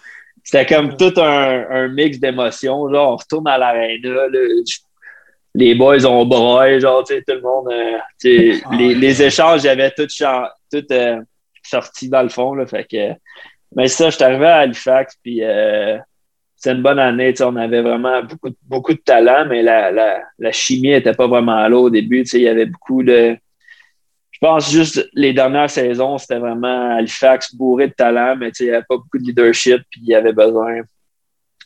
c'était comme tout un, un mix d'émotions. Genre, on retourne à l'aréna, les boys ont broyé, genre, tu sais, tout le monde, euh, tu sais, Ah, les, échanges, j'avais tout, tout euh, sorti dans le fond, là, fait que, mais ça, je suis arrivé à Halifax, puis euh, c'est une bonne année, tu sais, on avait vraiment beaucoup, beaucoup de talent, mais la, la, la chimie était pas vraiment là au début, tu sais, il y avait beaucoup de, je pense juste les dernières saisons, c'était vraiment Halifax bourré de talent, mais tu sais, il n'y avait pas beaucoup de leadership, puis il y avait besoin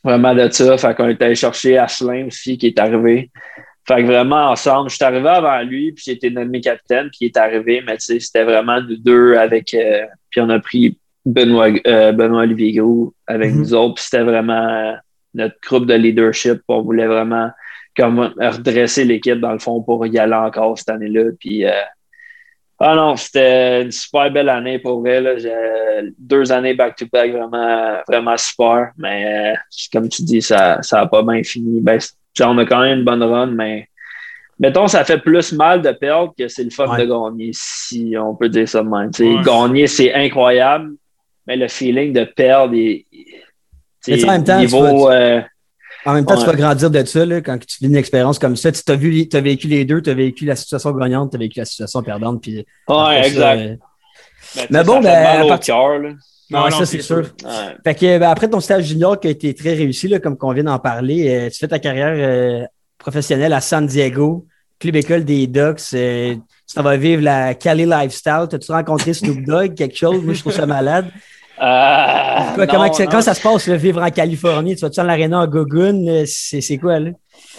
vraiment de ça. Fait qu'on était allé chercher Asselin aussi, qui est arrivé. Fait que vraiment ensemble, je suis arrivé avant lui, puis j'ai été nommé capitaine, puis il est arrivé, mais tu sais, c'était vraiment nous deux avec. euh, puis on a pris Benoît, euh, Benoît Olivier Gros avec Mhm. nous autres, puis c'était vraiment. notre groupe de leadership. On voulait vraiment comme redresser l'équipe dans le fond pour y aller encore cette année-là. Puis euh, ah non, c'était une super belle année pour vrai. Là. Deux années back-to-back vraiment, vraiment super. Mais euh, comme tu dis, ça n'a pas bien fini. Ben, on a quand même une bonne run, mais mettons, ça fait plus mal de perdre que c'est le fun de gagner, si on peut dire ça de même. Gagner, c'est incroyable, mais le feeling de perdre est. en même temps, niveau, euh, en même temps, tu vas grandir de ça là, quand tu vis une expérience comme ça. Tu as, vu, as vécu les deux, tu as vécu la situation gagnante, tu as vécu la situation perdante. Puis ouais, exact. Euh, ben, mais bon, ben, mal au cœur, non, ça, c'est sûr. Fait que, ben, après ton stage junior qui a été très réussi, là, comme qu'on vient d'en parler, euh, tu fais ta carrière euh, professionnelle à San Diego, club école des Ducks. tu t'en vas vivre la Cali Lifestyle. T'as-tu rencontré Snoop Dogg, quelque chose? Moi, je trouve ça malade. Euh, comment, ça se passe, vivre en Californie? Tu vas-tu dans l'aréna à Gogun? Euh, c'est quoi, là?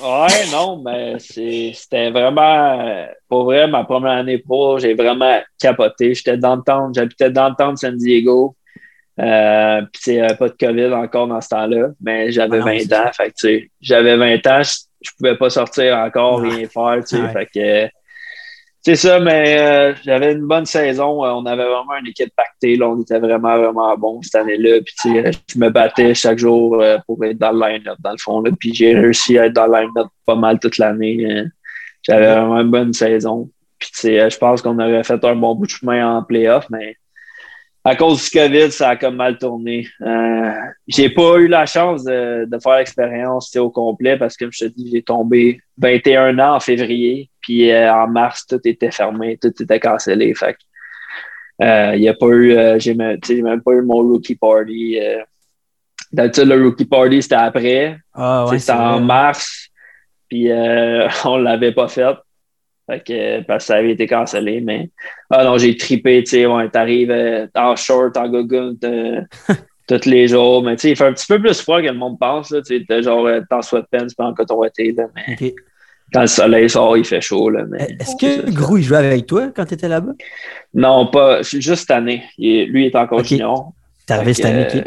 Ouais, non, mais c'était vraiment, pour vrai, ma première année pro, j'ai vraiment capoté. J'étais dans le temps, j'habitais dans le temps de San Diego. Euh, puis, il n'y avait pas de COVID encore dans ce temps-là, mais j'avais 20 ah ans. Fait que, j'avais 20 ans, je, ne pouvais pas sortir encore, rien faire, tu sais. Fait que, c'est ça, mais euh, j'avais une bonne saison. Euh, on avait vraiment une équipe pactée. Là. On était vraiment, vraiment bon cette année-là. Puis, je me battais chaque jour euh, pour être dans le line-up, dans le fond. Là. Puis, j'ai réussi à être dans le line-up pas mal toute l'année. J'avais vraiment une bonne saison. Puis, je pense qu'on aurait fait un bon bout de chemin en playoff, mais à cause du COVID, ça a comme mal tourné. Euh, j'ai pas eu la chance de, de faire l'expérience au complet parce que, comme je te dis, j'ai tombé 21 ans en février, puis euh, en mars, tout était fermé, tout était cancellé. Fait euh, il y a pas eu, euh, j'ai même, même, pas eu mon rookie party. D'habitude, le rookie party, c'était après. Ah, ouais, c'était en mars, puis on l'avait pas fait. Fait que, parce que ça avait été cancellé, mais ah non, j'ai tripé, tu sais, ouais, t'arrives euh, en short, en gogun tous les jours, mais tu sais, il fait un petit peu plus froid que le monde pense, tu sais, t'es genre, euh, t'en sweatpants pas en coton été, là, mais quand le soleil sort, il fait chaud, là, mais... Est-ce que Grou, il jouait avec toi quand t'étais là-bas? Non, pas, juste cette année. lui, il est encore okay. junior. T'es arrivé cette année, euh,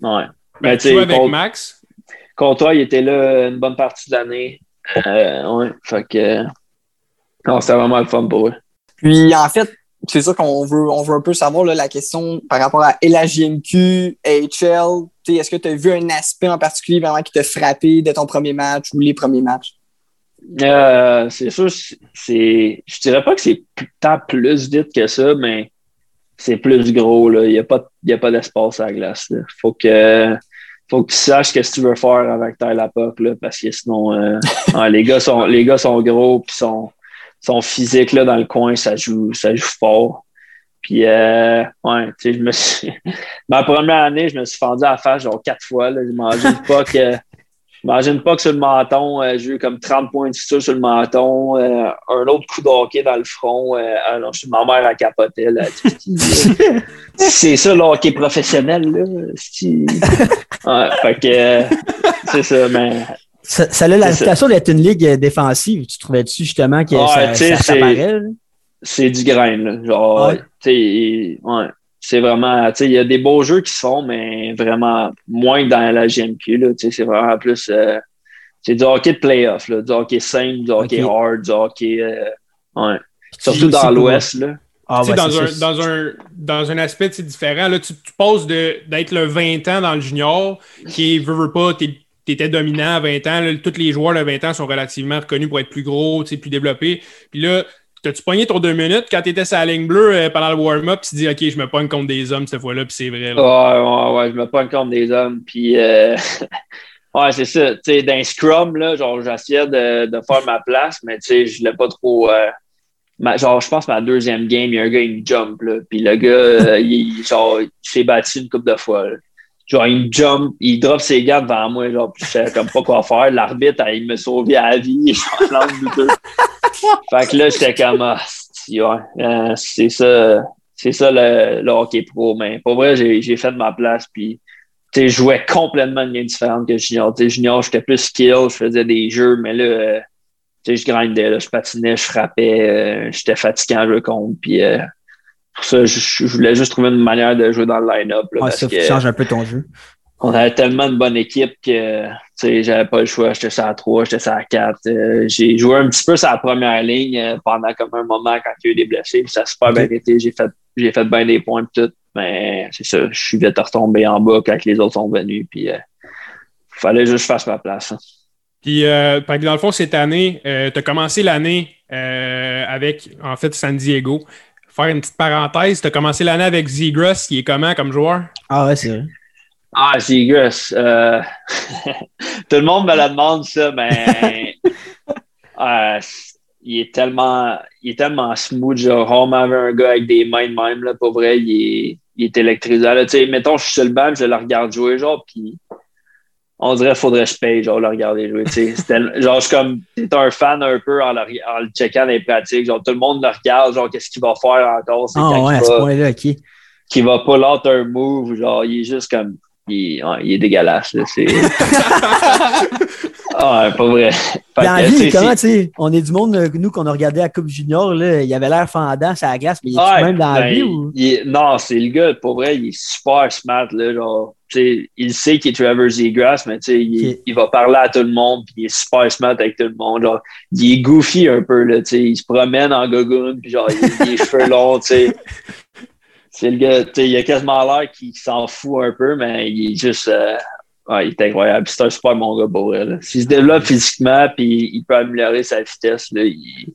Ouais. Mais tu jouais avec Max? Contre toi, il était là une bonne partie de l'année. Euh, ouais, fait que... Non, c'était vraiment le fun pour eux. Puis, en fait, c'est ça qu'on veut, on veut un peu savoir là, la question par rapport à LHJMQ, HL. Est-ce que tu as vu un aspect en particulier vraiment qui t'a frappé de ton premier match ou les premiers matchs? Euh, c'est sûr, c'est, je dirais pas que c'est tant plus vite que ça, mais c'est plus gros. Là. Il n'y a pas, pas d'espace à la glace. Il faut que, faut que tu saches ce que tu veux faire avec ta la là, parce que sinon, euh, les, gars sont, les gars sont gros puis sont son physique là, dans le coin, ça joue, ça joue fort. Puis, euh, ouais, tu sais, je me suis. Ma première année, je me suis fendu à la face genre quatre fois. Là. J'imagine pas que. J'imagine pas que sur le menton, euh, j'ai eu comme 30 points de suture sur le menton, euh, un autre coup d'hockey dans le front. Euh, ah non, je suis ma mère à capoter. Là. c'est ça le hockey professionnel. Là. Ouais, fait que c'est ça, mais ça, ça a la réputation d'être une ligue défensive. Tu trouvais-tu justement que ça, ça, C'est du grain, là. Genre, ouais. ouais. C'est vraiment, il y a des beaux jeux qui se font, mais vraiment moins dans la GMQ, là. C'est vraiment plus, euh, c'est du hockey de playoff, là. Du hockey simple, du hockey hard, du hockey, euh, ouais. Surtout dans l'Ouest, là. Ah, ouais, dans, un, dans, un, dans un aspect différent, là, tu, tu passes d'être le 20 ans dans le junior, qui veut, veut pas, t'es tu étais dominant à 20 ans. tous les joueurs de 20 ans sont relativement reconnus pour être plus gros, plus développés. Puis là, T'as-tu pogné ton deux minutes quand t'étais sur la ligne bleue euh, pendant le warm-up, tu dis, OK, je me pogne contre des hommes cette fois-là, puis c'est vrai. Ouais, ouais, ouais, je me pogne contre des hommes, puis euh... ouais, c'est ça. Tu sais, d'un scrum, là, genre, j'essayais de, de, faire ma place, mais tu sais, je l'ai pas trop. Euh... genre, je pense ma deuxième game, il y a un gars, il me jump, là, puis le gars, il, genre, il s'est battu une couple de fois. Là genre, il me jump, il drop ses gars devant moi, genre, je sais comme pas quoi faire. L'arbitre, il me sauvé à la vie, suis Fait que là, j'étais comme, ah, euh, c'est ça, c'est ça le, le, hockey pro. Mais pour vrai, j'ai fait de ma place, puis tu je jouais complètement une game différente que Junior. Tu sais, Junior, j'étais plus skill, je faisais des jeux, mais là, euh, tu sais, je grindais, là, je patinais, je frappais, euh, j'étais fatiguant je compte, puis pour ça, je, voulais juste trouver une manière de jouer dans le line-up. ça que... change un peu ton jeu. on avait tellement une bonne équipe que tu sais, j'avais pas le choix. J'étais ça à 3, j'étais ça à 4. Euh, j'ai joué un petit peu sur la première ligne euh, pendant comme un moment quand il y a eu des blessés. Puis ça a super bien été. J'ai fait, j'ai fait bien des points et tout. Mais c'est ça, je suis vite retombé en bas quand les autres sont venus. Puis il fallait juste que je fasse ma place. hein. Puis, euh, dans le fond, cette année, tu as commencé l'année euh, avec, en fait, San Diego. Faire une petite parenthèse, tu as commencé l'année avec Zegras, qui est comment comme joueur? Ah ouais, c'est vrai. Ah, Zigus. Euh... Tout le monde me le demande, ça, mais euh, il, est tellement, il est tellement smooth. Genre, Home avait un gars avec des mains de même, là, pour vrai, il est, il est électrisant. Là, Tu sais, mettons, je suis sur le banc, je le regarde jouer, genre, puis on dirait faudrait que je paye, genre, le regarder jouer. genre, je suis comme, t'es un fan un peu en le, en le checkant les pratiques. Genre, tout le monde le regarde, genre, qu'est-ce qu'il va faire encore? C'est Ah quand ouais, à ce va- point-là, ok. qui va pull out un move, genre, il est juste comme. Il, ouais, il est dégueulasse, là. C'est. ah, ouais, pas vrai. Fait que, tu sais, vie, comment, tu sais, on est du monde, euh, nous, qu'on a regardé à Coupe Junior, là, il avait l'air fendant, ça la glace, mais il est Ouais, même dans la ben, vie ou? il non, c'est le gars, pour vrai, il est super smart, là. Genre, tu sais, il sait qu'il est Trevor Zegras, mais tu sais, il, il va parler à tout le monde, puis il est super smart avec tout le monde. Genre, il est goofy un peu, là. Tu sais, il se promène en gogoon, puis genre, il a les cheveux longs, tu sais. C'est le gars, tu sais, il a quasiment l'air qu'il s'en fout un peu, mais il est juste. euh, ouais, il est incroyable. C'est un super bon gars pour là. S'il se développe physiquement, puis il peut améliorer sa vitesse, là, il-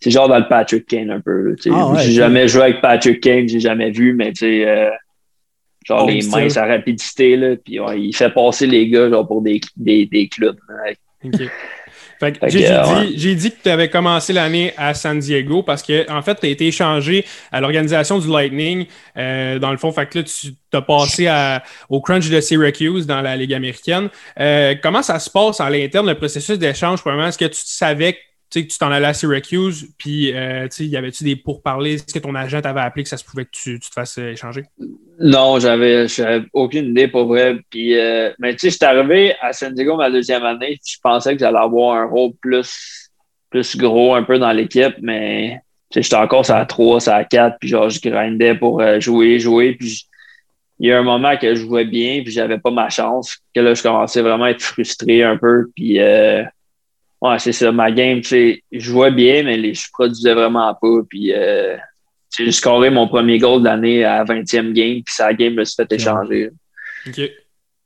c'est genre dans le Patrick Kane un peu. là, tu sais. Ah ouais, j'ai jamais joué avec Patrick Kane, j'ai jamais vu, mais tu sais, euh, genre Bon les style. mains, sa rapidité, là, puis ouais, il fait passer les gars genre pour des, des, des clubs. hein. OK. Fait que Fait j'ai euh, dit, j'ai dit que tu avais commencé l'année à San Diego parce que en fait, tu as été échangé à l'organisation du Lightning. euh, dans le fond, fait que là, tu as passé à- au crunch de Syracuse dans la Ligue américaine. Euh, comment ça se passe à l'interne, le processus d'échange? Est-ce que tu savais tu sais, que tu t'en allais à Syracuse? Puis, euh, tu sais, y avait-tu des pourparlers? Est-ce que ton agent t'avait appelé que ça se pouvait que tu, te fasses euh, échanger? Non, j'avais, aucune idée pour vrai. Puis, euh, mais tu sais, je suis arrivé à San Diego ma deuxième année. Je pensais que j'allais avoir un rôle plus, plus gros un peu dans l'équipe, mais tu sais, j'étais encore sur la 3, sur la 4, puis genre, je grindais pour jouer, jouer. Puis, il y a un moment que je jouais bien, puis j'avais pas ma chance. Que là, je commençais vraiment à être frustré un peu. Puis, ouais, c'est ça, ma game, tu sais, je jouais bien, mais les, je produisais vraiment pas. Puis, euh, j'ai scoré mon premier goal de l'année à 20e game, puis sa game me s'est fait échanger. OK.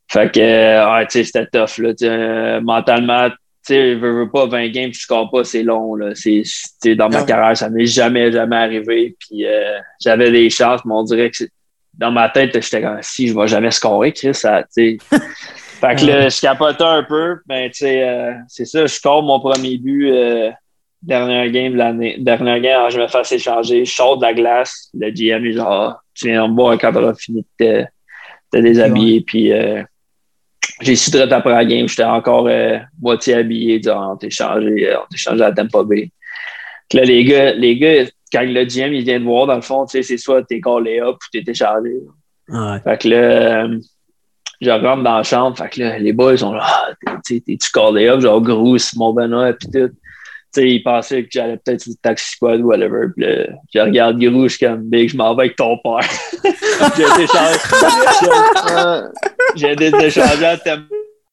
Fait que, euh, ouais, tu sais, c'était tough, là. tu sais, euh, mentalement, tu sais, veux, veux pas 20 games, tu scores pas, c'est long, là. C'est, dans ma carrière, ça m'est jamais, jamais arrivé. Puis, euh, j'avais des chances, mais on dirait que dans ma tête, j'étais comme, si, je vais jamais scorer, Chris, ça, tu sais. fait que là, je capotais un peu, mais tu sais, euh, c'est ça, je score mon premier but, euh, dernière game de l'année, dernière game, je me fais échanger, je sors de la glace, le GM est genre, tu viens me voir quand t'auras fini de te, déshabiller, puis euh, j'ai su très après la game, j'étais encore euh, moitié habillé, disant, on t'est changé, euh, on changé à Bay. Puis là, les gars, les gars, quand le GM il vient te voir, dans le fond, tu sais, c'est soit t'es callé up ou t'es échangé. Ah ouais. Fait que là, euh, je rentre dans la chambre, fait que là, les boys sont là, ah, t'es- t'es- t'es-tu callé up, genre gros, Simon Benoît, pis tout. Tu sais, ils pensaient que j'allais peut-être sur le taxi squad ou whatever. Puis là, je regarde Gros, je suis comme big, je m'en vais avec ton père. j'ai été changé. j'ai été échangé à Tampa.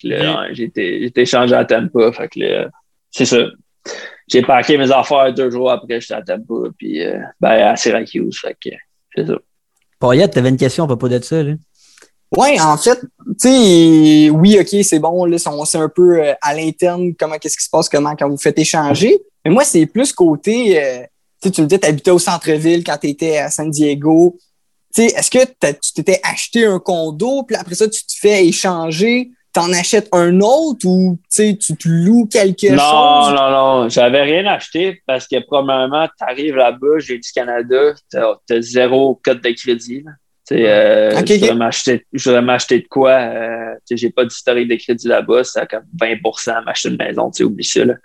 Ouais, j'ai été, à Tampa. Fait que là, c'est ça. J'ai packé mes affaires deux jours après, j'étais à Tampa. Puis, euh, ben, à Syracuse. Fait que, c'est ça. Payette, t'avais une question à propos de ça, là? Ouais, en fait, tu sais, oui, OK, c'est bon, là, on sait un peu euh, à l'interne comment qu'est-ce qui se passe, comment quand vous faites échanger. Mais moi, c'est plus côté, euh, tu me dis, tu habitais au centre-ville quand tu étais à San Diego. Tu sais, est-ce que tu t'étais acheté un condo, puis après ça, tu te fais échanger, t'en achètes un autre ou tu te loues quelque Non, chose? non, non. J'avais rien acheté parce que, premièrement, tu arrives là-bas, j'ai du Canada, tu as, zéro code de crédit. là. Tu sais, euh, Ok, je, voudrais m'acheter, je voudrais m'acheter de quoi. Euh, tu sais, j'ai pas d'historique de crédit là-bas, c'est à comme 20 à m'acheter une maison, tu sais, oublie ça. Là.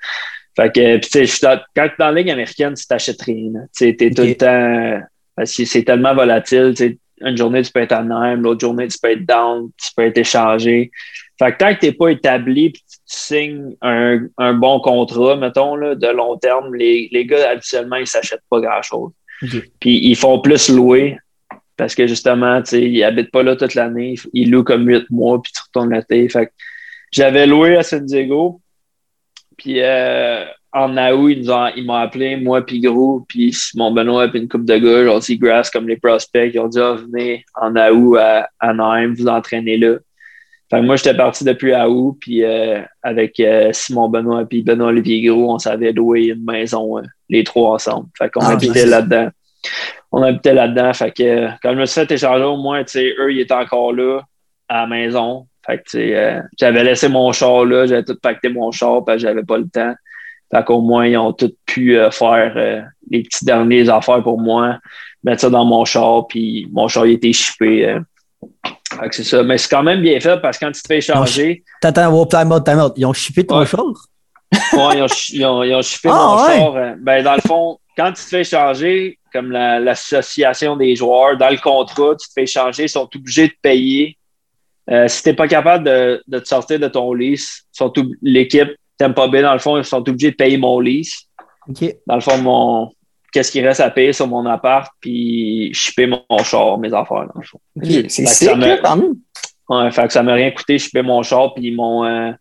Fait que, puis tu sais, je suis dans- quand tu es dans la ligne américaine, tu t'achètes rien. là. Tu sais, t'es tout le temps. Parce que c'est tellement volatile. Tu sais, une journée, tu peux être en Nîmes, l'autre journée, tu peux être down, tu peux être échangé. Fait que tant que tu n'es pas établi puis tu signes un, un bon contrat, mettons, là, de long terme, les, les gars, habituellement, ils s'achètent pas grand-chose. Puis ils font plus louer parce que justement, tu sais, il habite pas là toute l'année. Il loue comme huit mois, puis tu retournes l'été. Fait que j'avais loué à San Diego. Puis euh, en août, ils ont, ils m'ont appelé, moi, puis Gros, puis Simon Benoît, puis une coupe de gars, genre Seagrass, comme les prospects. Ils ont dit, ah, venez en août à Anaheim, vous entraînez là. Fait que moi, j'étais parti depuis août, puis euh, avec euh, Simon Benoît puis Benoît Olivier Gros, on savait louer une maison, les trois ensemble. Fait qu'on Ah, habitait nice. là-dedans. On habitait là-dedans. Fait que euh, quand je me suis fait échanger, au moins, tu sais, eux, ils étaient encore là, à la maison. Fait que, tu sais, euh, j'avais laissé mon char là, j'avais tout pacté mon char, parce que j'avais pas le temps. Fait qu'au moins, ils ont tous pu euh, faire euh, les petites dernières affaires pour moi, mettre ça dans mon char, puis mon char, il était chippé. Fait que c'est ça. Mais c'est quand même bien fait parce que quand tu te fais échanger, T'attends, time out, time out. Ils ont shippé ton Ouais. char? Ouais, ils ont, ils ont, ils ont chippé Ah, mon ouais? char. Ben, dans le fond, quand tu te fais échanger, comme la- l'association des joueurs, dans le contrat, tu te fais échanger, ils sont obligés de payer. Euh, si tu n'es pas capable de, de te sortir de ton lease, l'équipe Tampa Bay, dans le fond, ils sont obligés de payer mon lease. Dans le fond, mon qu'est-ce qui reste à payer sur mon appart, puis shipper mon, mon char, mes affaires, dans le fond. C'est ça me- là, quand même. Ouais, fait que ça m'a rien coûté, je payais mon char, puis ils m'ont. euh,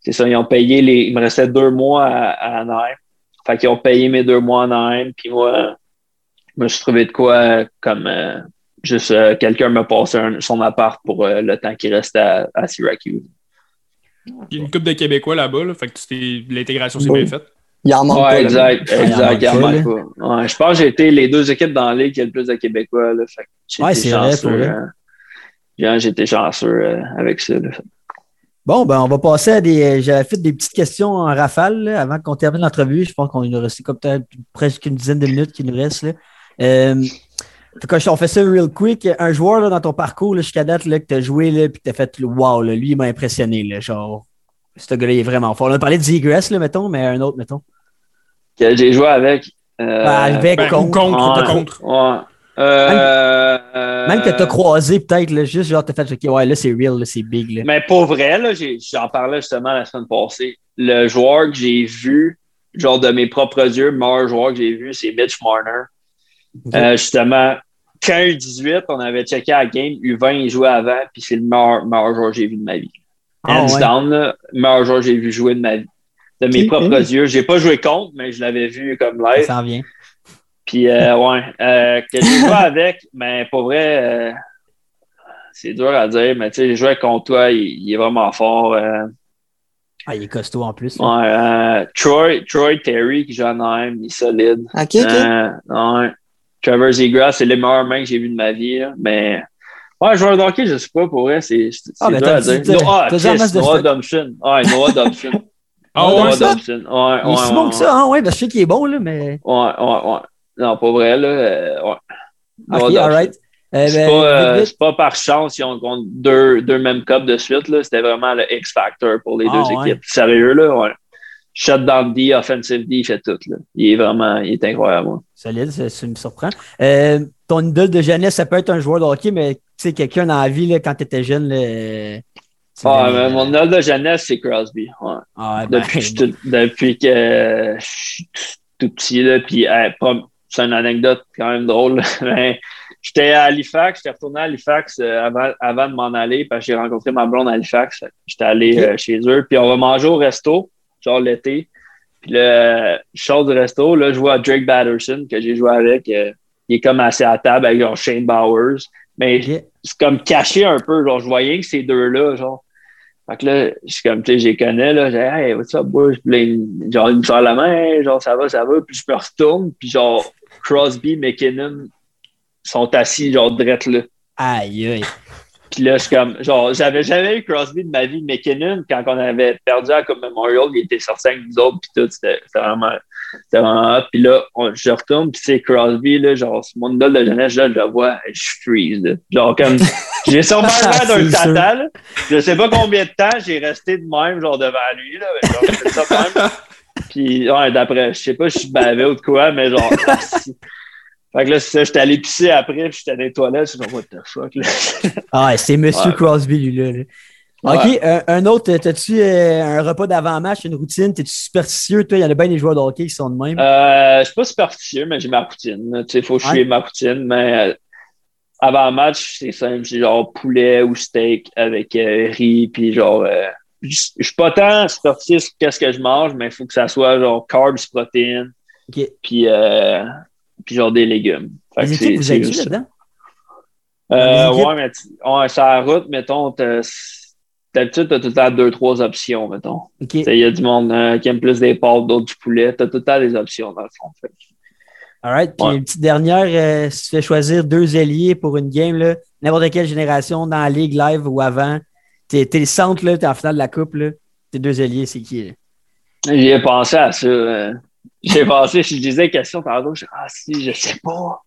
c'est ça, ils ont payé les. Il me restait deux mois à, à Anaheim. Fait qu'ils ont payé mes deux mois à Anaheim, puis moi, je me suis trouvé de quoi comme euh, juste euh, quelqu'un me passait un- son appart pour euh, le temps qui restait à, à Syracuse. Il y a une coupe de Québécois là-bas, là, fait que l'intégration s'est Oui. bien faite. Il en manque Ouais, pas. là. exact, il en exact, manque il en manque pas. Ouais, je pense que j'ai été les deux équipes dans la ligue qui a le plus de Québécois. Là, fait que Ouais, c'est vrai, chanceux, pour vrai. été chanceux euh, avec ça. là. Bon, ben, on va passer à des. J'avais fait des petites questions en rafale là, avant qu'on termine l'entrevue. Je pense qu'on nous reste comme peut-être presque une dizaine de minutes qui nous reste. Là. Euh, on fait ça real quick. Un joueur là, dans ton parcours là, jusqu'à date là, que tu as joué et que tu as fait le wow, là, lui, il m'a impressionné. Là, genre, ce gars-là, il est vraiment fort. On a parlé de Zigress, là, mettons, mais un autre, mettons. Que j'ai joué avec. euh, Ben, avec, Ben, ou contre. contre, Ouais, contre. Ouais. Euh, euh, Même que tu as croisé, peut-être, là, juste genre, tu fait, OK, ouais, là, c'est real, là, c'est big. Là. Mais pour vrai, là, j'ai- j'en parlais justement la semaine passée. Le joueur que j'ai vu, genre de mes propres yeux, le meilleur joueur que j'ai vu, c'est Mitch Marner. Ok. Euh, justement, quand U18, on avait checké à la game, U20, il jouait avant, puis c'est le meilleur, meilleur joueur que j'ai vu de ma vie. Ah, Hands ouais. down, là, meilleur joueur que j'ai vu jouer de ma vie. De mes propres yeux. J'ai pas joué contre, mais je l'avais vu comme live. Ça en vient. Puis, euh, ouais, euh, que j'ai joué avec, mais pour vrai, euh, c'est dur à dire, mais tu sais, j'ai joué contre toi, il, il est vraiment fort. euh, Ah, il est costaud en plus. ouais, euh, Troy, Troy Terry qui joue Nîmes, il est solide. Ok, ok. Euh, ouais. Trevor Zegras, c'est le meilleur mec que j'ai vu de ma vie, là, mais. Ouais, joueur de hockey, je sais pas, pour vrai, c'est c'est Ah, mais dur à dire. Ah, Noah. Dobson. Ouais, Noah Dobson. Ah ouais, Noah ça? Dobson. Ouais, Il est ouais, si ouais, bon ouais. que ça, hein, ouais, parce que je sais qu'il est bon, là, mais. Ouais, ouais, ouais. Non, pas vrai, là. euh, ouais. Noah Ok, alright. Euh, C'est ben, pas, euh, par chance qu'ils ont ont deux, deux mêmes cupes de suite. là. C'était vraiment le X-Factor pour les Ah, deux ouais. équipes. Sérieux, là, ouais. Shutdown D, offensive D, il fait tout. Là. Il est vraiment il est incroyable. moi. Solide, ça, ça me surprend. Euh, ton idole de jeunesse, ça peut être un joueur de hockey, mais tu sais, quelqu'un dans la vie, là, quand tu étais jeune, là, Ah, mais mon idole de jeunesse, c'est Crosby. Ouais. Ah, ben, Depuis, que je suis tout- depuis que je suis tout petit. Là, puis, c'est une anecdote quand même drôle. J'étais à Halifax, j'étais retourné à Halifax euh, avant, avant de m'en aller parce que j'ai rencontré ma blonde à Halifax. J'étais allé euh, chez eux, puis on va manger au resto, genre l'été. Puis là, je sors du resto, là, je vois Drake Batterson que j'ai joué avec. euh, il est comme assis à table avec genre Shane Bowers. Mais c'est comme caché un peu. Genre, je voyais que ces deux-là, genre. Fait que là, je suis comme, tu sais, je les connais, là. J'ai, hey, what's up, boy? Genre, il me serre la main, genre, ça va, ça va. Puis je me retourne, puis genre, Crosby, McKinnon sont assis, genre, drette là. Aïe, aïe. Puis là, je suis comme, genre, j'avais jamais eu Crosby de ma vie. McKinnon, quand on avait perdu à Coupe Memorial, il était sorti avec nous autres, puis tout, c'était vraiment, c'était vraiment hot. Puis là, on- je retourne, puis c'est Crosby, là, genre, c'est mon idole de jeunesse, là, je le vois, je freeze, là. Genre, comme, j'ai sûrement l'air d'un tata, là. Je sais pas combien de temps j'ai resté de même, genre, devant lui, là. mais genre, ça de même. Puis, ouais, d'après, je sais pas si je bavais ou de quoi, mais genre. Fait que là, c'est ça, j'étais allé pisser après, puis j'étais dans les toilettes, je suis genre, what the fuck, là. Ah, c'est Monsieur Ouais. Crosby, lui-là. là. OK, un, un autre, t'as-tu euh, un repas d'avant-match, une routine? T'es-tu superstitieux? Toi, il y en a bien des joueurs de hockey qui sont de même. Euh, je suis pas superstitieux, mais j'ai ma routine. Tu sais, il faut que je Ouais. ma routine. Mais euh, avant le match, c'est simple, c'est genre poulet ou steak avec euh, riz, puis genre, euh, je suis pas tant sportif sur qu'est-ce que je mange, mais il faut que ça soit genre carbs, protéines, OK. puis, euh, puis genre des légumes. Fait Les équipes, vous ça. là-dedans? Euh, ouais, mais tu- ouais, sur la route, mettons, d'habitude, t'as tout le temps deux, trois options, mettons. Il y a du monde euh, qui aime plus des pâtes, d'autres du poulet. T'as tout le temps des options, dans le fond. Fait All right. Puis Ouais. une petite dernière, euh, si tu fais choisir deux ailiers pour une game, n'importe quelle génération dans la ligue live ou avant, t'es es le centre, t'es en finale de la coupe, tes deux ailiers, c'est qui? J'y ai pensé à ça. J'ai pensé, je disais la question tantôt, je dis, ah si, je sais pas.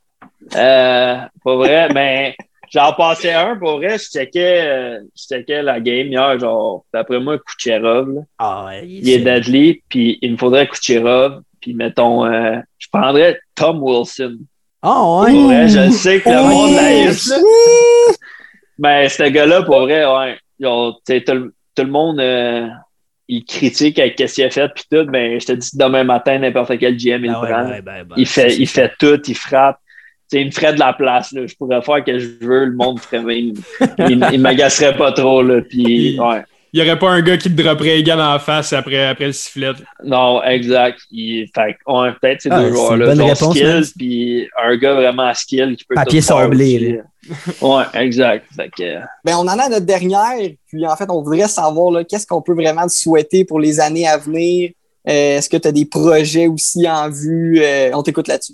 Euh, pas vrai, mais j'en passais un, pour vrai, je checkais, euh, je checkais la game hier, genre, d'après moi, Kucherov, là. Ah, ouais, il est deadly, puis il me faudrait Kucherov, puis mettons, euh, je prendrais Tom Wilson. Ah, Pour ouais. vrai, je sais que le monde là. Mais ce gars-là, pour vrai, ouais, genre, tu sais, tout, le- tout le monde, euh, il critique avec ce qu'il a fait, puis tout, mais je te dis, demain matin, n'importe quel GM, il Ah, ouais, prend. ouais, ben, ben, il, fait, il fait tout, il frappe. Il me ferait de la place. Là. Je pourrais faire ce que je veux, le monde ferait il, il, il m'agacerait pas trop. Là. Puis, ouais. Il n'y aurait pas un gars qui te dropperait égal en face après, après le sifflet. Non, exact. Il, fait, que, ouais, peut-être ces Ah, deux c'est joueurs-là. une bonne Genre réponse, skill, man. puis un gars vraiment à skill qui peut Papier sablé. Ouais, exact. Fait que, Ben, on en a notre dernière, puis en fait, on voudrait savoir là, qu'est-ce qu'on peut vraiment te souhaiter pour les années à venir? Euh, Est-ce que tu as des projets aussi en vue? Euh, on t'écoute là-dessus.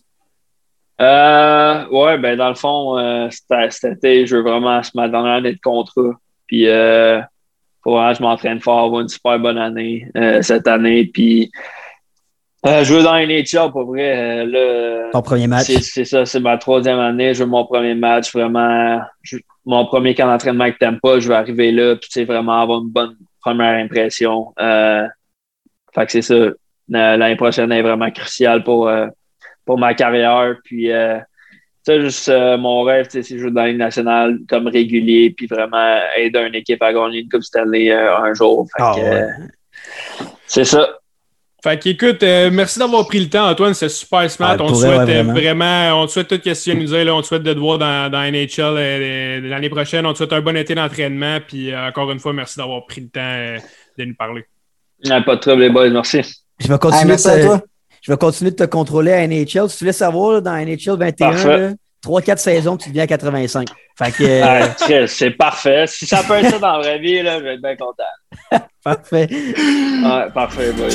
Euh, ouais, ben dans le fond, euh, été, je veux vraiment c'est ma dernière année de contrat. Puis vraiment, je m'entraîne fort, avoir une super bonne année euh, cette année. Puis euh, je veux dans NHL pour vrai. euh, là, Ton premier match? c'est c'est ça, c'est ma troisième année. Je veux mon premier match, vraiment. je- mon premier camp d'entraînement avec Tampa, je veux arriver là, puis tu sais, vraiment avoir une bonne première impression. Euh, fait que c'est ça. Euh, L'année prochaine est vraiment cruciale pour, euh, pour ma carrière. Puis, euh, ça, juste euh, mon rêve, c'est jouer dans la Ligue nationale comme régulier, puis vraiment aider une équipe à gagner une Coupe Stanley euh, un jour. Ah, ouais. euh, c'est ça. Fait qu'écoute, euh, merci d'avoir pris le temps, Antoine. C'est super smart. Ah, on te souhaite vrai, vraiment. vraiment. on te souhaite tout ce qu'il y a à nous dire. Là. On te souhaite de te voir dans, dans NHL euh, l'année prochaine. On te souhaite un bon été d'entraînement. Puis euh, encore une fois, merci d'avoir pris le temps euh, de nous parler. Ah, Pas de trouble, les boys. Merci. Je vais Hey, continuer, à te- toi. Je vais continuer de te contrôler à NHL. Si tu voulais savoir, là, dans NHL 21, Parfait. 3-4 saisons, tu deviens à 85. Fait que, euh, Ah, Chris, c'est parfait. Si ça peut être ça dans la vraie vie, là, je vais être bien content. parfait. Ouais, parfait, boys.